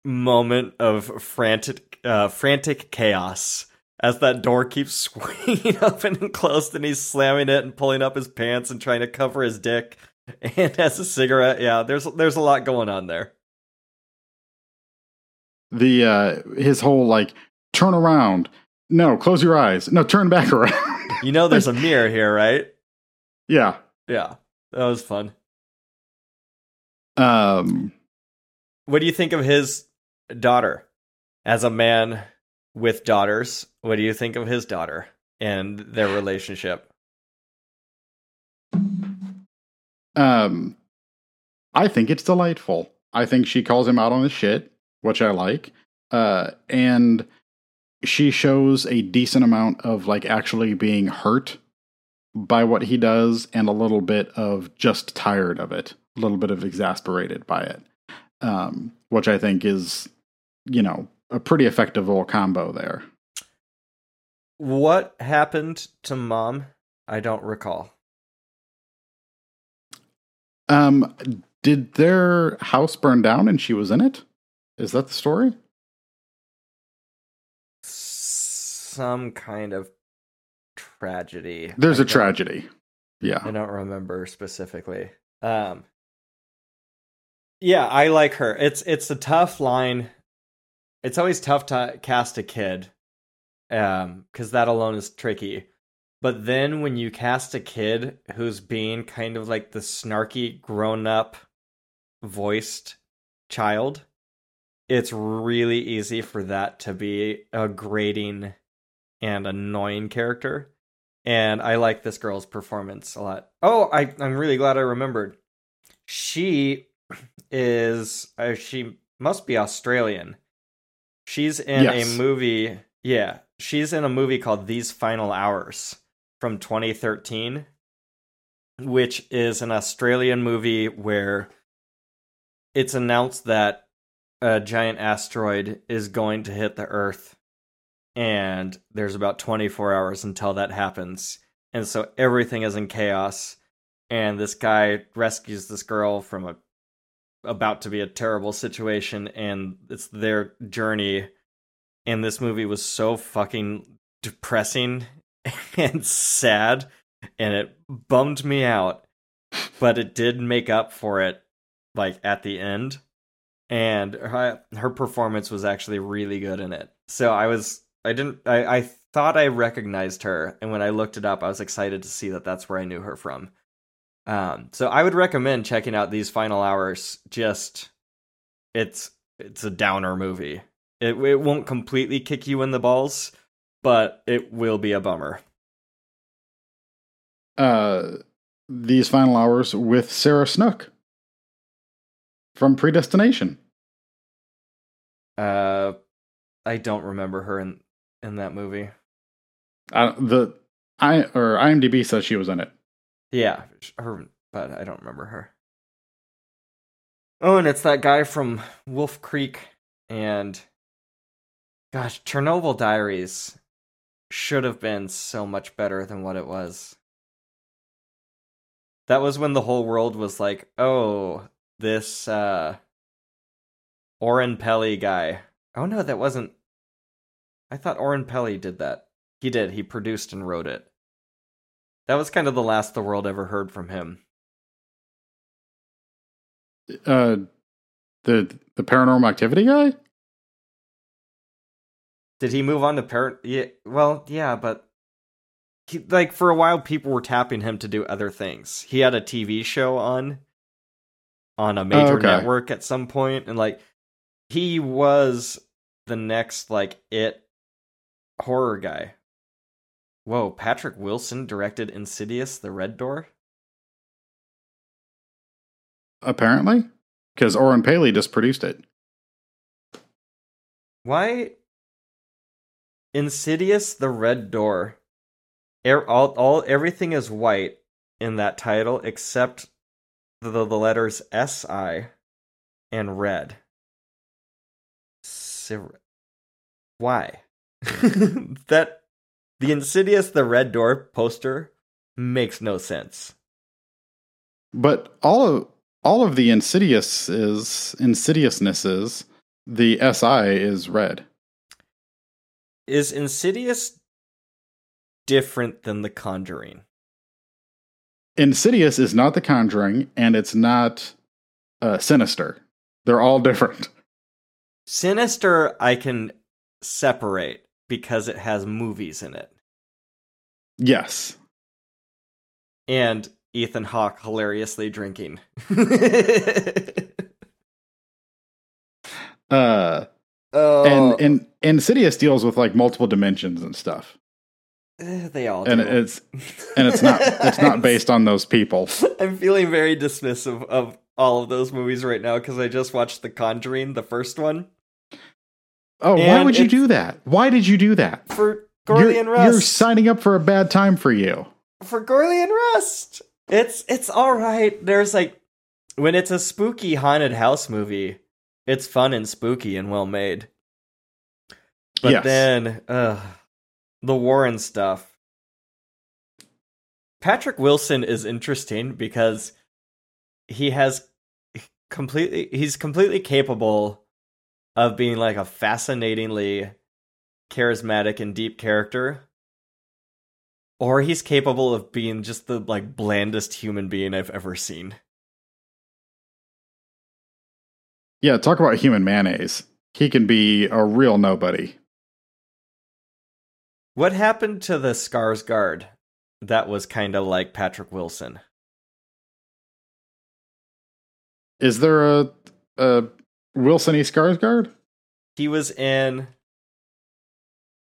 moment of frantic uh, frantic chaos as that door keeps (laughs) swinging open and closed and he's slamming it and pulling up his pants and trying to cover his dick and (laughs) has a cigarette. Yeah, there's there's a lot going on there. The uh his whole like turn around. No, close your eyes. No, turn back (laughs) around. You know there's a mirror here, right? yeah. Yeah. That was fun. Um What do you think of his daughter? as a man with daughters, what do you think of his daughter and their relationship? Um, I think it's delightful. I think she calls him out on his shit, which I like. Uh, and she shows a decent amount of like actually being hurt by what he does and a little bit of just tired of it, a little bit of exasperated by it. Um, which I think is, you know, a pretty effective little combo there. What happened to mom? I don't recall. Um, did their house burn down and she was in it? Is that the story? Some kind of tragedy. There's I a tragedy. Yeah. I don't remember specifically. Um Yeah, I like her. It's it's a tough line. It's always tough to cast a kid. Um cuz that alone is tricky. But then when you cast a kid who's being kind of like the snarky grown-up voiced child, it's really easy for that to be a grating and annoying character and I like this girl's performance a lot. Oh, I I'm really glad I remembered. She is uh, she must be Australian. She's in Yes. a movie. Yeah, she's in a movie called These Final Hours from 2013, which is an Australian movie where it's announced that a giant asteroid is going to hit the Earth and there's about 24 hours until that happens. And so everything is in chaos and this guy rescues this girl from a about to be a terrible situation and it's their journey. And this movie was so fucking depressing (laughs) and sad and it bummed me out. But it did make up for it like at the end. And her, her performance was actually really good in it. So i was i didn't I, I thought i recognized her. And when i looked it up i was excited to see that that's where i knew her from um so i would recommend checking out these final hours just it's it's a downer movie it, it won't completely kick you in the balls but it will be a bummer Uh, these final hours with Sarah Snook from Predestination. uh i don't remember her in in that movie Uh, the I or IMDb says she was in it. Yeah, her, but I don't remember her. Oh, and it's that guy from Wolf Creek and gosh, Chernobyl Diaries should have been so much better than what it was. That was when the whole world was like, "Oh, this uh Oren Peli guy." Oh no, that wasn't I thought Oren Peli did that. He did. He produced and wrote it. That was kind of the last the world ever heard from him. Uh, the the Paranormal Activity guy. Did he move on to parent? Yeah, well, yeah, but he, like for a while, people were tapping him to do other things. He had a TV show on on a major okay. network at some point, and like he was the next like it horror guy. Whoa, Patrick Wilson directed Insidious: The Red Door. Apparently, because Oren Peli just produced it. Why? Insidious: The Red Door. Er, all, all, everything is white in that title except the, the letters S I and red. Sir- Why? (laughs) that the Insidious: The Red Door poster makes no sense. But all of all of the insidious is insidiousnesses. The SI is red. Is Insidious different than The Conjuring? Insidious is not The Conjuring, and it's not uh, Sinister. They're all (laughs) different. Sinister, I can separate because it has movies in it. Yes. And Ethan Hawke hilariously drinking. (laughs) Uh, Oh, And and Insidious deals with like multiple dimensions and stuff. eh, they all do. And it's and it's not it's not (laughs) based on those people. I'm feeling very dismissive of all of those movies right now because I just watched The Conjuring, the first one, Oh, why would you do that? Why did you do that? for Gorley and Rust. you're signing up for a bad time for you. for Gorley and Rust. It's it's all right. There's like when it's a spooky haunted house movie, it's fun and spooky and well made. But Yes. then, uh, the Warren stuff. Patrick Wilson is interesting because he has completely he's completely capable of being like a fascinatingly charismatic and deep character or he's capable of being just the like blandest human being I've ever seen. Yeah, talk about human mayonnaise. He can be a real nobody. What happened to the Skarsgård that was kind of like Patrick Wilson? Is there a a Wilson E. Skarsgård? He was in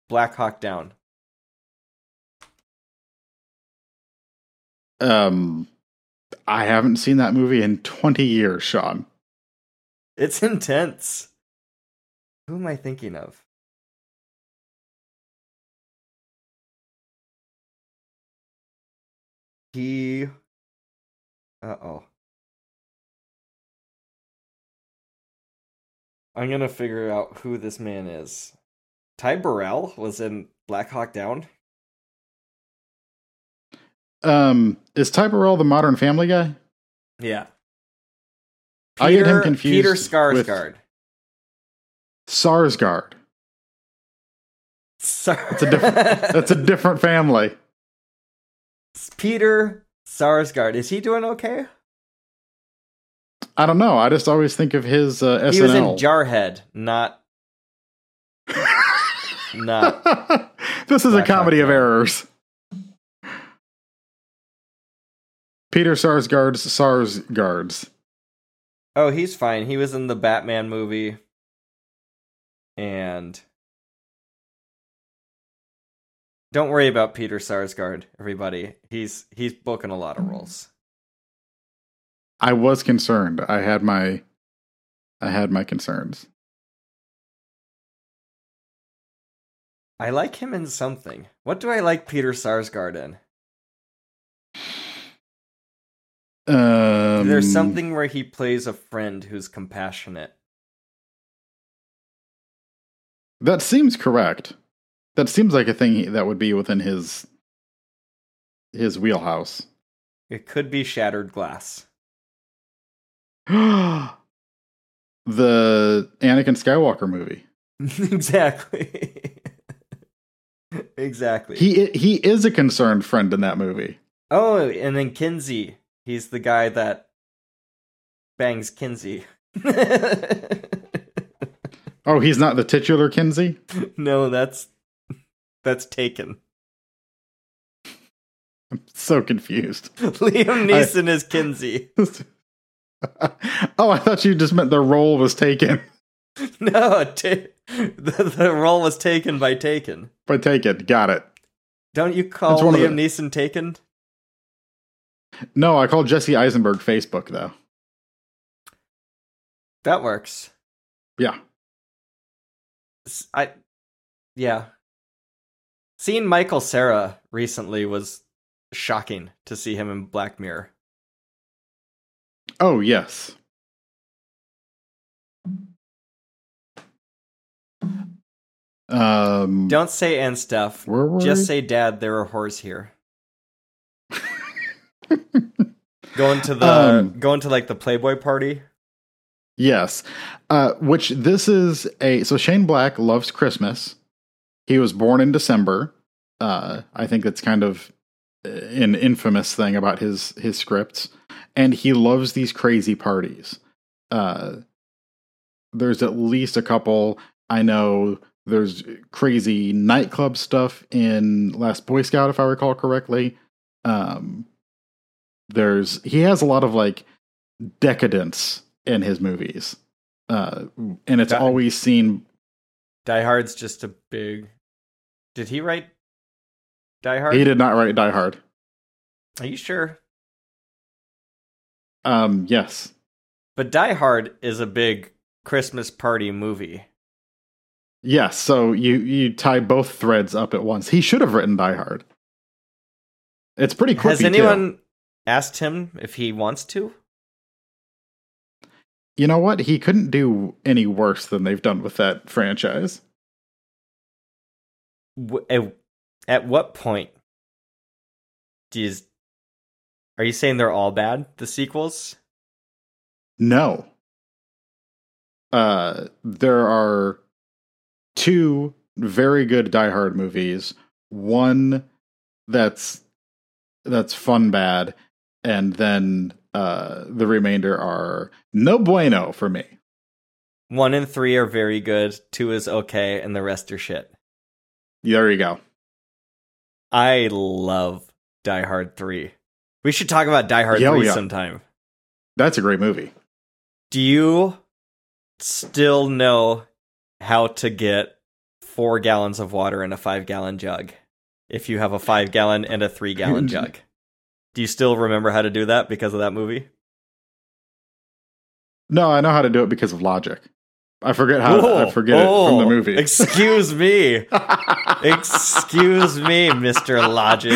Black Hawk Down. Um, I haven't seen that movie in twenty years, Sean. It's (laughs) intense. Who am I thinking of? He. Uh oh. I'm gonna figure out who this man is. Ty Burrell was in Black Hawk Down. Um, is Ty Burrell the Modern Family guy? Yeah. I get him confused Peter with- Skarsgård. Sarsgaard. Sar- That's a different. (laughs) that's a different family. Peter Sarsgaard. Is he doing okay? I don't know. I just always think of his uh, SNL. He was in Jarhead, not (laughs) not. this is a comedy of errors. Peter Sarsgaard's Sarsgaards. Oh, he's fine. He was in the Batman movie, and don't worry about Peter Sarsgaard, everybody. He's he's booking a lot of roles. I was concerned. I had my I had my concerns. I like him in something. What do I like Peter Sarsgaard in? Um, There's something where he plays a friend who's compassionate. that seems correct. That seems like a thing that would be within his his wheelhouse. It could be Shattered Glass. (gasps) the Anakin Skywalker movie. (laughs) exactly. exactly. He he is a concerned friend in that movie. Oh, and then Kinsey. He's the guy that bangs Kinsey. (laughs) Oh, he's not the titular Kinsey. no, that's that's taken. I'm so confused. (laughs) Liam Neeson is Kinsey. (laughs) oh, I thought you just meant the role was taken (laughs) (laughs) No, ta- the, the role was taken by Taken. by Taken. Got it. Don't you call Liam the- Neeson Taken? No, I call Jesse Eisenberg Facebook though. That works. Yeah. I, yeah. Seeing Michael Cera recently was shocking to see him in Black Mirror. Oh yes. Um, Don't say and stuff. where were Just we? say, Dad, there are whores here. (laughs) going to the Um, going to like the Playboy party. Yes. Uh, which this is a so Shane Black loves Christmas. He was born in December. Uh, I think that's kind of an infamous thing about his his scripts, and he loves these crazy parties. Uh, there's at least a couple I know. There's crazy nightclub stuff in Last Boy Scout, if I recall correctly. Um, there's he has a lot of like decadence in his movies, uh, and it's That- always seen Die Hard's just a big. Did he write Die Hard? He did not write Die Hard. Are you sure? Um, yes. But Die Hard is a big Christmas party movie. Yes, so you you tie both threads up at once. He should have written Die Hard. It's pretty quick. Has anyone asked him if he wants to? You know what? He couldn't do any worse than they've done with that franchise. W- At, at what point do you, are you saying they're all bad? The sequels? No. Uh there are two very good Die Hard movies. One that's that's fun bad and then uh the remainder are no bueno for me. One and three are very good. Two is okay, and the rest are shit. There you go. I love Die Hard 3. We should talk about Die Hard Yeah, 3 yeah. sometime. That's a great movie. Do you still know how to get four gallons of water in a five gallon jug? If you have a five gallon and a three gallon (laughs) jug. Do you still remember how to do that because of that movie? No, I know how to do it because of logic. I forget how I Oh, forget it from the oh, movie. Excuse me. (laughs) Excuse me, Mr. Logic.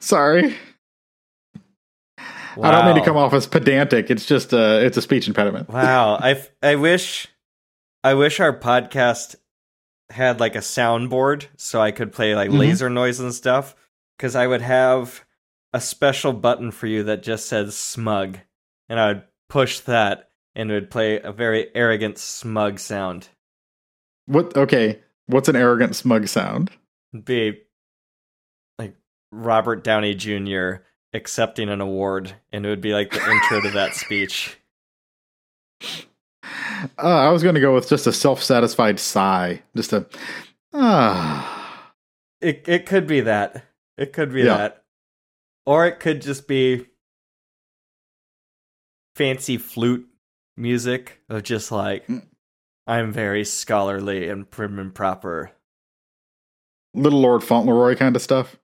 Sorry. I don't mean to come off as pedantic. It's just a it's a speech impediment. Wow, I f- I wish I wish our podcast had like a soundboard so I could play like Mhm. laser noise and stuff cuz I would have a special button for you that just says smug and I would push that and it would play a very arrogant smug sound. What okay, what's an arrogant smug sound? Be like Robert Downey Jr. accepting an award and it would be like the intro to that speech. (laughs) Uh, I was going to go with just a self-satisfied sigh, just a ah. It it could be that. It could be Yeah. that. Or it could just be fancy flute music of just like Mm. I'm very scholarly and prim and proper. Little Lord Fauntleroy kind of stuff.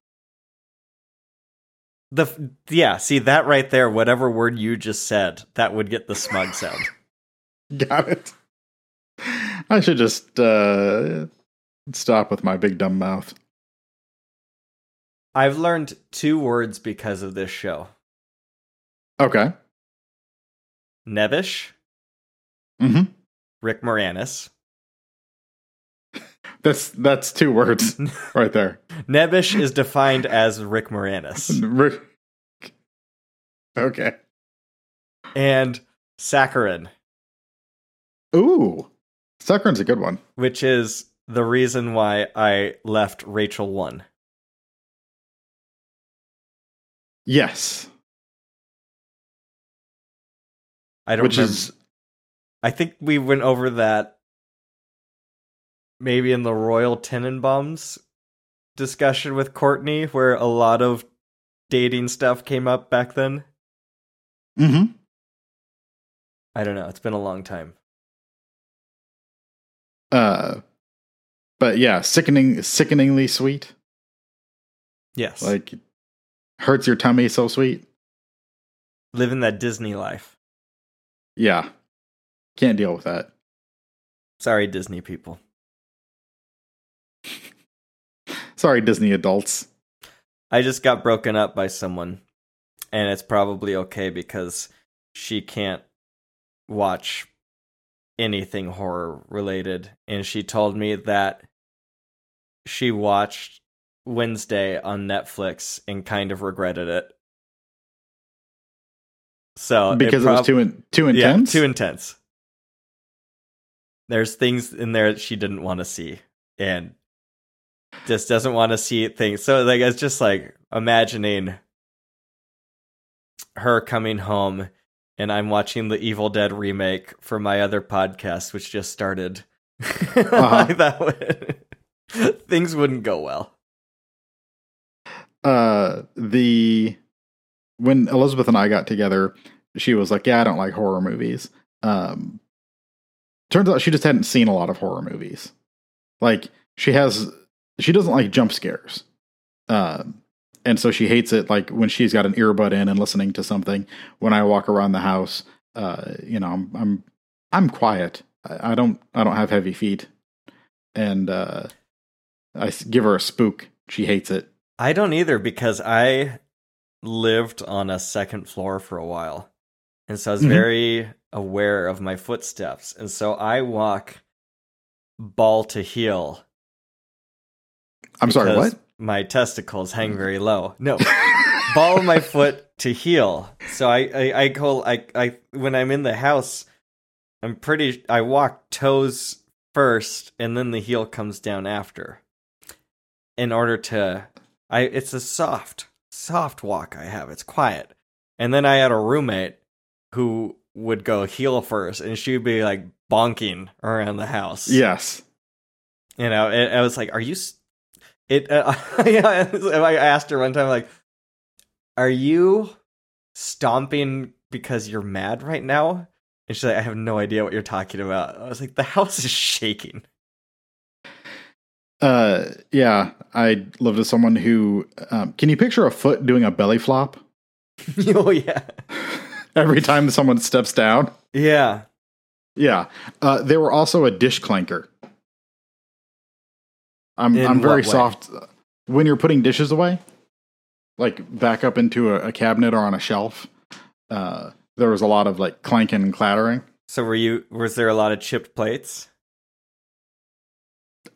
The f- yeah, see that right there whatever word you just said, that would get the smug sound. (laughs) Got it. I should just uh, stop with my big dumb mouth. I've learned two words because of this show. Okay. Nebbish, Mm-hmm. Rick Moranis. That's that's two words (laughs) right there. Nebbish is defined as Rick Moranis. (laughs) Rick- Okay. And saccharin. Ooh, Saccharin's a good one. which is the reason why I left Rachel one. Yes, I don't which remember. is I think we went over that maybe in the Royal Tenenbaums discussion with Courtney, where a lot of dating stuff came up back then. mm-hmm. I don't know. It's been a long time. uh, but yeah, sickening, sickeningly sweet. Yes. Like hurts your tummy so sweet. living that Disney life. Yeah, can't deal with that. Sorry, Disney people. (laughs) Sorry, Disney adults. I just got broken up by someone, and it's probably okay because she can't watch anything horror related. And she told me that she watched Wednesday on Netflix and kind of regretted it. So because it, prob- was too in, too intense. yeah, too intense. There's things in there that she didn't want to see, and just doesn't want to see things. So like it's just like imagining her coming home, and I'm watching the Evil Dead remake for my other podcast, which just started. (laughs) Uh-huh. that would, (laughs) things wouldn't go well. uh the when Elizabeth and I got together, she was like, "Yeah, I don't like horror movies." Um turns out she just hadn't seen a lot of horror movies. Like she has, she doesn't like jump scares, uh, and so she hates it. Like when she's got an earbud in and listening to something. When I walk around the house, uh, you know, I'm I'm I'm quiet. I, I don't I don't have heavy feet, and uh, I give her a spook. She hates it. I don't either because I lived on a second floor for a while. And so I was Mhm. very aware of my footsteps. And so I walk ball to heel. I'm sorry. What? My testicles hang very low. No. ball of my foot to heel. So I, I, I go I I when I'm in the house, I'm pretty I walk toes first and then the heel comes down after. In order to I it's a soft, soft walk I have. It's quiet. And then I had a roommate who would go heel first and she'd be like bonking around the house. Yes. You know, and I was like, "Are you?" s- It. Uh, (laughs) I asked her one time, like, "Are you stomping because you're mad right now?" And she's like, "I have no idea what you're talking about." I was like, "The house is shaking." Uh, yeah, I live with someone who. Um, can you picture a foot doing a belly flop (laughs) oh yeah, (laughs) (laughs) every time someone steps down? yeah. Yeah. Uh, they were also a dish clanker. I'm In I'm very soft when you're putting dishes away, like back up into a, a cabinet or on a shelf. Uh, there was a lot of like clanking and clattering. So were you? Was there a lot of chipped plates?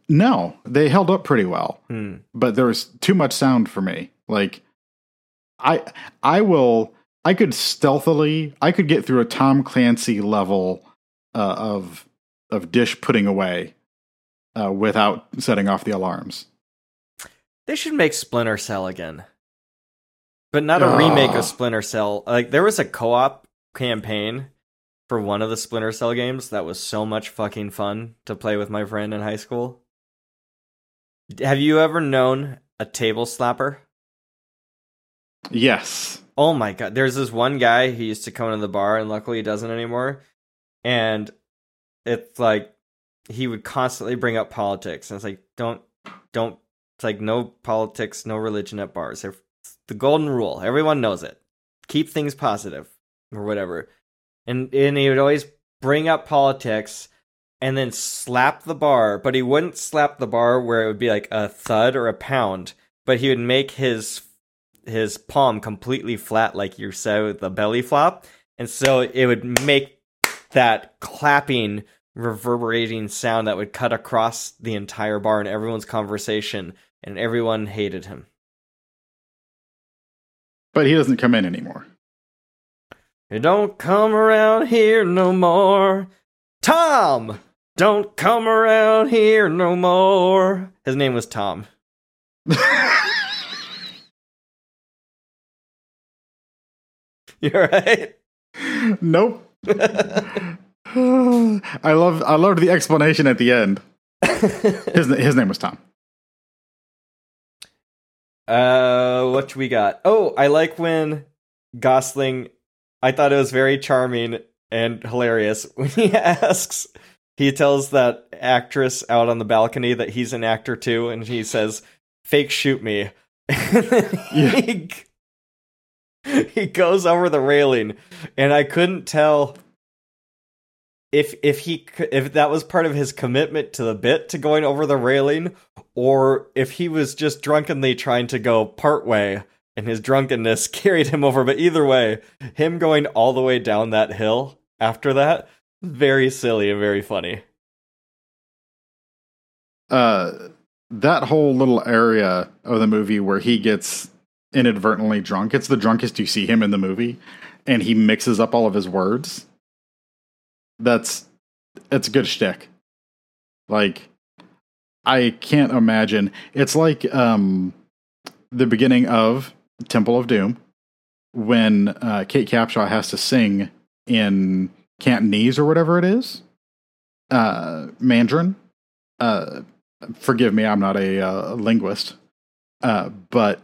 No, they held up pretty well. Hmm. but there was too much sound for me. Like I I will I could stealthily I could get through a Tom Clancy level uh, of of dish putting away uh, without setting off the alarms. They should make Splinter Cell again, but not a remake of Splinter Cell. Like there was a co-op campaign for one of the Splinter Cell games that was so much fucking fun to play with my friend in high school. Have you ever known a table slapper? Yes. Oh my god, there's this one guy who used to come into the bar and luckily he doesn't anymore. And it's like he would constantly bring up politics. And it's like don't don't it's like no politics, no religion at bars. It's the golden rule. Everyone knows it. Keep things positive or whatever. And and he would always bring up politics and then slap the bar, but he wouldn't slap the bar where it would be like a thud or a pound, but he would make his his palm completely flat like you said with the belly flop. And so it would make that clapping reverberating sound that would cut across the entire bar and everyone's conversation and everyone hated him. But he doesn't come in anymore. You don't come around here no more. Tom! Don't come around here no more. His name was Tom. (laughs) (laughs) You're right. nope. (laughs) I love I loved the explanation at the end. His (laughs) his name was Tom. Uh, what we got? Oh, I like when Gosling. I thought it was very charming and hilarious when he asks. He tells that actress out on the balcony that he's an actor too, and he says, "Fake shoot me." He, (laughs) he goes over the railing, and I couldn't tell if if he if that was part of his commitment to the bit to going over the railing or if he was just drunkenly trying to go part way and his drunkenness (laughs) carried him over. But either way him going all the way down that hill after that very silly and very funny. Uh, that whole little area of the movie where he gets inadvertently drunk, it's the drunkest you see him in the movie, and he mixes up all of his words. That's it's a good shtick. Like, I can't imagine. It's like um, the beginning of Temple of Doom when uh, Kate Capshaw has to sing in Cantonese or whatever it is, uh, Mandarin. Uh, forgive me, I'm not a uh, linguist, uh, but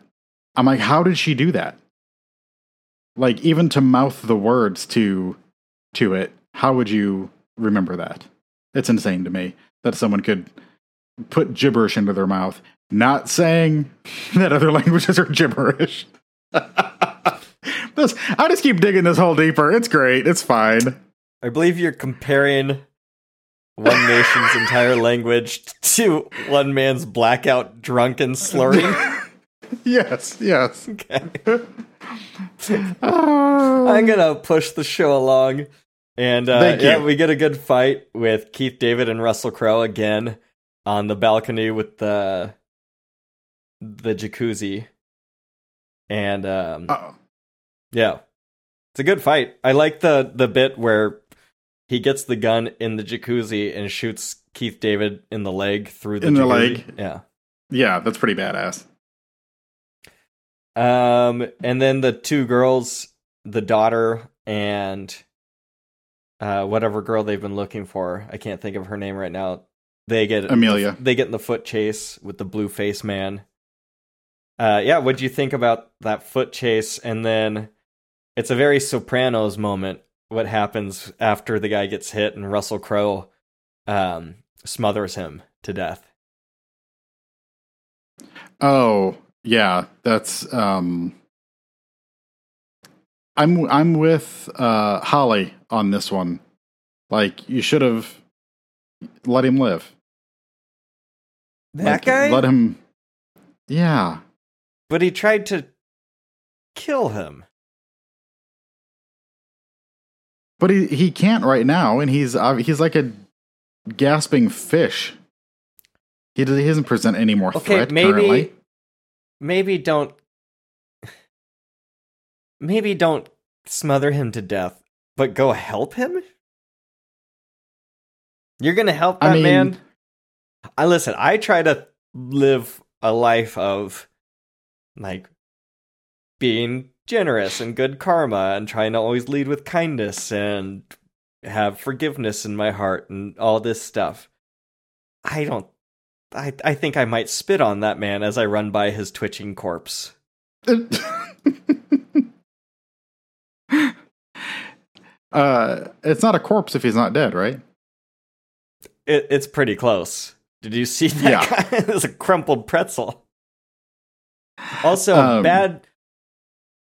I'm like, how did she do that? Like, even to mouth the words to to it, how would you remember that? It's insane to me that someone could put gibberish into their mouth, not saying (laughs) that other languages are gibberish. (laughs) this, I just keep digging this hole deeper. It's great. It's fine. I believe you're comparing one nation's (laughs) entire language to one man's blackout drunken slurring. (laughs) Yes, yes. Okay. Uh, (laughs) I'm gonna push the show along, and uh, Thank yeah, we get a good fight with Keith David and Russell Crowe again on the balcony with the the jacuzzi, and um, uh, yeah, it's a good fight. I like the the bit where he gets the gun in the jacuzzi and shoots Keith David in the leg through the In the leg. Yeah. yeah, that's pretty badass. Um, and then the two girls, the daughter and uh, whatever girl they've been looking for, I can't think of her name right now. They get Amelia. They get in the foot chase with the blue face man. Uh, yeah, what do you think about that foot chase? And then it's a very Sopranos moment. What happens after the guy gets hit and Russell Crowe um, smothers him to death? Oh, yeah, that's um I'm I'm with uh Holly on this one. Like you should have let him live. That Like, guy? Let him Yeah. But he tried to kill him. But he he can't right now and he's uh, he's like a gasping fish. He, does, he doesn't present any more Okay, threat maybe currently. Maybe don't maybe don't smother him to death, but go help him? You're going to help I that mean- man? I listen, I try to live a life of like being generous and good karma and trying to always lead with kindness and have forgiveness in my heart and all this stuff. I don't I I think I might spit on that man as I run by his twitching corpse. (laughs) uh it's not a corpse if he's not dead, right? It, it's pretty close. Did you see that Yeah. guy? (laughs) it's a crumpled pretzel. Also, Um, bad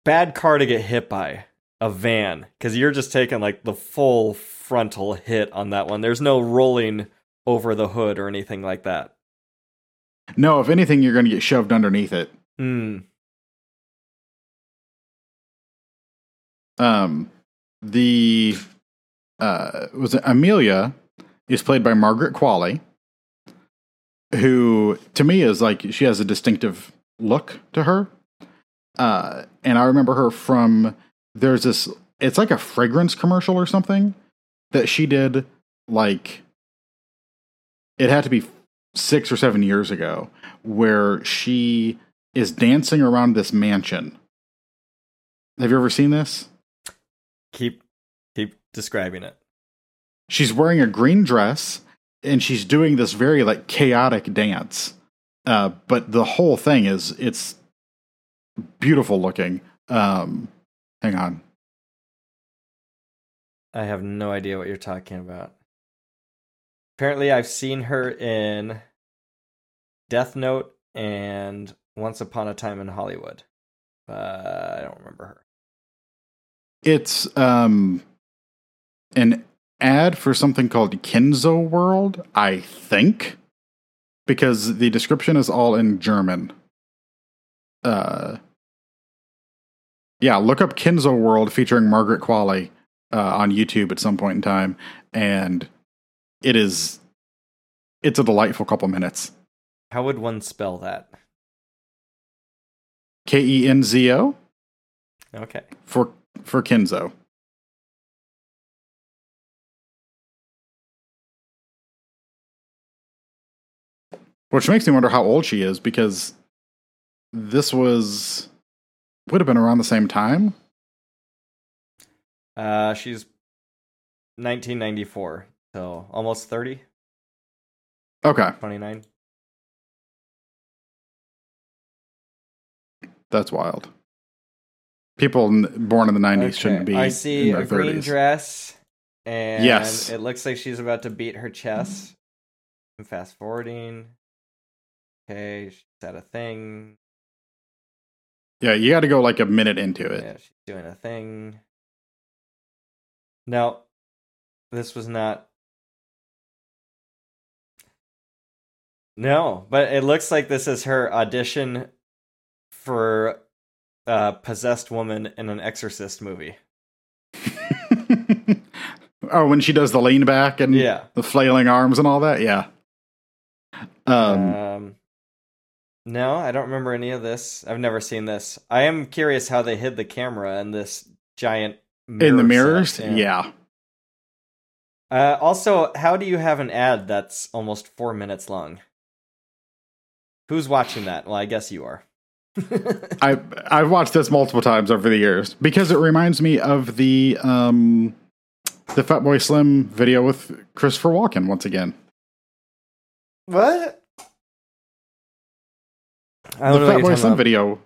bad car to get hit by a van because you're just taking like the full frontal hit on that one. There's no rolling over the hood or anything like that. No, if anything you're going to get shoved underneath it. Hmm. Um, the uh, was it Amelia is played by Margaret Qualley, who to me is like she has a distinctive look to her. Uh, and I remember her from there's this. It's like a fragrance commercial or something that she did. Like it had to be six or seven years ago, where she is dancing around this mansion. Have you ever seen this? Keep keep describing it. she's wearing a green dress and she's doing this very like chaotic dance uh but the whole thing is it's beautiful looking um hang on I have no idea what you're talking about. Apparently, I've seen her in Death Note and Once Upon a Time in Hollywood. But I don't remember her. it's um an ad for something called Kenzo World I think because the description is all in German uh yeah look up Kenzo World featuring Margaret Qualley uh, on YouTube at some point in time, and it is it's a delightful couple minutes. How would one spell that? K E N Z O Okay. for for Kenzo. Which makes me wonder how old she is because this was would have been around the same time. Uh, she's 1994, so almost 30, Okay, 29. that's wild. People born in the nineties Okay, shouldn't be. I see a green dress And Yes. it looks like she's about to beat her chest. I'm fast forwarding. Okay, she's at a thing. Yeah, you got to go like a minute into it. Yeah, she's doing a thing. Now, this was not. No, but it looks like this is her audition for a possessed woman in an Exorcist movie. (laughs) oh, when she does the lean back and Yeah. the flailing arms and all that. Yeah. Um, Um, no, I don't remember any of this. I've never seen this. I am curious how they hid the camera in this giant mirror in the set. mirrors, yeah. Uh, also, how do you have an ad that's almost four minutes long? Who's watching that? Well, I guess you are. (laughs) I I've watched this multiple times over the years because it reminds me of the um the Fatboy Slim video with Christopher Walken once again. What? I The don't know what you're Fatboy Slim about. video.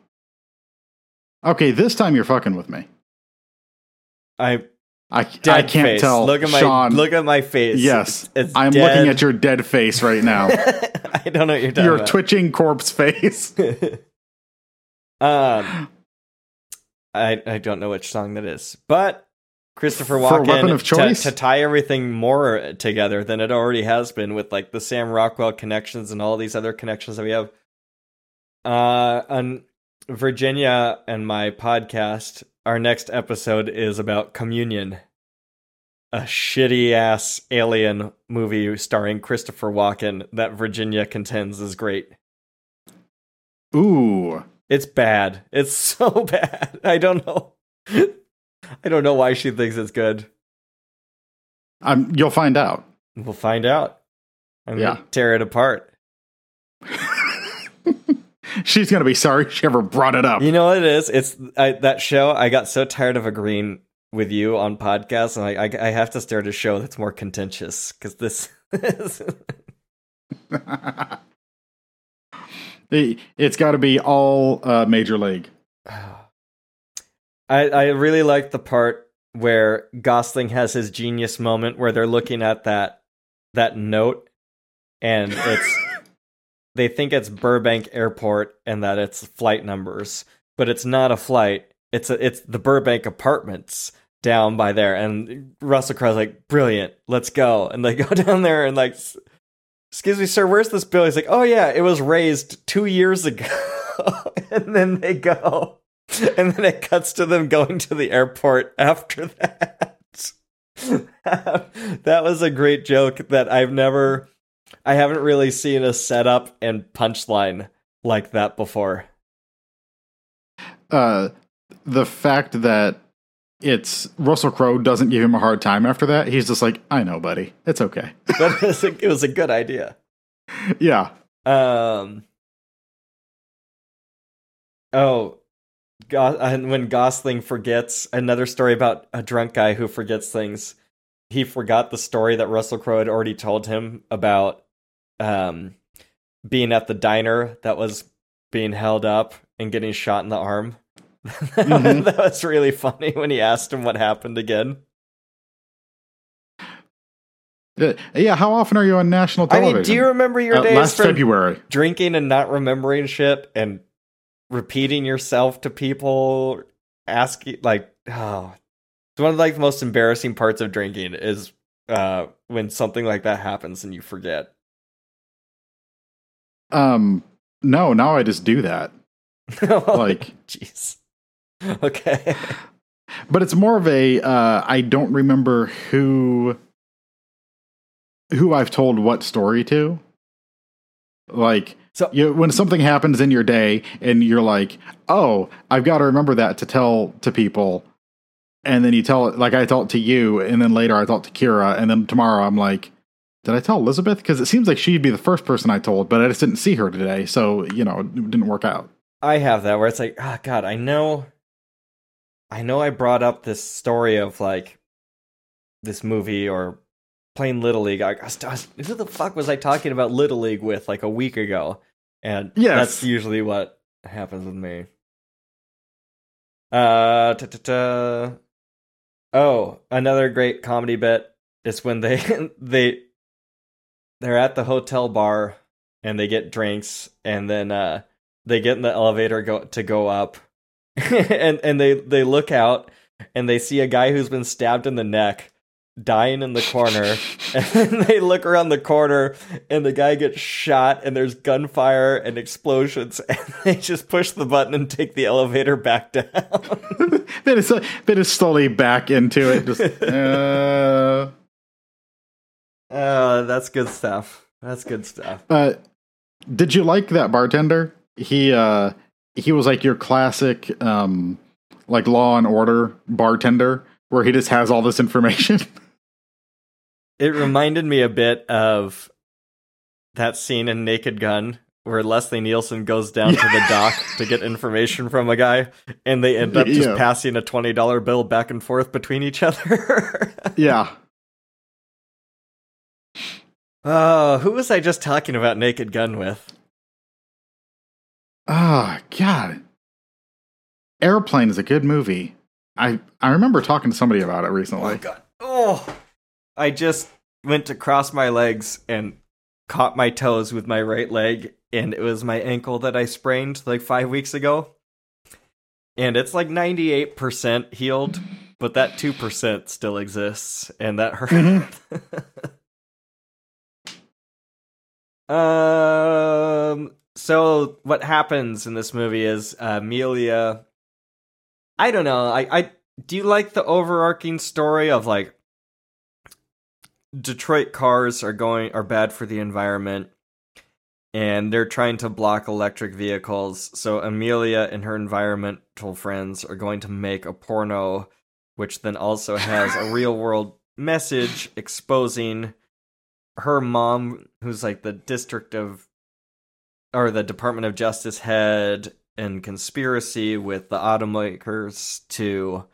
Okay, this time you're fucking with me. I I, dead I can't face. tell. Look at my Sean. look at my face. yes, it's, it's I'm dead. looking at your dead face right now. (laughs) I don't know what you're talking your about. twitching corpse face. (laughs) um, I I don't know which song that is, but Christopher Walken to-? To, tie everything more together than it already has been with like the Sam Rockwell connections and all these other connections that we have. Uh, on Virginia and my podcast, our next episode is about Communion, a shitty ass alien movie starring Christopher Walken that Virginia contends is great. Ooh. It's bad. It's (laughs) so bad. I don't know. I don't know why she thinks it's good. Um, you'll find out. We'll find out. I'm Yeah. gonna tear it apart. (laughs) She's gonna be sorry she ever brought it up. You know what it is? It's I, that show. I got so tired of agreeing with you on podcasts, and I I, I have to start a show that's more contentious because this. It- (laughs) it's got to be all uh, major league. (sighs) I I really like the part where Gosling has his genius moment where they're looking at that that note and it's (laughs) they think it's Burbank Airport and that it's flight numbers, but it's not a flight. It's a, it's the Burbank apartments down by there and Russell Crowe's like, "Brilliant. Let's go." And they (laughs) go down there and like Excuse me, sir, where's this bill? He's like, "Oh yeah, it was raised 2 years ago." (laughs) and then they go and then it cuts to them going to the airport after (laughs) that. that was a great joke that I've never I haven't really seen a setup and punchline like that before. Uh, the fact that it's Russell Crowe doesn't give him a hard time after that. He's just like, I know, buddy. It's okay. But it was a, it was a good idea. yeah. Um Oh, Go- and when Gosling forgets another story about a drunk guy who forgets things. He forgot the story that Russell Crowe had already told him about um being at the diner that was being held up and getting shot in the arm. Mhm. (laughs) that was really funny when he asked him what happened again. Yeah. How often are you on national I mean, do you remember your Uh, days last from February. drinking and not remembering shit and repeating yourself to people asking like oh it's one of like the most embarrassing parts of drinking is uh when something like that happens and you forget Um, no. Now I just do that. (laughs) Like- jeez okay but it's more of a uh, I don't remember who who I've told what story to. Like So- you, when something happens in your day and you're like, "Oh, I've got to remember that to tell to people." And then you tell it like I tell it to you and then later I tell it to Kira and then tomorrow I'm like, "Did I tell Elizabeth?" because it seems like she'd be the first person I told, but I just didn't see her today, so, you know, it didn't work out. i have that where it's like oh god i know i know i brought up this story of like this movie or playing little league I, I who the fuck was i talking about little league with like a week ago and Yes. that's usually what happens with me uh ta-ta-ta. oh another great comedy bit is when they (laughs) they they're at the hotel bar and they get drinks and then uh they get in the elevator go to go up (laughs) and and they they look out and they see a guy who's been stabbed in the neck dying in the corner (laughs) and then they look around the corner and the guy gets shot and there's gunfire and explosions (laughs) and they just push the button and take the elevator back down Then it's then it's slowly back into it. Just uh, uh that's good stuff that's good stuff uh, did you like that bartender? He uh he was like your classic um like law and order bartender where he just has all this information. (laughs) it reminded me a bit of that scene in Naked Gun where Leslie Nielsen goes down to the dock to get information from a guy, and they end up just Yeah. passing a twenty dollar bill back and forth between each other. (laughs) yeah. Oh, who was I just talking about Naked Gun with? Oh god. Airplane is a good movie. I I remember talking to somebody about it recently. Oh, god. Oh, I just went to cross my legs and caught my toes with my right leg, and it was my ankle that I sprained like five weeks ago. And it's like 98% healed, but that 2% still exists, and that hurt. Mm-hmm. (laughs) um, so what happens in this movie is uh, Amelia. I don't know. I, I do you like the overarching story of like Detroit cars are going are bad for the environment and they're trying to block electric vehicles. So Amelia and her environmental friends are going to make a porno which then also has a real world message exposing her mom who's like the district of or the Department of Justice head in conspiracy with the automakers to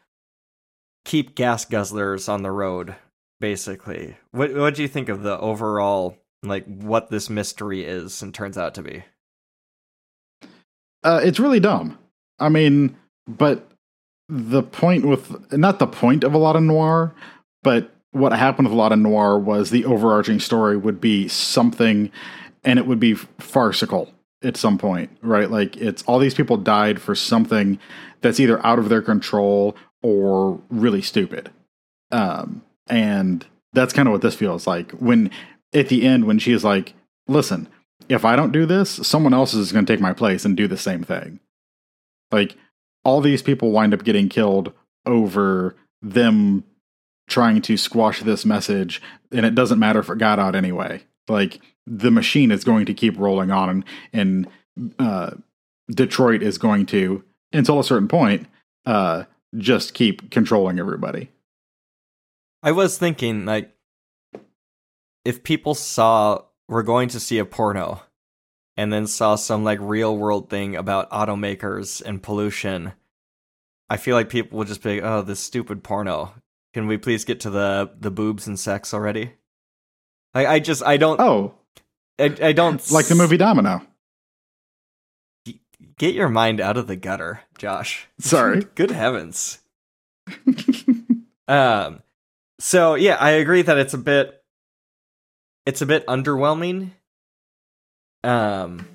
keep gas guzzlers on the road basically what what do you think of the overall like what this mystery is and turns out to be Uh, it's really dumb. I mean, but the point with not the point of a lot of noir, but what happened with a lot of noir was the overarching story would be something, and it would be farcical at some point, right? Like it's all these people died for something that's either out of their control or really stupid. Um, and that's kind of what this feels like when at the end when she is like, "Listen, if I don't do this, someone else is going to take my place and do the same thing." Like all these people wind up getting killed over them trying to squash this message, and it doesn't matter if it got out anyway. Like the machine is going to keep rolling on, and, uh, Detroit is going to, until a certain point, uh, just keep controlling everybody. i was thinking like if people saw we're going to see a porno and then saw some like real world thing about automakers and pollution i feel like people would just be like, oh this stupid porno can we please get to the the boobs and sex already i i just i don't Oh, I, I don't (laughs) like the movie Domino. Get your mind out of the gutter, Josh. (laughs) Sorry. Good heavens. (laughs) um so yeah, I agree that it's a bit it's a bit underwhelming. Um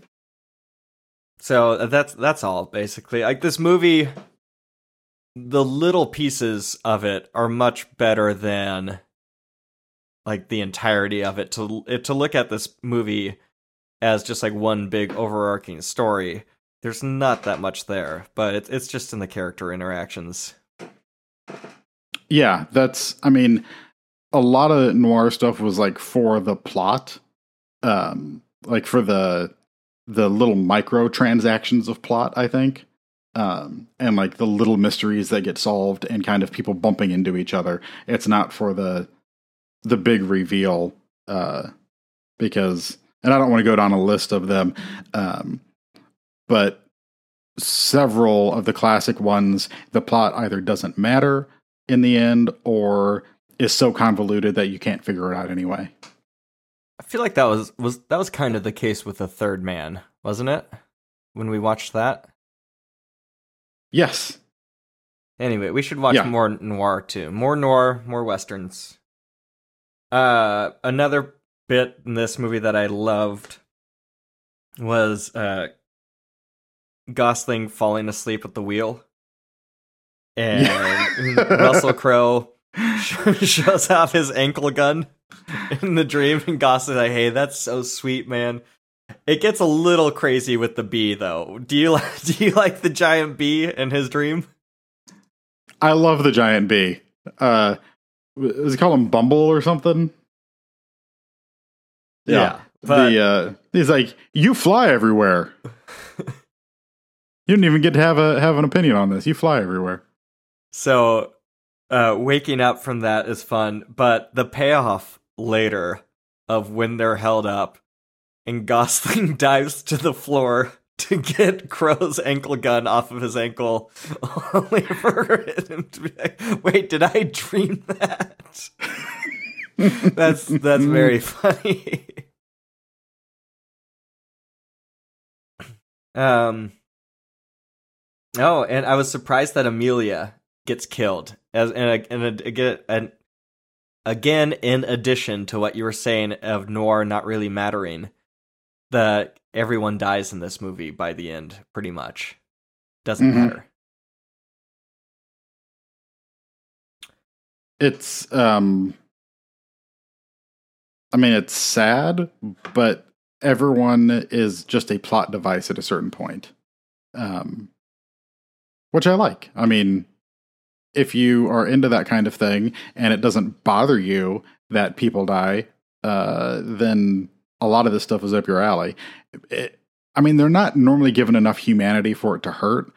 so that's that's all basically. Like this movie the little pieces of it are much better than like the entirety of it to it, to look at this movie as just like one big overarching story there's not that much there but it, it's just in the character interactions Yeah, that's. I mean, a lot of noir stuff was like for the plot, um, like for the the little micro transactions of plot. I think, um, and like the little mysteries that get solved and kind of people bumping into each other. It's not for the the big reveal, uh, because, and I don't want to go down a list of them, um, but several of the classic ones, the plot either doesn't matter in the end or is so convoluted that you can't figure it out anyway. i feel like that was was that was kind of the case with the third man wasn't it when we watched that Yes. anyway we should watch Yeah. more noir too more noir more westerns Uh, another bit in this movie that I loved was uh, Gosling falling asleep at the wheel, and (laughs) Russell Crowe (laughs) shows off his ankle gun in the dream, and Gosling's like, "Hey, that's so sweet, man." It gets a little crazy with the bee, though. Do you like? (laughs) Do you like the giant bee in his dream? I love the giant bee. Uh, does he call him Bumble or something? Yeah, but the uh, he's like, you fly everywhere. you didn't even get to have a have an opinion on this. You fly everywhere. so uh, waking up from that is fun, but the payoff later of when they're held up and Gosling (laughs) dives to the floor to get Crowe's ankle gun off of his ankle, (laughs) only for him to be like, "Wait, did I dream that?" (laughs) that's that's very funny. um. Oh, and I was surprised that Amelia gets killed as and and again and again in addition to what you were saying of noir not really mattering that everyone dies in this movie by the end pretty much doesn't Mhm. matter It's um, I mean, it's sad, but everyone is just a plot device at a certain point. Um, which I like. I mean, if you are into that kind of thing and it doesn't bother you that people die, uh, then a lot of this stuff is up your alley. It, I mean, they're not normally given enough humanity for it to hurt.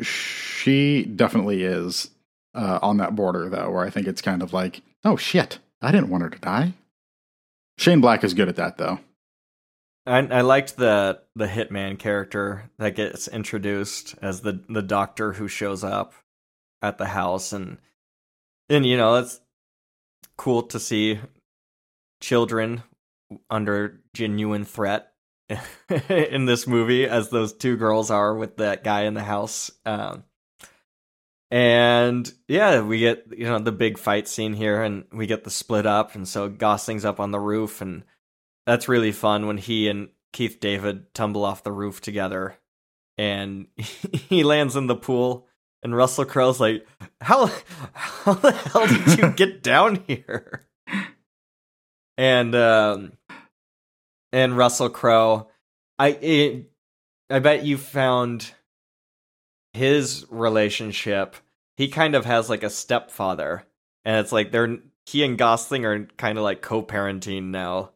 She definitely is uh, on that border, though, where I think it's kind of like, oh shit, I didn't want her to die. Shane Black is good at that, though. I, I liked the the hitman character that gets introduced as the the doctor who shows up at the house and and you know it's cool to see children under genuine threat (laughs) in this movie as those two girls are with that guy in the house um and yeah we get you know the big fight scene here and we get the split up and so gosling's up on the roof and that's really fun when he and keith david tumble off the roof together and (laughs) he lands in the pool and russell crowe's like how (laughs) how the hell did you get down here and um and russell crowe. I it, i bet you found his relationship he kind of has like a stepfather and it's like they're he and gosling are kind of like co-parenting now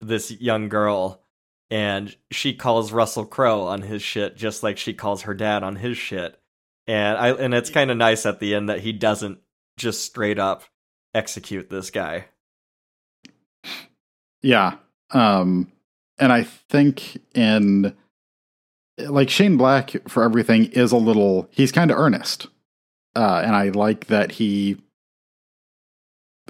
this young girl and she calls russell crowe on his shit just like she calls her dad on his shit. And i and it's kind of nice at the end that he doesn't just straight up execute this guy Yeah. Um, and I think in like Shane Black for everything is a little he's kind of earnest. Uh, and I like that he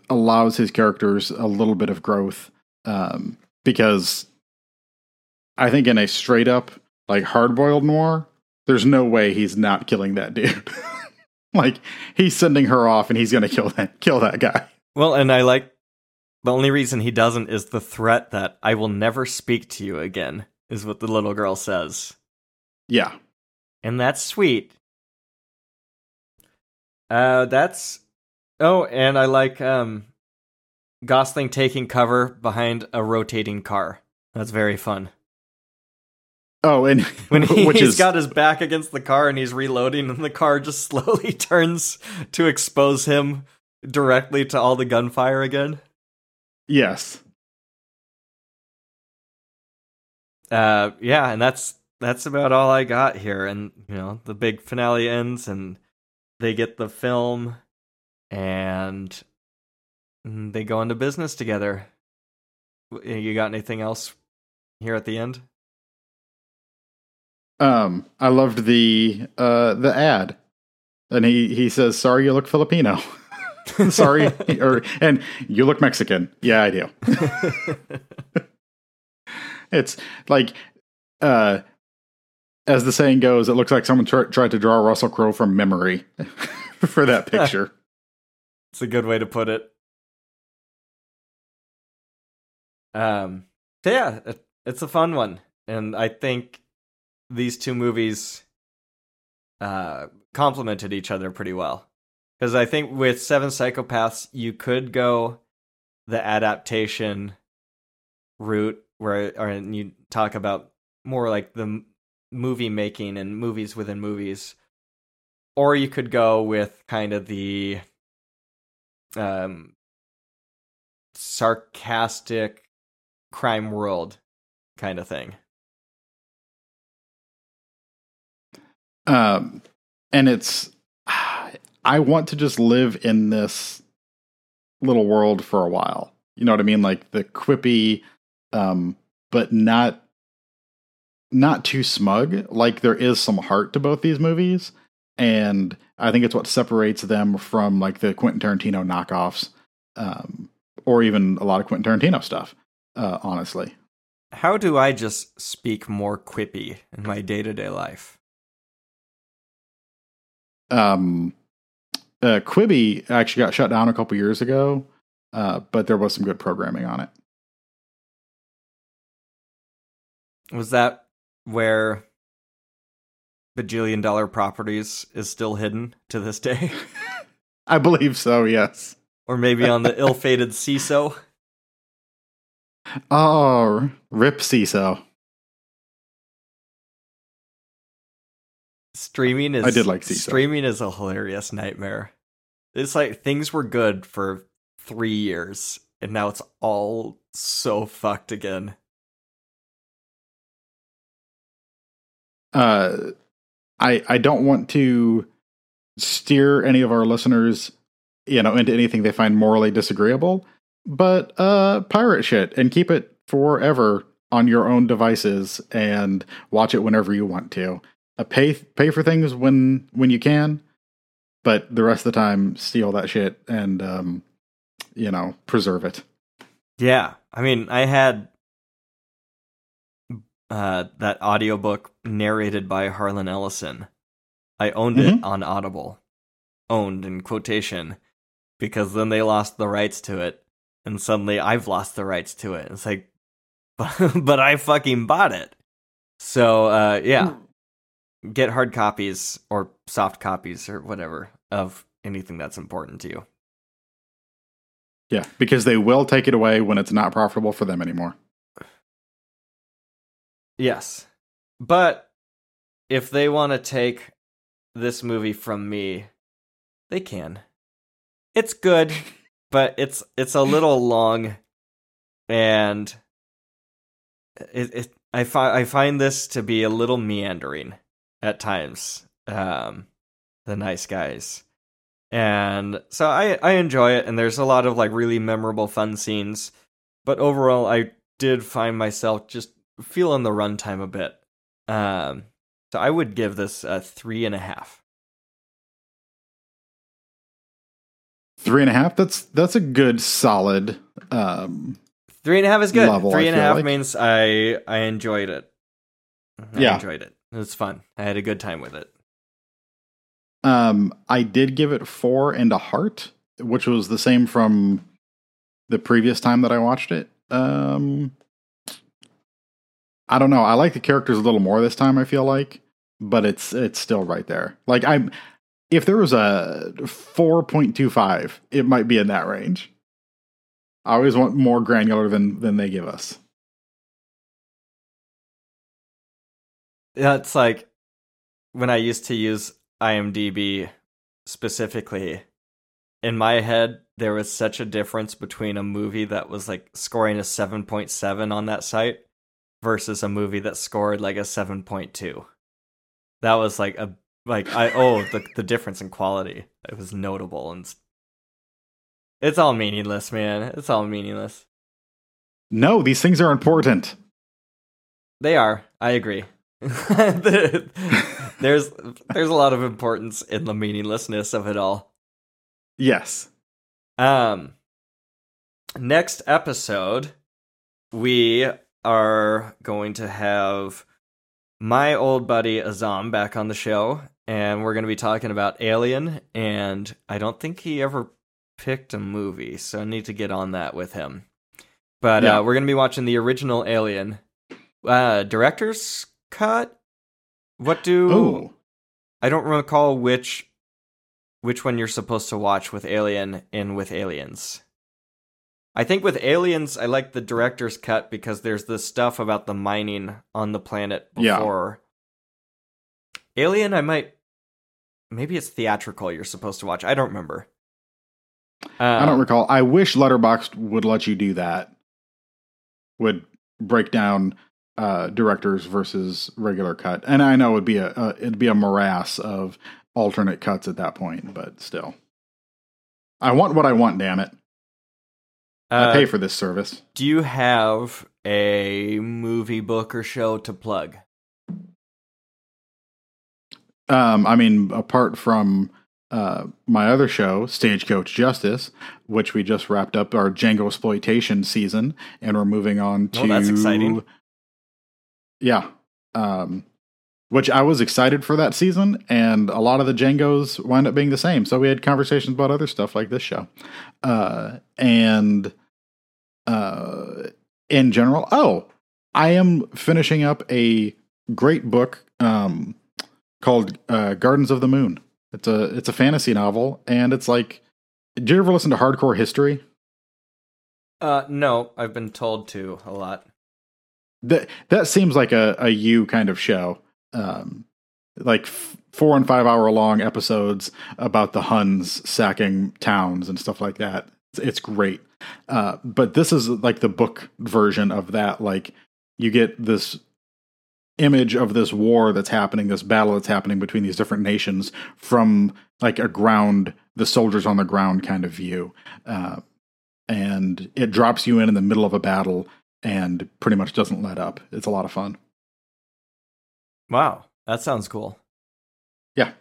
allows his characters a little bit of growth. Um, because I think in a straight up like hard boiled noir, there's no way he's not killing that dude. (laughs) like he's sending her off and he's gonna kill that kill that guy. Well, and I like the only reason he doesn't is the threat that I will never speak to you again, is what the little girl says. Yeah. And that's sweet. Uh that's Oh, and I like um Gosling taking cover behind a rotating car. That's very fun. Oh, and (laughs) When he, (laughs) which has is got his back against the car and he's reloading, and the car just (laughs) slowly turns to expose him directly to all the gunfire again. Yes. uh yeah and that's that's about all i got here and you know the big finale ends and they get the film and they go into business together you got anything else here at the end Um, I loved the uh the ad, and he he says, "Sorry, you look Filipino." (laughs) (laughs) Sorry, or and you look Mexican. Yeah, I do. (laughs) it's like, uh, as the saying goes, it looks like someone tr- tried to draw Russell Crowe from memory (laughs) for that picture. it's a good way to put it Um, so yeah, it, it's a fun one, and I think these two movies uh complemented each other pretty well. Because I think with Seven Psychopaths, you could go the adaptation route where or and you talk about more like the movie making and movies within movies. Or you could go with kind of the um sarcastic crime world kind of thing. Um, and it's, I want to just live in this little world for a while. You know what I mean? Like the quippy, um, but not, not too smug. Like there is some heart to both these movies. And I think it's what separates them from like the Quentin Tarantino knockoffs, um, or even a lot of Quentin Tarantino stuff, uh, honestly. how do i just speak more quippy in my day-to-day life um, uh, Quibi actually got shut down a couple years ago, uh, but there was some good programming on it. was that where bajillion dollar properties is still hidden to this day (laughs) I believe so. Yes. or maybe on the (laughs) ill-fated Seeso. Oh, rip Seeso. Streaming is I did like Seeso. streaming is a hilarious nightmare. It's like things were good for three years, and now it's all so fucked again. Uh, I I don't want to steer any of our listeners, you know, into anything they find morally disagreeable, but uh, pirate shit and keep it forever on your own devices and watch it whenever you want to. Uh, pay pay for things when when you can, but the rest of the time steal that shit and um, you know preserve it. Yeah, I mean, I had uh, that audiobook narrated by Harlan Ellison. I owned it Mhm. on Audible, owned in quotation, because then they lost the rights to it, and suddenly I've lost the rights to it. It's like, (laughs) but I fucking bought it. So uh, yeah, get hard copies or soft copies or whatever of anything that's important to you. Yeah, because they will take it away when it's not profitable for them anymore. Yes. But if they want to take this movie from me, they can. It's good, (laughs) but it's it's a little long and it, it I fi- I find this to be a little meandering at times. Um the nice guys. And so I I enjoy it and there's a lot of like really memorable fun scenes, but overall I did find myself just feeling the runtime a bit. Um, so I would give this a three and a half. Three and a half. That's that's a good solid. Um, Three and a half is good. Level, three and a half like. means I I enjoyed it. I Yeah. enjoyed it. It was fun. I had a good time with it. um, I did give it four and a heart, which was the same from the previous time that I watched it. Um, I don't know. I like the characters a little more this time. I feel like, but it's it's still right there. Like I'm, if there was a four point two five, it might be in that range. I always want more granular than than they give us. Yeah, it's like when I used to use IMDb specifically. In my head, there was such a difference between a movie that was like scoring a 7.7 on that site versus a movie that scored like a 7.2. That was like a like I oh the the difference in quality. It was notable and it's all meaningless, man. It's all meaningless. No, these things are important. They are. I agree. (laughs) there's there's a lot of importance in the meaninglessness of it all. Yes. Um next episode we are going to have my old buddy Azam back on the show and we're going to be talking about Alien and I don't think he ever picked a movie, so I need to get on that with him. But Yeah. uh, we're gonna be watching the original Alien uh, director's cut. What do Oh, I don't recall which which one you're supposed to watch with Alien and with Aliens. I think with Aliens, I like the director's cut because there's this stuff about the mining on the planet Yeah. before. Alien, I might maybe it's theatrical. You're supposed to watch. I don't remember. I don't um, recall. I wish Letterboxd would let you do that. Would break down uh, directors versus regular cut, and I know it'd be a, a it'd be a morass of alternate cuts at that point, but still, I want what I want. Damn it! I uh, pay for this service. Do you have a movie, book, or show to plug? Um, I mean, apart from uh, my other show, Stagecoach Justice, which we just wrapped up our Django exploitation season, and we're moving on to Oh, that's exciting. Yeah, um, which I was excited for that season, and a lot of the Django's wind up being the same. So we had conversations about other stuff like this show, uh, and uh, in general, oh, I am finishing up a great book um, called uh, Gardens of the Moon. It's a it's a fantasy novel, and it's like, did you ever listen to Hardcore History? Uh, no, I've been told to a lot. That that seems like a a you kind of show, um, like f- four and five hour long episodes about the Huns sacking towns and stuff like that. It's, it's great, uh, but this is like the book version of that. Like you get this image of this war that's happening, this battle that's happening between these different nations from like a ground, the soldiers on the ground kind of view. Uh, and it drops you in in the middle of a battle and pretty much doesn't let up. It's a lot of fun. Wow, that sounds cool. Yeah.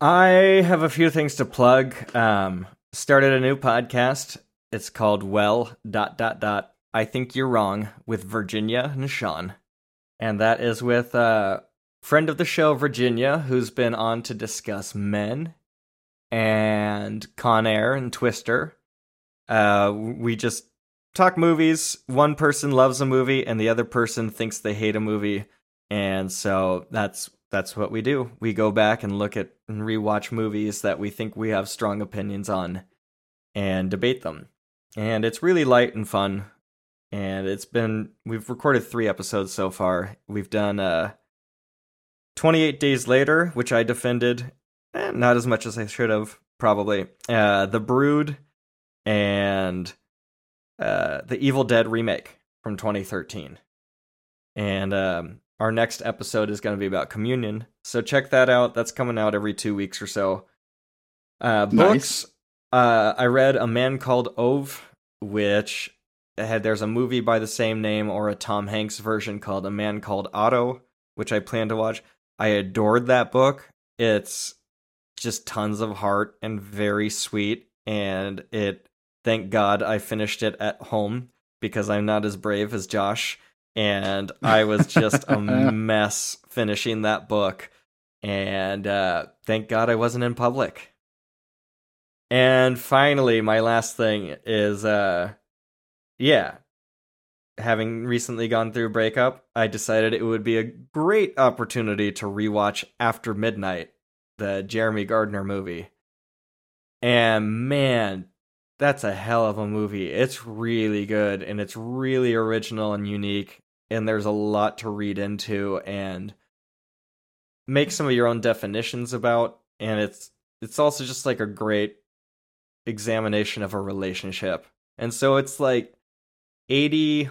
I have a few things to plug. Um, started a new podcast. It's called Well dot dot dot. I think you're wrong with Virginia and Sean, and that is with a friend of the show Virginia, who's been on to discuss Men and Con Air and Twister. Uh, we just talk movies. One person loves a movie, and the other person thinks they hate a movie, and so that's that's what we do. We go back and look at and rewatch movies that we think we have strong opinions on, and debate them. And it's really light and fun. And it's been we've recorded three episodes so far. We've done uh 28 Days Later, which I defended, eh, not as much as I should have, probably. Uh, The Brood, and uh, the Evil Dead remake from 2013. And um, our next episode is going to be about communion. So check that out. That's coming out every two weeks or so. Uh, books. Nice. Uh, I read A Man Called Ove, which had there's a movie by the same name or a Tom Hanks version called A Man Called Otto, which I plan to watch. I adored that book. It's just tons of heart and very sweet and it thank God I finished it at home because I'm not as brave as Josh and I was just a (laughs) mess finishing that book and uh thank God I wasn't in public. And finally my last thing is uh yeah, having recently gone through a breakup, I decided it would be a great opportunity to rewatch After Midnight, the Jeremy Gardner movie. And man, that's a hell of a movie. It's really good and it's really original and unique and there's a lot to read into and make some of your own definitions about and it's it's also just like a great examination of a relationship. And so it's like 80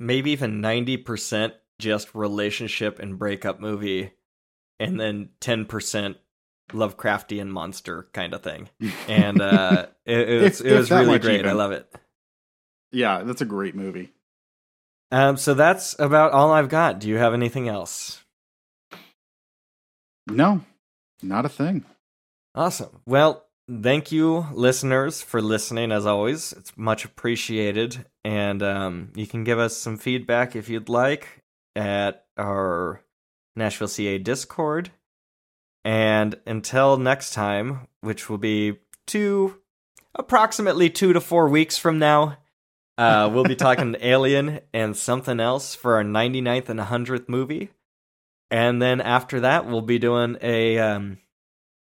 maybe even 90% just relationship and breakup movie and then 10% Lovecraftian monster kind of thing. And uh it, it (laughs) was, If- it was really great. I love it. Yeah, that's a great movie. Um so that's about all I've got. Do you have anything else? No, not a thing. Awesome. Well, thank you, listeners, for listening as always. It's much appreciated. And um, you can give us some feedback if you'd like at our Nashville CA Discord. And until next time, which will be two, approximately two to four weeks from now, Uh, (laughs) we'll be talking Alien and something else for our 99th and 100th movie. And then after that, we'll be doing a um,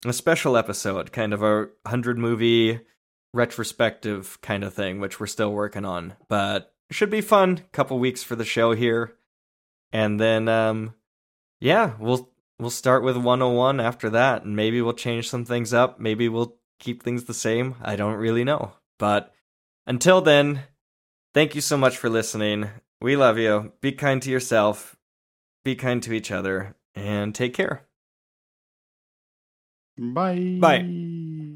a special episode, kind of a 100 movie retrospective kind of thing, which we're still working on. But it should be fun. Couple weeks for the show here. And then um yeah, we'll we'll start with 101 after that and maybe we'll change some things up. Maybe we'll keep things the same. I don't really know. But until then, thank you so much for listening. We love you. Be kind to yourself. Be kind to each other and take care. Bye. Bye.